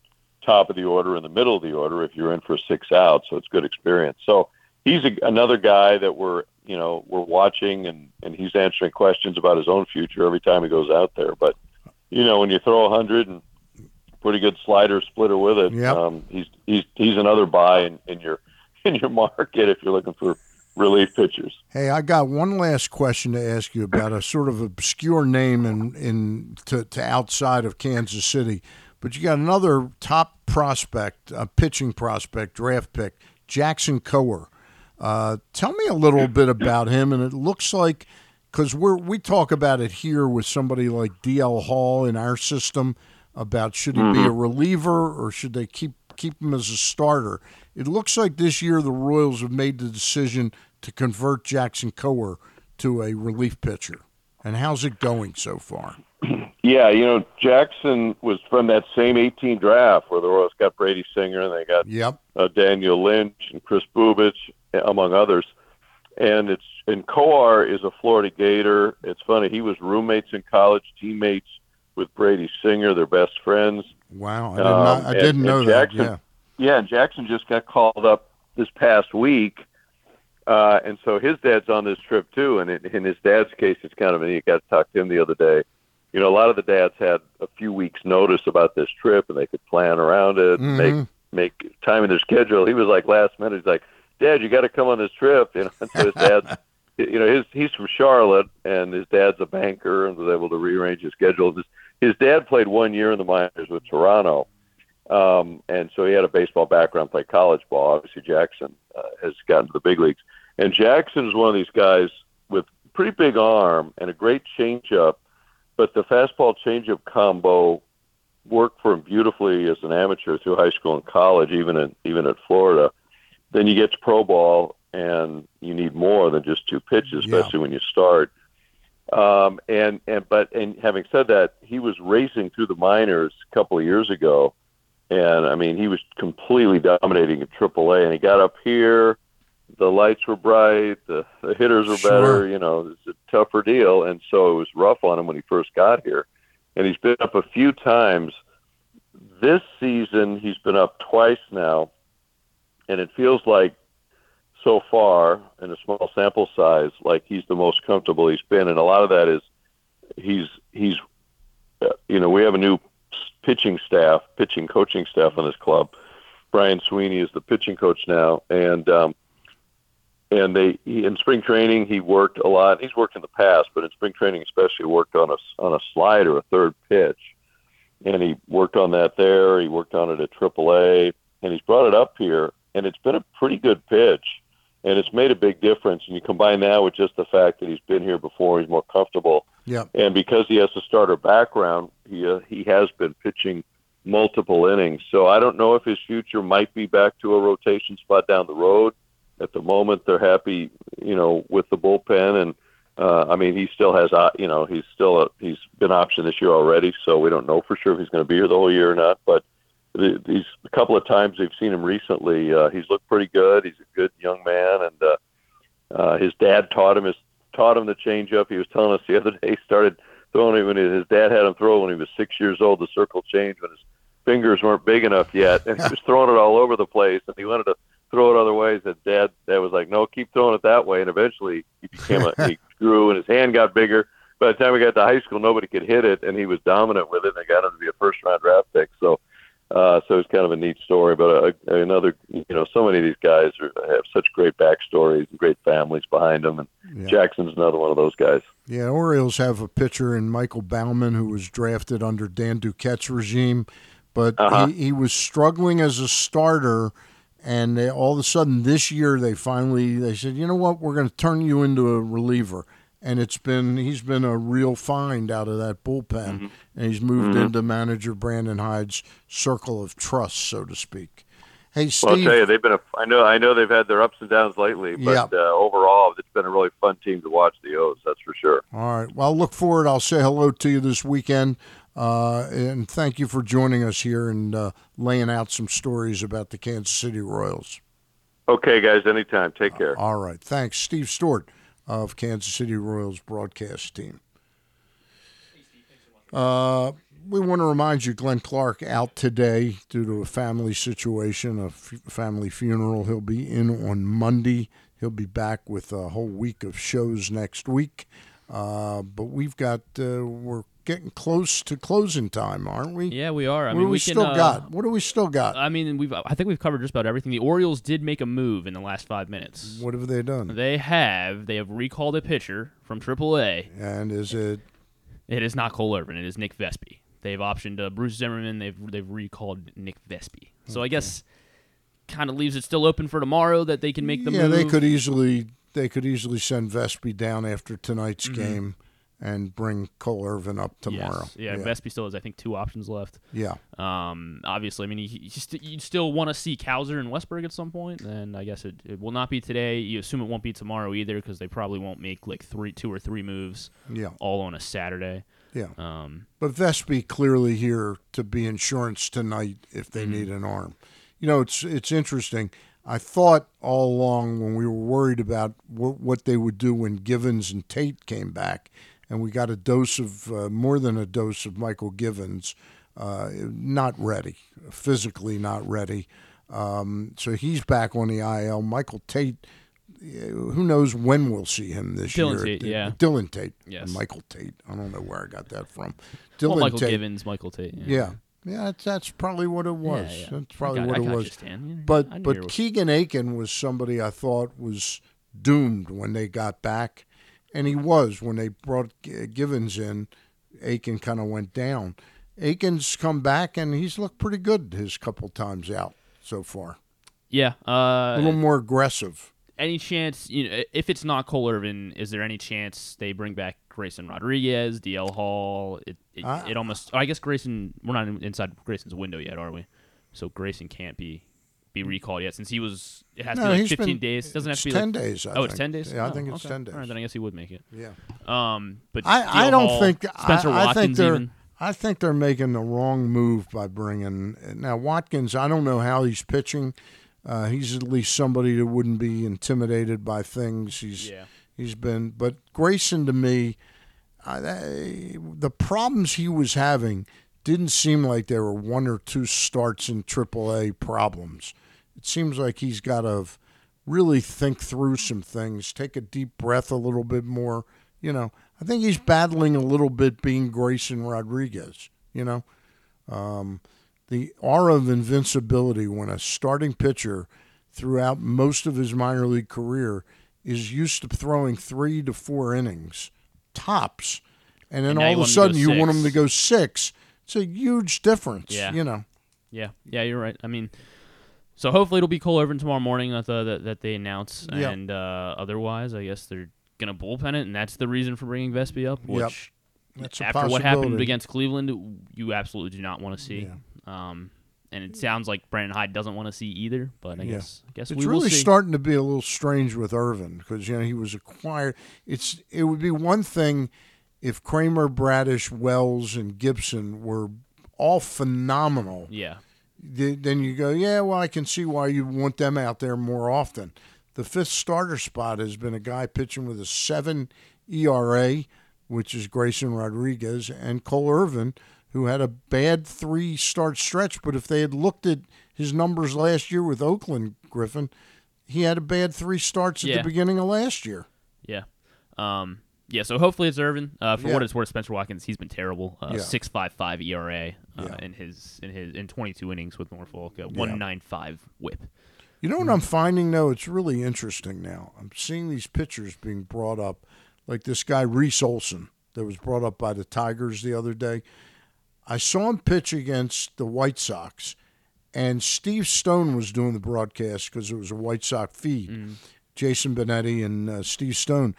top of the order and the middle of the order if you're in for six outs, so it's good experience. So he's a, another guy that we're you know we're watching and and he's answering questions about his own future every time he goes out there. But you know when you throw a hundred and pretty good slider splitter with it, Yep. um, he's he's he's another buy in, in your [laughs] in your market if you're looking for relief pitchers. Hey, I got one last question to ask you about a sort of obscure name in, in to, to outside of Kansas City, but you got another top prospect, a pitching prospect, draft pick, Jackson Kowar. Uh, tell me a little bit about him, and it looks like because we're we talk about it here with somebody like DL Hall in our system about should he be a Mhm. reliever or should they keep keep him as a starter. It looks like this year the Royals have made the decision to convert Jackson Kowar to a relief pitcher. And how's it going so far? Yeah, you know, Jackson was from that same 18 draft where the Royals got Brady Singer and they got Yep. uh, Daniel Lynch and Kris Bubic, among others. And it's and Kowar is a Florida Gator. It's funny he was roommates in college, teammates with Brady Singer. They're best friends. Wow, I did not, I Um, and- didn't know and that. Jackson, Yeah. Yeah, and Jackson just got called up this past week, uh, and so his dad's on this trip too. And in, in his dad's case, it's kind of neat. Got to talk to him the other day. You know, a lot of the dads had a few weeks' notice about this trip, and they could plan around it, Mhm. make make time in their schedule. He was like last minute. He's like, "Dad, you got to come on this trip." You know, and so his dad's, [laughs] you know, his he's from Charlotte, and his dad's a banker, and was able to rearrange his schedule. His, his dad played one year in the minors with Toronto, um, and so he had a baseball background, played college ball. Obviously, Jackson uh, has gotten to the big leagues, and Jackson is one of these guys with pretty big arm and a great changeup, but the fastball changeup combo worked for him beautifully as an amateur through high school and college, even in even at Florida. Then you get to pro ball, and you need more than just two pitches, Yeah. especially when you start. Um, and and but and having said that, he was racing through the minors a couple of years ago, and I mean he was completely dominating at AAA. And he got up here, the lights were bright, the, the hitters were Sure. better. You know, it's a tougher deal, and so it was rough on him when he first got here. And he's been up a few times. This season, he's been up twice now, and it feels like so far in a small sample size, like he's the most comfortable he's been, and a lot of that is he's he's uh, you know we have a new pitching staff, pitching coaching staff on this club. Brian Sweeney is the pitching coach now, and um, and they he, in spring training he worked a lot. He's worked in the past, but in spring training especially worked on a on a slider, a third pitch, and he worked on that there. He worked on it at AAA, and he's brought it up here, and it's been a pretty good pitch, and it's made a big difference. And you combine that with just the fact that he's been here before, he's more comfortable, yeah. and because he has a starter background, he uh, he has been pitching multiple innings. So I don't know if his future might be back to a rotation spot down the road. At the moment, they're happy, you know, with the bullpen, and uh, I mean, he still has, uh, you know, he's still a, he's been optioned this year already, so we don't know for sure if he's going to be here the whole year or not. But the, these a couple of times they've seen him recently, uh, he's looked pretty good. He's a good young man, and uh, uh, his dad taught him his taught him the changeup. He was telling us the other day he started throwing it when his dad had him throw when he was six years old. The circle change when his fingers weren't big enough yet, and he [laughs] was throwing it all over the place. And he wanted to throw it other ways. That dad, dad was like, no, keep throwing it that way. And eventually he became a, he [laughs] grew and his hand got bigger. By the time we got to high school, nobody could hit it, and he was dominant with it. And they got him to be a first round draft pick. So, uh, so it's kind of a neat story. But uh, another, you know, so many of these guys are, have such great backstories and great families behind them. And Yeah. Jackson's another one of those guys. Yeah, Orioles have a pitcher in Michael Baumann who was drafted under Dan Duquette's regime, but Uh-huh. he, he was struggling as a starter. And they, all of a sudden this year they finally they said, you know what, we're going to turn you into a reliever. And it's been he's been a real find out of that bullpen, and he's moved Mhm. into manager Brandon Hyde's circle of trust, so to speak. Hey, Well, I'll tell you, they've been a. I know, I know they've had their ups and downs lately, but uh, overall, it's been a really fun team to watch. The O's, that's for sure. All right. Well, I'll look forward. I'll say hello to you this weekend. Uh, and thank you for joining us here and uh, laying out some stories about the Kansas City Royals. Okay, guys, anytime. Take care. All right. Thanks. Steve Stewart of Kansas City Royals broadcast team. Uh, we want to remind you, Glenn Clark out today due to a family situation, a f- family funeral. He'll be in on Monday. He'll be back with a whole week of shows next week. Uh, but we've got uh, we're getting close to closing time, aren't we? Yeah, we are. I what mean, do we, we can, still uh, got? What do we still got? I mean, we've I think we've covered just about everything. The Orioles did make a move in the last five minutes. What have they done? They have they have recalled a pitcher from AAA. And is it? It is not Cole Irvin. It is Nick Vespi. They've optioned uh, Bruce Zimmermann. They've they've recalled Nick Vespi. So I guess kind of leaves it still open for tomorrow that they can make the yeah, move. Yeah, they could easily they could easily send Vespi down after tonight's Mhm. game and bring Cole Irvin up tomorrow. Yes. Yeah, Vespi still has, I think, two options left. Yeah. Um, obviously, I mean, you, you, st- you still want to see Cowser and Westburg at some point, and I guess it, it will not be today. You assume it won't be tomorrow either because they probably won't make like three, two or three moves. Yeah. All on a Saturday. Yeah. Um, But Vespi clearly here to be insurance tonight if they Mhm. need an arm. You know, it's it's interesting. I thought all along when we were worried about what, what they would do when Givens and Tate came back, and we got a dose of uh, more than a dose of Mychal Givens, uh, not ready, physically not ready. Um, so he's back on the IL. Michael Tate, uh, who knows when we'll see him this year. Dylan year? Tate, yeah. Dylan Tate. Yes. Michael Tate. I don't know where I got that from. Well, Michael Tate. Givens, Michael Tate, yeah. Yeah. Yeah, that's, that's probably what it was. yeah. That's probably got- what I it was. you, Stan. Yeah, I But but Keegan Akin was somebody I thought was doomed when they got back, and he was when they brought Givens in. Akin kind of went down. Akin's come back and he's looked pretty good his couple times out so far. yeah. Uh, a little more aggressive. any chance you know if it's not Cole Irvin, is there any chance they bring back Grayson Rodriguez, DL Hall? It it, I- it almost I guess Grayson we're not inside Grayson's window yet, are we? So Grayson can't be be recalled yet since he was it has to be like 15 been- days. Doesn't have to be 10 like, days, I oh, it's 10 days. Yeah, I Oh, think it's okay. 10 days. All right, then I guess he would make it. Yeah. Um, but I, I don't Hall, think Spencer I, I think they're even. I think they're making the wrong move by bringing now Watkins. I don't know how he's pitching. Uh, he's at least somebody that wouldn't be intimidated by things. He's Yeah. he's been, but Grayson to me, I- the problems he was having didn't seem like there were one or two starts in AAA problems. It seems like he's got to really think through some things, take a deep breath a little bit more. You know, I think he's battling a little bit being Grayson Rodriguez. You know, um, the aura of invincibility when a starting pitcher throughout most of his minor league career is used to throwing three to four innings tops, and then And all of a want him to go sudden you want him to go six. It's a huge difference. Yeah. You know. Yeah, yeah, you're right. I mean, so hopefully it'll be Cole Irvin tomorrow morning that the, that, that they announce, Yeah. and uh, otherwise, I guess they're gonna bullpen it, and that's the reason for bringing Vespi up. Yep. Which, That's after what happened against Cleveland, you absolutely do not want to see. Um, and it sounds like Brandon Hyde doesn't want to see either. But I Yeah. guess I guess it's we really will see. starting to be a little strange with Irvin because you know he was acquired. It's it would be one thing if Kremer, Bradish, Wells, and Gibson were all phenomenal. Yeah. Th- Then you go, yeah, well, I can see why you want them out there more often. The fifth starter spot has been a guy pitching with a seven ERA, which is Grayson Rodriguez, and Cole Irvin, who had a bad three start stretch. But if they had looked at his numbers last year with Oakland, Griffin. He had a bad three starts at Yeah. the beginning of last year. Yeah. Um, yeah, so hopefully it's Irvin. Uh, for Yeah. what it's worth, Spencer Watkins, he's been terrible. Uh. Six five five ERA uh, Yeah. in his in his in twenty two innings with Norfolk. One nine five WHIP. You know what I'm finding though? It's really interesting now. I'm seeing these pitchers being brought up, like this guy Reese Olson that was brought up by the Tigers the other day. I saw him pitch against the White Sox, and Steve Stone was doing the broadcast because it was a White Sox feed. Jason Benetti and uh, Steve Stone,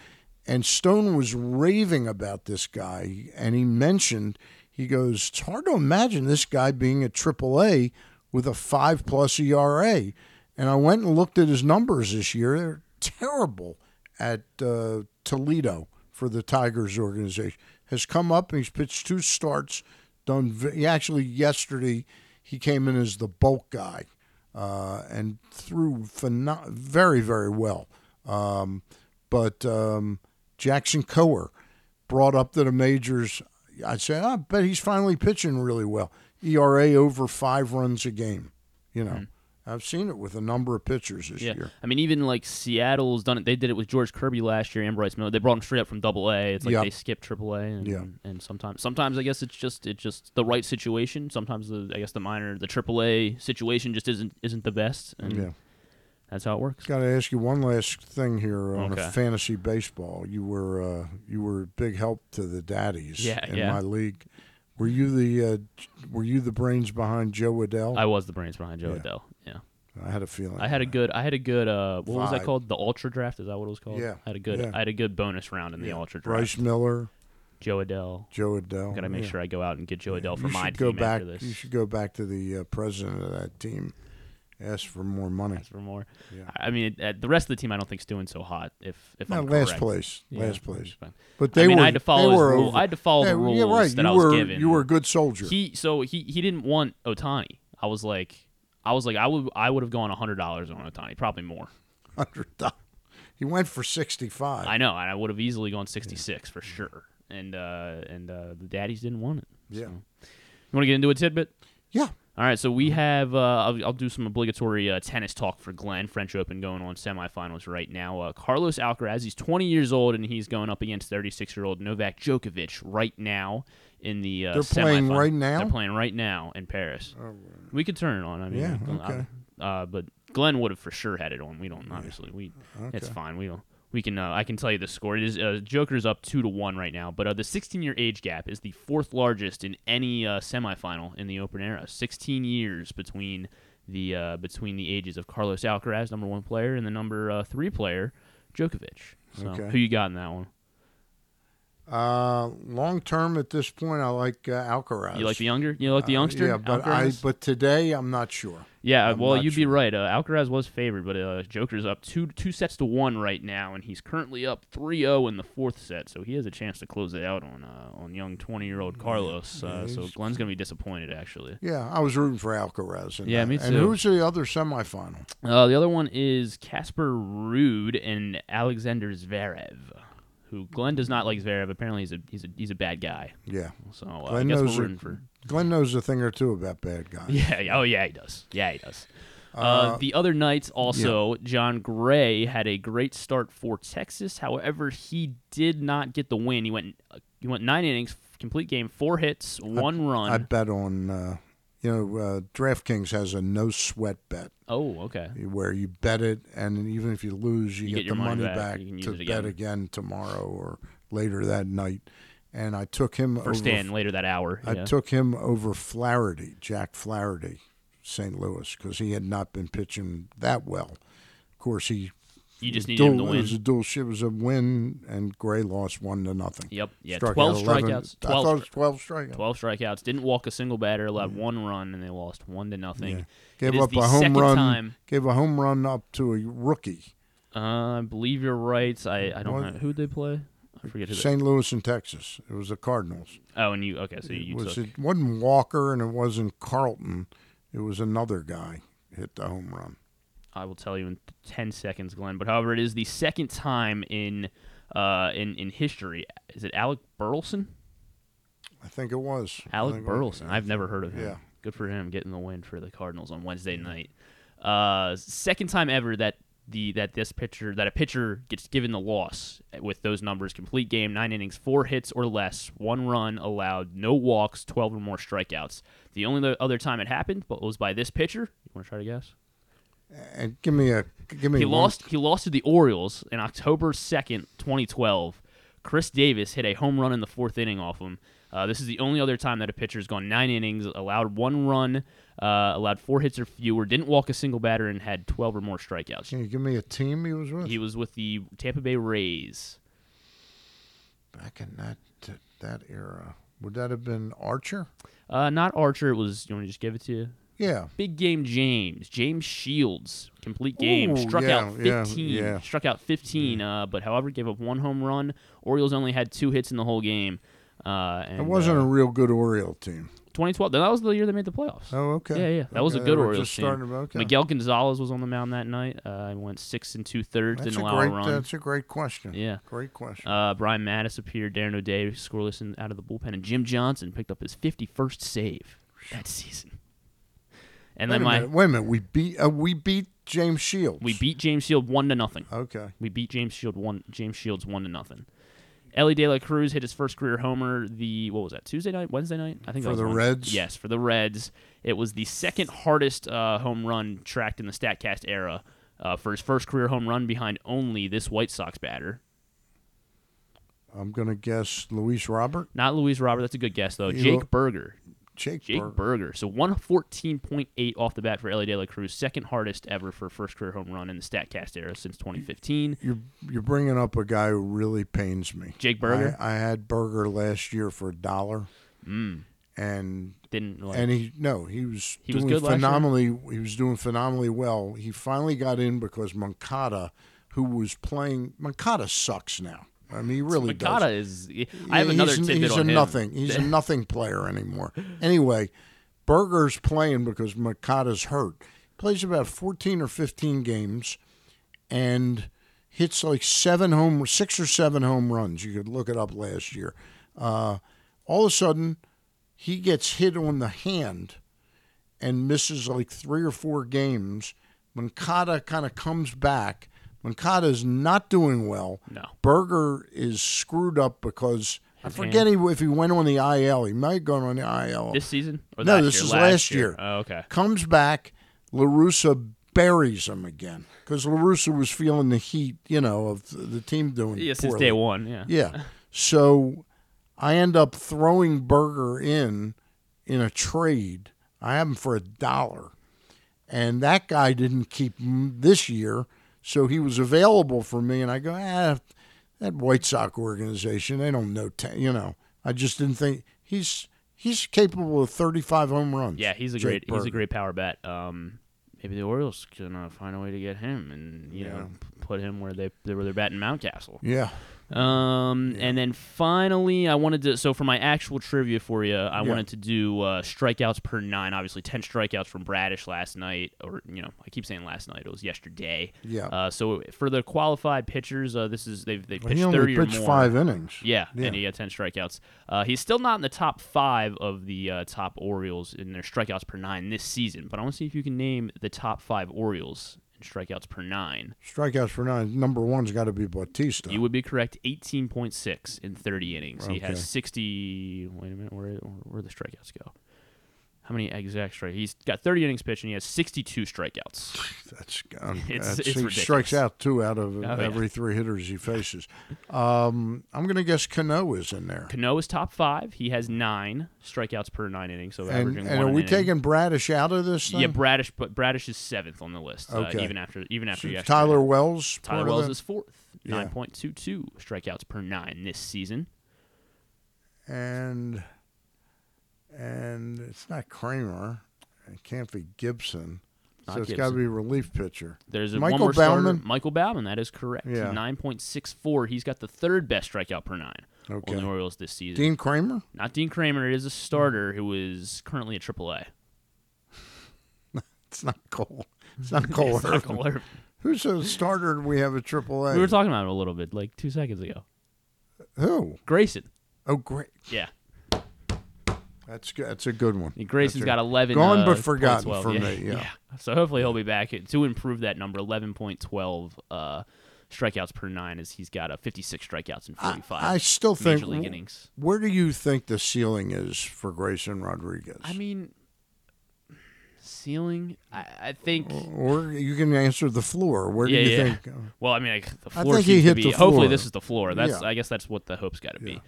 and Stone was raving about this guy, and he mentioned he goes, "It's hard to imagine this guy being at AAA with a five plus ERA." And I went and looked at his numbers this year. They're terrible at uh, Toledo for the Tigers organization. Has come up and he's pitched two starts. Done. He actually yesterday he came in as the bulk guy uh, and threw very very well. Um, but um, Jackson Kowar brought up to the majors. I said, I bet he's finally pitching really well. ERA over five runs a game. You know, hmm. I've seen it with a number of pitchers this Yeah, year. I mean, even like Seattle's done it. They did it with George Kirby last year and Bryce Miller. They brought him straight up from Double A. It's like Yep. they skip Triple A, and, Yeah. and sometimes, sometimes I guess it's just it's just the right situation. Sometimes the I guess the minor, the Triple A situation just isn't isn't the best. And Yeah. That's how it works. Got to ask you one last thing here on Okay. a fantasy baseball. You were uh, you were a big help to the daddies Yeah, in yeah. my league. Were you the uh, were you the brains behind Jo Adell? I was the brains behind Joe Yeah. Adell. Yeah. I had a feeling. I had a good. I had a good. Uh, what was that called? The Ultra Draft. Is that what it was called? Yeah, I had a good. yeah. I had a good bonus round in the Ultra Draft. Bryce Miller, Jo Adell. Jo Adell. Got to make yeah. sure I go out and get Jo Adell for you my team go back. after this. You should go back to the uh, president of that team, ask for more money. Ask for more. Yeah. I I mean, uh, the rest of the team I don't think's doing so hot. If if No, I'm last correct. place, Yeah, last place. But I they mean, were I had to follow were rule. I had to follow Yeah, the rules yeah, right. that you I was were, given. You were a good soldier. He so he he didn't want Ohtani. I was like, I was like, I would I would have gone hundred dollars on Ohtani, probably more. hundred dollars. He went for sixty five. I know, and I would have easily gone sixty six for sure. And uh and uh the daddies didn't want it. Yeah. So. You want to get into a tidbit? Yeah. All right, so we have. Uh, I'll, I'll do some obligatory uh, tennis talk for Glenn. French Open going on semifinals right now. Uh, Carlos Alcaraz, he's 20 years old, and he's going up against 36-year-old Novak Djokovic right now in the. Uh, They're playing right now? They're playing right now in Paris. we could turn it on. I mean, Yeah, uh, okay. Uh, but Glenn would have for sure had it on. We don't. Obviously, we. okay. It's fine. We don't. We can. Uh, I can tell you the score. It is uh, Joker's up two to one right now, but uh, the 16-year age gap is the fourth largest in any uh, semifinal in the Open era. 16 years between the uh, between the ages of Carlos Alcaraz, number one player, and the number uh, three player, Djokovic. So, Okay. who you got in that one? Uh, long term at this point, I like uh, Alcaraz. You like the younger? You like the Uh, youngster? yeah, but I but today I'm not sure. Yeah, I'm well, you'd be right. Uh, Alcaraz was favored, but uh, Joker's up two two sets to one right now, and he's currently up 3-0 in the fourth set, so he has a chance to close it out on uh, on young 20-year-old Carlos. Uh, so Glenn's gonna be disappointed, actually. Yeah, I was rooting for Alcaraz. Yeah, that. me And who's the other semifinal? Uh, the other one is Casper Ruud and Alexander Zverev, who Glenn does not like Zverev. Apparently, he's a he's a he's a bad guy. Yeah. So uh, I Glenn guess knows we're a- for. Glenn knows a thing or two about bad guys. Yeah. yeah, Oh, yeah. He does. Yeah, he does. Uh, Uh, the other nights also, Jon Gray had a great start for Texas. However, he did not get the win. He went uh, he went nine innings, complete game, four hits, one run. I bet on, uh, you know, uh, DraftKings has a no sweat bet. oh, okay. Where you bet it, and even if you lose, you, You get, get the money back. back, You can use to bet again. again tomorrow or later that night. And I took him First over. stand later that hour. I yeah. took him over Flaherty, Jack Flaherty, St. Louis, because he had not been pitching that well. Of course, he. You just it needed him dual- to It was a dual. It was a win, and Gray lost one to nothing. Yep. Yeah. Struck Twelve out 11 strikeouts. I Twelve. thought it was twelve strikeouts. Twelve strikeouts. Didn't walk a single batter. Allowed one run, and they lost one to nothing. Yeah. Gave is up a home run. Time, Gave a home run up to a rookie, uh, I believe you're right. I, I don't What? know who'd they play. I forget who. They, St. Louis and Texas. It was the Cardinals. oh, and you okay? So you it was took. it wasn't Walker and it wasn't Carlton. It was another guy hit the home run. I will tell you in ten seconds, Glenn. But however, it is the second time in uh in in history. Is it Alec Burleson? I think it was Alec it was- Burleson. I've never heard of him. Yeah, Good for him getting the win for the Cardinals on Wednesday night. Uh, second time ever that the that this pitcher that a pitcher gets given the loss with those numbers: complete game, nine innings, four hits or less, one run allowed, no walks, twelve or more strikeouts. The only other time it happened, was by this pitcher. You want to try to guess? And give me a give me. He one- lost. He lost to the Orioles in October second, twenty twelve. Chris Davis hit a home run in the fourth inning off him. Uh, this is the only other time that a pitcher's gone nine innings, allowed one run, uh, allowed four hits or fewer, didn't walk a single batter, and had twelve or more strikeouts. Can you give me a team he was with? He was with the Tampa Bay Rays. Back in that that era, would that have been Archer? Uh, not Archer. It was. You want to just give it to you? Yeah. Big game James. James Shields. Complete game. Ooh, struck yeah, out 15. yeah. Struck out 15. Uh, but however, gave up one home run. Orioles only had two hits in the whole game. Uh, and, It wasn't uh, a real good Oriole team. 2012. That was the year they made the playoffs. Oh, okay. Yeah, yeah. That was a good Orioles team. okay. Miguel Gonzalez was on the mound that night. Uh, went six and two thirds. That's Didn't a allow great. a run. That's a great question. Yeah. Great question. Uh, Brian Matusz appeared. Darren O'Day scoreless in, out of the bullpen, and Jim Johnson picked up his 51st save that season. And wait then a my minute, wait a minute. We beat uh, we beat James Shields. we beat James Shield one to nothing. Okay. We beat James Shield one James Shields one to nothing. Elly De La Cruz hit his first career homer the what was that Tuesday night Wednesday night I think For the one. Reds? yes for the Reds it was the second hardest uh, home run tracked in the Statcast era uh, for his first career home run behind only this White Sox batter I'm gonna guess Luis Robert. not Luis Robert that's a good guess though Jake Burger Jake, Jake Burger. Burger. So 114.8 off the bat for Elly De La Cruz, second hardest ever for first career home run in the Statcast era since 2015. You're you're bringing up a guy who really pains me. Jake Burger? I, I had Burger last year for a dollar, Mm. and Didn't like, and he no he was He was doing year? phenomenally. He was doing phenomenally well. He finally got in because Moncada, who was playing Moncada, sucks now. I mean, he really does. Moncada is. I have another he's, tidbit he's on a him. nothing. He's a [laughs] nothing player anymore. Anyway, Burger's playing because Moncada's hurt. Plays about fourteen or fifteen games, and hits like seven home, six or seven home runs. You could look it up last year. Uh, all of a sudden, he gets hit on the hand and misses like three or four games. Moncada kind of comes back. Moncada is not doing well. No. Burger is screwed up because I forget he, if he went on the IL. He might have gone on the IL. This season? Or no, this year? is Last last year. year. Oh, okay. Comes back. La Russa buries him again because La Russa was feeling the heat, you know, of the, team doing. Yeah, since poorly. day one, yeah. Yeah. [laughs] So I end up throwing Burger in in a trade. I have him for a dollar, and that guy didn't keep him this year, so he was available for me. And I go, ah, that White Sox organization, they don't know, ta- you know. I just didn't think he's he's capable of 35 home runs. Yeah, he's a Jake great. He's a great power bat. Um, maybe the Orioles can uh, find a way to get him and you Yeah. know put him where they where they're batting Mountcastle. Yeah. Um, and then finally, I wanted to. So for my actual trivia for you, I Yeah. wanted to do uh, strikeouts per nine. Obviously, ten strikeouts from Bradish last night, or you know, I keep saying last night. It was yesterday. Yeah. Uh, so for the qualified pitchers, uh, this is they've Well, pitched he thirty pitched or more. five innings. Yeah, Yeah. and he had ten strikeouts. Uh, he's still not in the top five of the uh, top Orioles in their strikeouts per nine this season. But I want to see if you can name the top five Orioles strikeouts per nine. Strikeouts per nine. Number one's got to be Bautista. You would be correct. Eighteen point six in thirty innings. He has sixty. Wait a minute. Where where the strikeouts go? How many exact strike? He's got thirty innings pitched and he has sixty-two strikeouts. [laughs] That's um, It's- that's- it's he ridiculous. strikes out two out of Oh, yeah. every three hitters he faces. Um, I'm going to guess Cano is in there. Cano is top five. He has nine strikeouts per nine innings, so And, averaging and one are we inning. taking Bradish out of this? Thing? Yeah, Bradish, but Bradish is seventh on the list. Uh, Okay. even after even after So. Tyler Wells. Tyler Wells is fourth, Yeah. nine point two two strikeouts per nine this season. and and it's not Kremer. It can't be Gibson. Not so it's got to be relief pitcher. There's a Michael one more starter, Michael Baumann. That is correct. Yeah. nine point six four. He's got the third best strikeout per nine Okay. on the Orioles this season. Dean Kremer. Not Dean Kremer. It is a starter who is currently at AAA. [laughs] It's not Cole. It's not Cole. [laughs] It's not Cole Irvin. Who's a starter we have at AAA? We were talking about it a little bit like two seconds ago. Who? Grayson. Oh, great. Yeah. That's good. That's a good one. Grayson's That's got 11. Gone uh, but forgotten 12. for yeah, me. [laughs] Yeah. So hopefully he'll be back to improve that number, 11.12 uh, strikeouts per nine, as he's got a 56 strikeouts in 45. I still think. major league innings. Where do you think the ceiling is for Grayson Rodriguez? I mean, ceiling. I, I think. or you can answer the floor. Where do yeah, you yeah. think? Well, I mean, like, the I think he hit be. the Hopefully, this is the floor. That's. Yeah. I guess that's what the hope's got to be.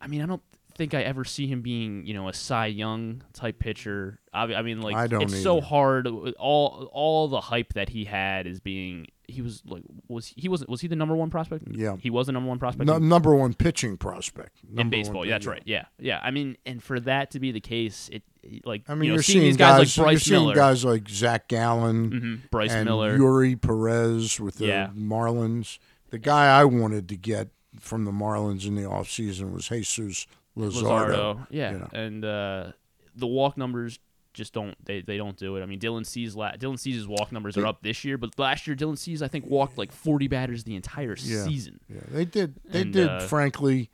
I mean, I don't think I ever see him being, you know, a Cy Young type pitcher. I, I mean, like, I don't it's so hard. All all the hype that he had is being. He was like, was he wasn't was he the number one prospect? Yeah. he was the number one prospect. No, in- number one pitching prospect in baseball. one Yeah, that's right. Yeah, yeah. I mean, and for that to be the case, it like I mean, you know, you're seeing seeing these guys, like you're Bryce seeing Miller. guys like Zach Gallen, Mhm, Bryce and Miller. Eury Perez with the Yeah. Marlins. The guy I wanted to get from the Marlins in the offseason was Jesus Luzardo. yeah, you know. and uh, the walk numbers just don't they, they don't do it. I mean, Dylan Cease la- Dylan Cease walk numbers are up this year, but last year Dylan Cease I think walked like 40 batters the entire Yeah. season. Yeah, they did. They And, did. uh, frankly,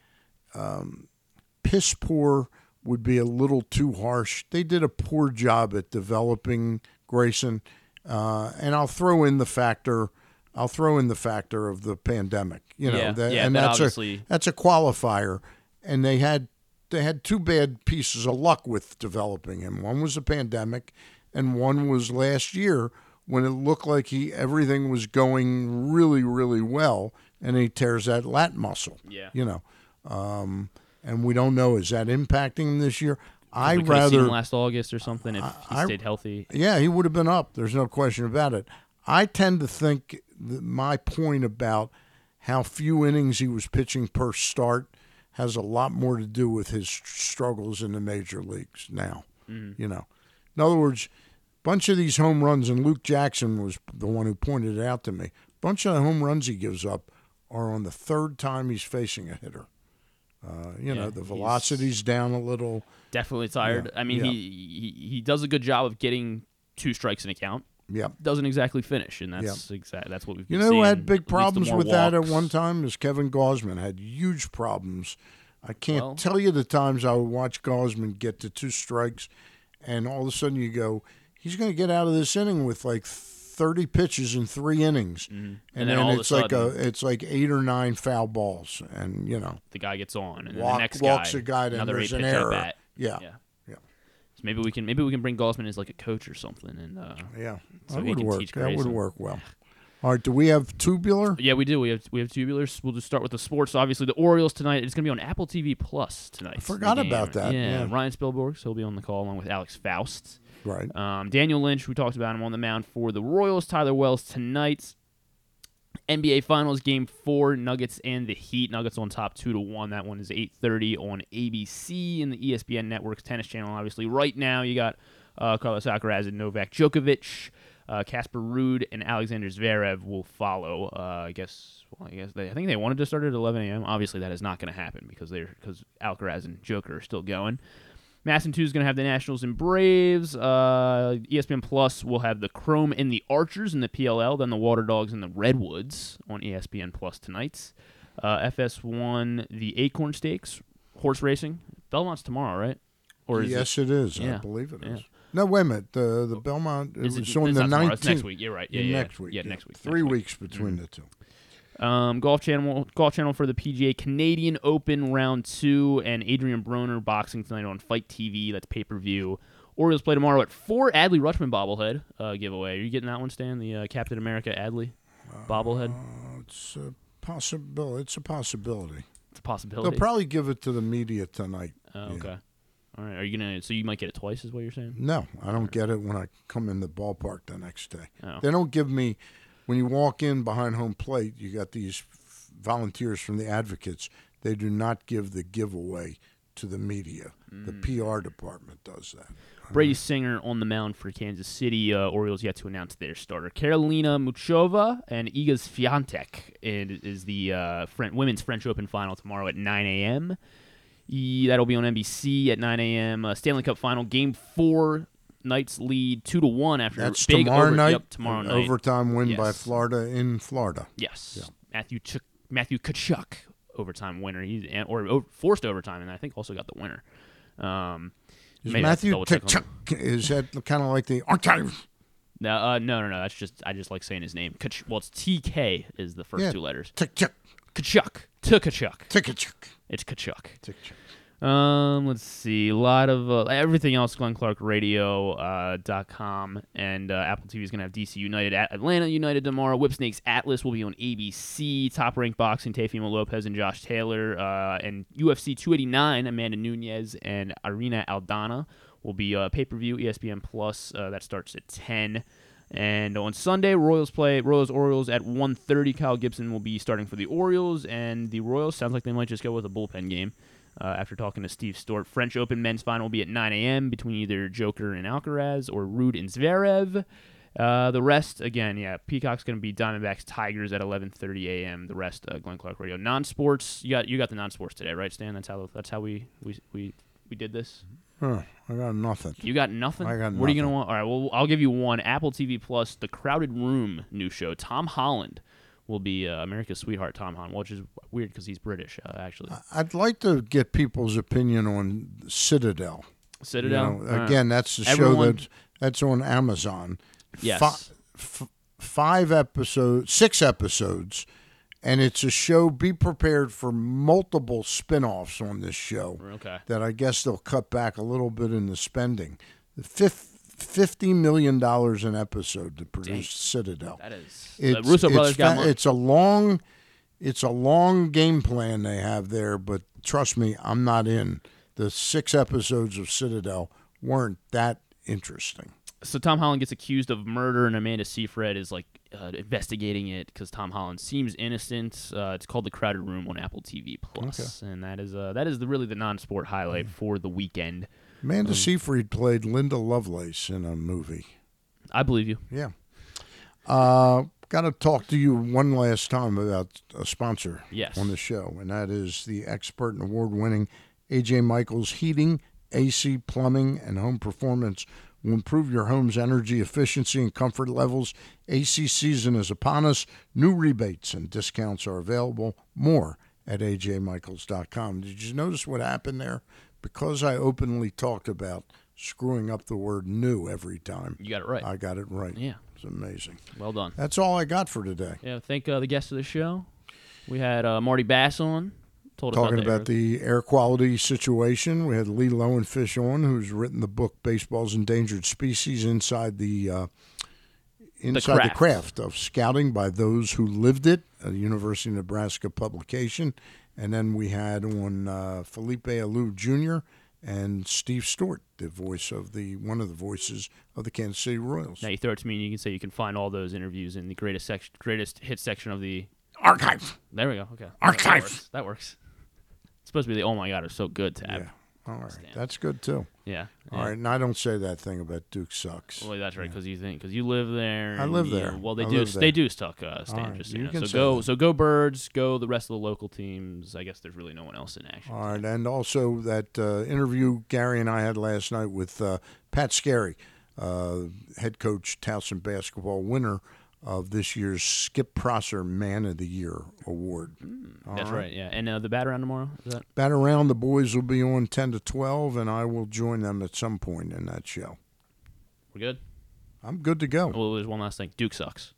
um, piss poor would be a little too harsh. They did a poor job at developing Grayson, uh, and I'll throw in the factor. I'll throw in the factor of the pandemic. You know, Yeah, that, yeah, and that that's obviously- a that's a qualifier. And they had they had two bad pieces of luck with developing him. One was the pandemic, and one was last year when it looked like he everything was going really really well, and he tears that lat muscle. Yeah. you know, um, and we don't know is that impacting him this year. I we could seen rather him last August or something if he I- stayed healthy. yeah, he would have been up. There's no question about it. I tend to think my point about how few innings he was pitching per start has a lot more to do with his struggles in the major leagues now. Mhm. You know, in other words, bunch of these home runs, and Luke Jackson was the one who pointed it out to me. Bunch of the home runs he gives up are on the third time he's facing a hitter. Uh, you know, the velocity's down a little. Definitely tired. Yeah, I mean, yeah. he, he he does a good job of getting two strikes in a count. Yep. Doesn't exactly finish, and that's exactly That's what we've. You know who had big problems with that at one time is Kevin Gausman had huge problems. I can't Well- tell you the times I would watch Gausman get to two strikes, and all of a sudden you go, he's going to get out of this inning with like thirty pitches in three innings, and, Mm-hmm. And then all of a it's like a sudden- it's like eight or nine foul balls, and you know The guy gets on, and then walk, the next walks guy, a guy, then another there's eight an pitch at error. bat. Yeah, yeah. So maybe we can maybe we can bring Gausman as like a coach or something, and uh, yeah, so that would work. That would work well. All right, do we have tubular? Yeah, we do. We have we have tubulars. We'll just start with the sports. Obviously, the Orioles tonight. It's going to be on Apple TV Plus tonight. I forgot about that, Yeah, yeah. Ryan Spilborghs. So he'll be on the call along with Alex Faust. Right. Um, Daniel Lynch. We talked about him on the mound for the Royals. Tyler Wells tonight. NBA Finals Game Four. Nuggets and the Heat. Nuggets on top, two to one. That one is eight thirty on ABC and the ESPN Network's tennis channel. Obviously, right now you got uh, Carlos Alcaraz and Novak Djokovic. Uh, Casper Ruud and Alexander Zverev will follow. Uh, I guess. Well, I guess they, I think they wanted to start at 11 a.m. Obviously, that is not going to happen because they're because Alcaraz and Joker are still going. MASN 2 is going to have the Nationals and Braves. Uh, ESPN Plus will have the Chrome and the Archers and the PLL, then the Water Dogs and the Redwoods on ESPN Plus tonight. Uh, FS1, the Acorn Stakes, horse racing. Belmont's tomorrow, right? Or is yes, it is. I believe it is. Yeah. No, wait a minute. The the Belmont it Is it- was on the nineteenth. it's next week. You're right. Yeah, yeah, next week. Yeah, next week, Three next week. weeks between the two. Um, golf channel, golf channel for the PGA Canadian Open round two, and Adrien Broner boxing tonight on FITE TV. That's pay per view. Orioles play tomorrow at four. Adley Rutschman bobblehead uh, giveaway. Are you getting that one, Stan? The uh, Captain America Adley bobblehead. Uh, it's a possibility. It's a possibility. It's a possibility. They'll probably give it to the media tonight. Oh, Yeah. okay. All right. Are you gonna? So you might get it twice, is what you're saying? No, I don't get it when I come in the ballpark the next day. Oh. They don't give me when you walk in behind home plate. You got these volunteers from the advocates. They do not give the giveaway to the media. The Mm. PR department does that. Brady Singer on the mound for Kansas City. Uh, Orioles yet to announce their starter. Karolina Muchova and Iga Swiatek and is the uh, Fren- women's French Open final tomorrow at 9 a.m. E- that'll be on NBC at 9 a.m. Uh, Stanley Cup final, Game Four. Knights lead two to one after That's big tomorrow over- night. Yep, tomorrow night. Overtime win by Florida in Florida. Yes, Matthew Ch- Matthew Kachuk, overtime winner. He's and, or o- forced overtime, and I think also got the winner. Um, Is Maybe I have to Matthew double check on Tkachuk, is that kind of like the archive? No, uh, no, no, no. That's just I just like saying his name. Kach- well, it's TK is the first Yeah, two letters. Tkachuk. Kachuk. Tukachuk. Tkachuk. It's Kachuk. Tkachuk. Um, let's see. A lot of uh, everything else. Glenn Clark Radio uh, and uh, Apple TV is gonna have DC United at Atlanta United tomorrow. Whipsnakes Atlas will be on ABC. Top ranked boxing. Teofimo Lopez and Josh Taylor. Uh, and UFC 289. Amanda Nunes and Irina Aldana will be uh, pay per view. ESPN Plus. Uh, that starts at 10. And on Sunday, Royals play Royals Orioles at 1:30. Kyle Gibson will be starting for the Orioles, and the Royals sounds like they might just go with a bullpen game. Uh, after talking to Steve Stewart, French Open men's final will be at 9 a.m. between either Joker and Alcaraz or Ruud and Zverev. Uh, the rest, again, yeah, Peacock's going to be Diamondbacks Tigers at 11:30 a.m. The rest, uh, Glenn Clark Radio. Non-sports, you got you got the non-sports today, right, Stan? That's how that's how we we we, we did this. Huh, I got nothing. You got nothing. I got What are you gonna want? All right. Well, I'll give you one. Apple TV Plus, The Crowded Room new show. Tom Holland will be uh, America's sweetheart. Tom Holland, which is weird because he's British, uh, actually. I'd like to get people's opinion on Citadel. Citadel? You know, again, that's the Everyone- show that that's on Amazon. Yes. Fi- f- five episodes, six episodes, and it's a show. Be prepared for multiple spin-offs on this show. Okay. That I guess they'll cut back a little bit in the spending. The fifth. Fifty million dollars an episode to produce Citadel. That is- It's, the Russo it's brothers got fa- money. It's a long, it's a long game plan they have there. But trust me, I'm not in. The six episodes of Citadel weren't that interesting. so Tom Holland gets accused of murder, and Amanda Seyfried is like uh, investigating it because Tom Holland seems innocent. Uh, it's called The Crowded Room on Apple TV Plus, and that is uh, that is the really the non-sport highlight for the weekend. Amanda Um, Seyfried played Linda Lovelace in a movie. I believe you. Yeah. Uh, Got to talk to you one last time about a sponsor Yes. on the show, and that is the expert and award winning AJ Michaels Heating, AC, Plumbing, and Home Performance will improve your home's energy efficiency and comfort levels. AC season is upon us. New rebates and discounts are available. More at ajmichaels.com. Did you notice what happened there? Because I openly talked about screwing up the word new every time. You got it right. I got it right. Yeah. It's amazing. Well done. That's all I got for today. Yeah, thank uh, the guests of the show. We had uh, Marty Bass on. Told Talking about, about the air quality situation, we had Lee Lowenfish on, who's written the book "Baseball's Endangered Species" inside the uh, inside the craft. craft. of scouting by those who lived it, a University of Nebraska publication. And then we had on uh, Felipe Alou Jr. and Steve Stewart, the voice of the one of the voices of the Kansas City Royals. Now you throw it to me, and you can say you can find all those interviews in the greatest section, greatest hit section of the archive. There we go. Okay, Archive. That works. That works. It's supposed to be the oh my god, it's so good tab. All right, that's good too. Yeah. All yeah. right, and I don't say that thing about Duke sucks. Well, that's right, because you think because you live there. I live you- there. Well, they I do. They there. do suck. Uh, Stan, right, just so you you know. So go. that. So go birds. Go the rest of the local teams. I guess there's really no one else in action. All right, and also that uh, interview Gary and I had last night with uh, Pat Skerry, uh, head coach Towson basketball winner of this year's Skip Prosser Man of the Year award. Hmm, That's right. Yeah. And uh, the bat around tomorrow. Is that? Bat around the boys will be on ten to twelve, and I will join them at some point in that show. We're good. I'm good to go. Well, there's one last thing. Duke sucks.